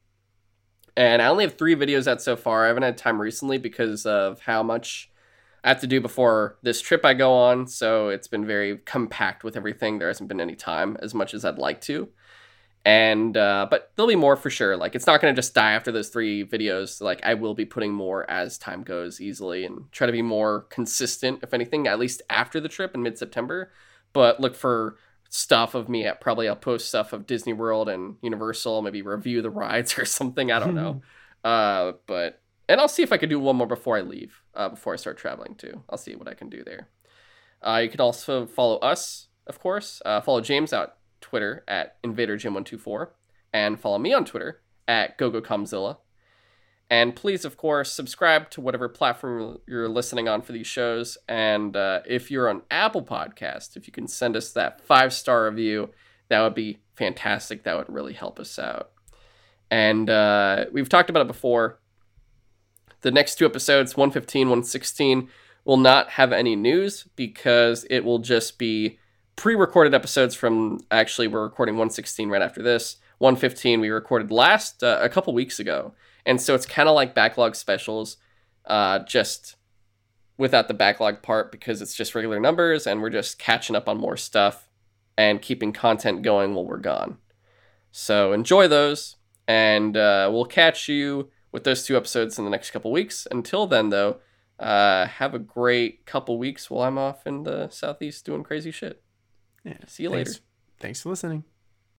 S1: And I only have three videos out so far. I haven't had time recently because of how much I have to do before this trip I go on. So it's been very compact with everything. There hasn't been any time as much as I'd like to. And, uh, but there'll be more for sure. Like, it's not going to just die after those three videos. Like, I will be putting more as time goes easily and try to be more consistent, if anything, at least after the trip in mid September. But look for stuff of me at probably I'll post stuff of Disney World and Universal, maybe review the rides [laughs] or something. I don't know. [laughs] uh, but and I'll see if I can do one more before I leave, uh, before I start traveling too. I'll see what I can do there. Uh, you can also follow us, of course. Uh, follow James out Twitter at InvaderJim124 and follow me on Twitter at GoGoComzilla. And please, of course, subscribe to whatever platform you're listening on for these shows. And uh, if you're on Apple Podcast, if you can send us that five star review, that would be fantastic. That would really help us out. And uh, we've talked about it before. The next two episodes, 115, 116, will not have any news because it will just be pre-recorded episodes from actually we're recording 116 right after this. 115 we recorded last uh, a couple weeks ago. And so it's kind of like backlog specials uh, just without the backlog part because it's just regular numbers and we're just catching up on more stuff and keeping content going while we're gone. So enjoy those and uh, we'll catch you with those two episodes in the next couple weeks until then though uh, have a great couple weeks while i'm off in the southeast doing crazy shit
S2: Yeah.
S1: See you
S2: Thanks-
S1: later.
S2: Thanks for listening.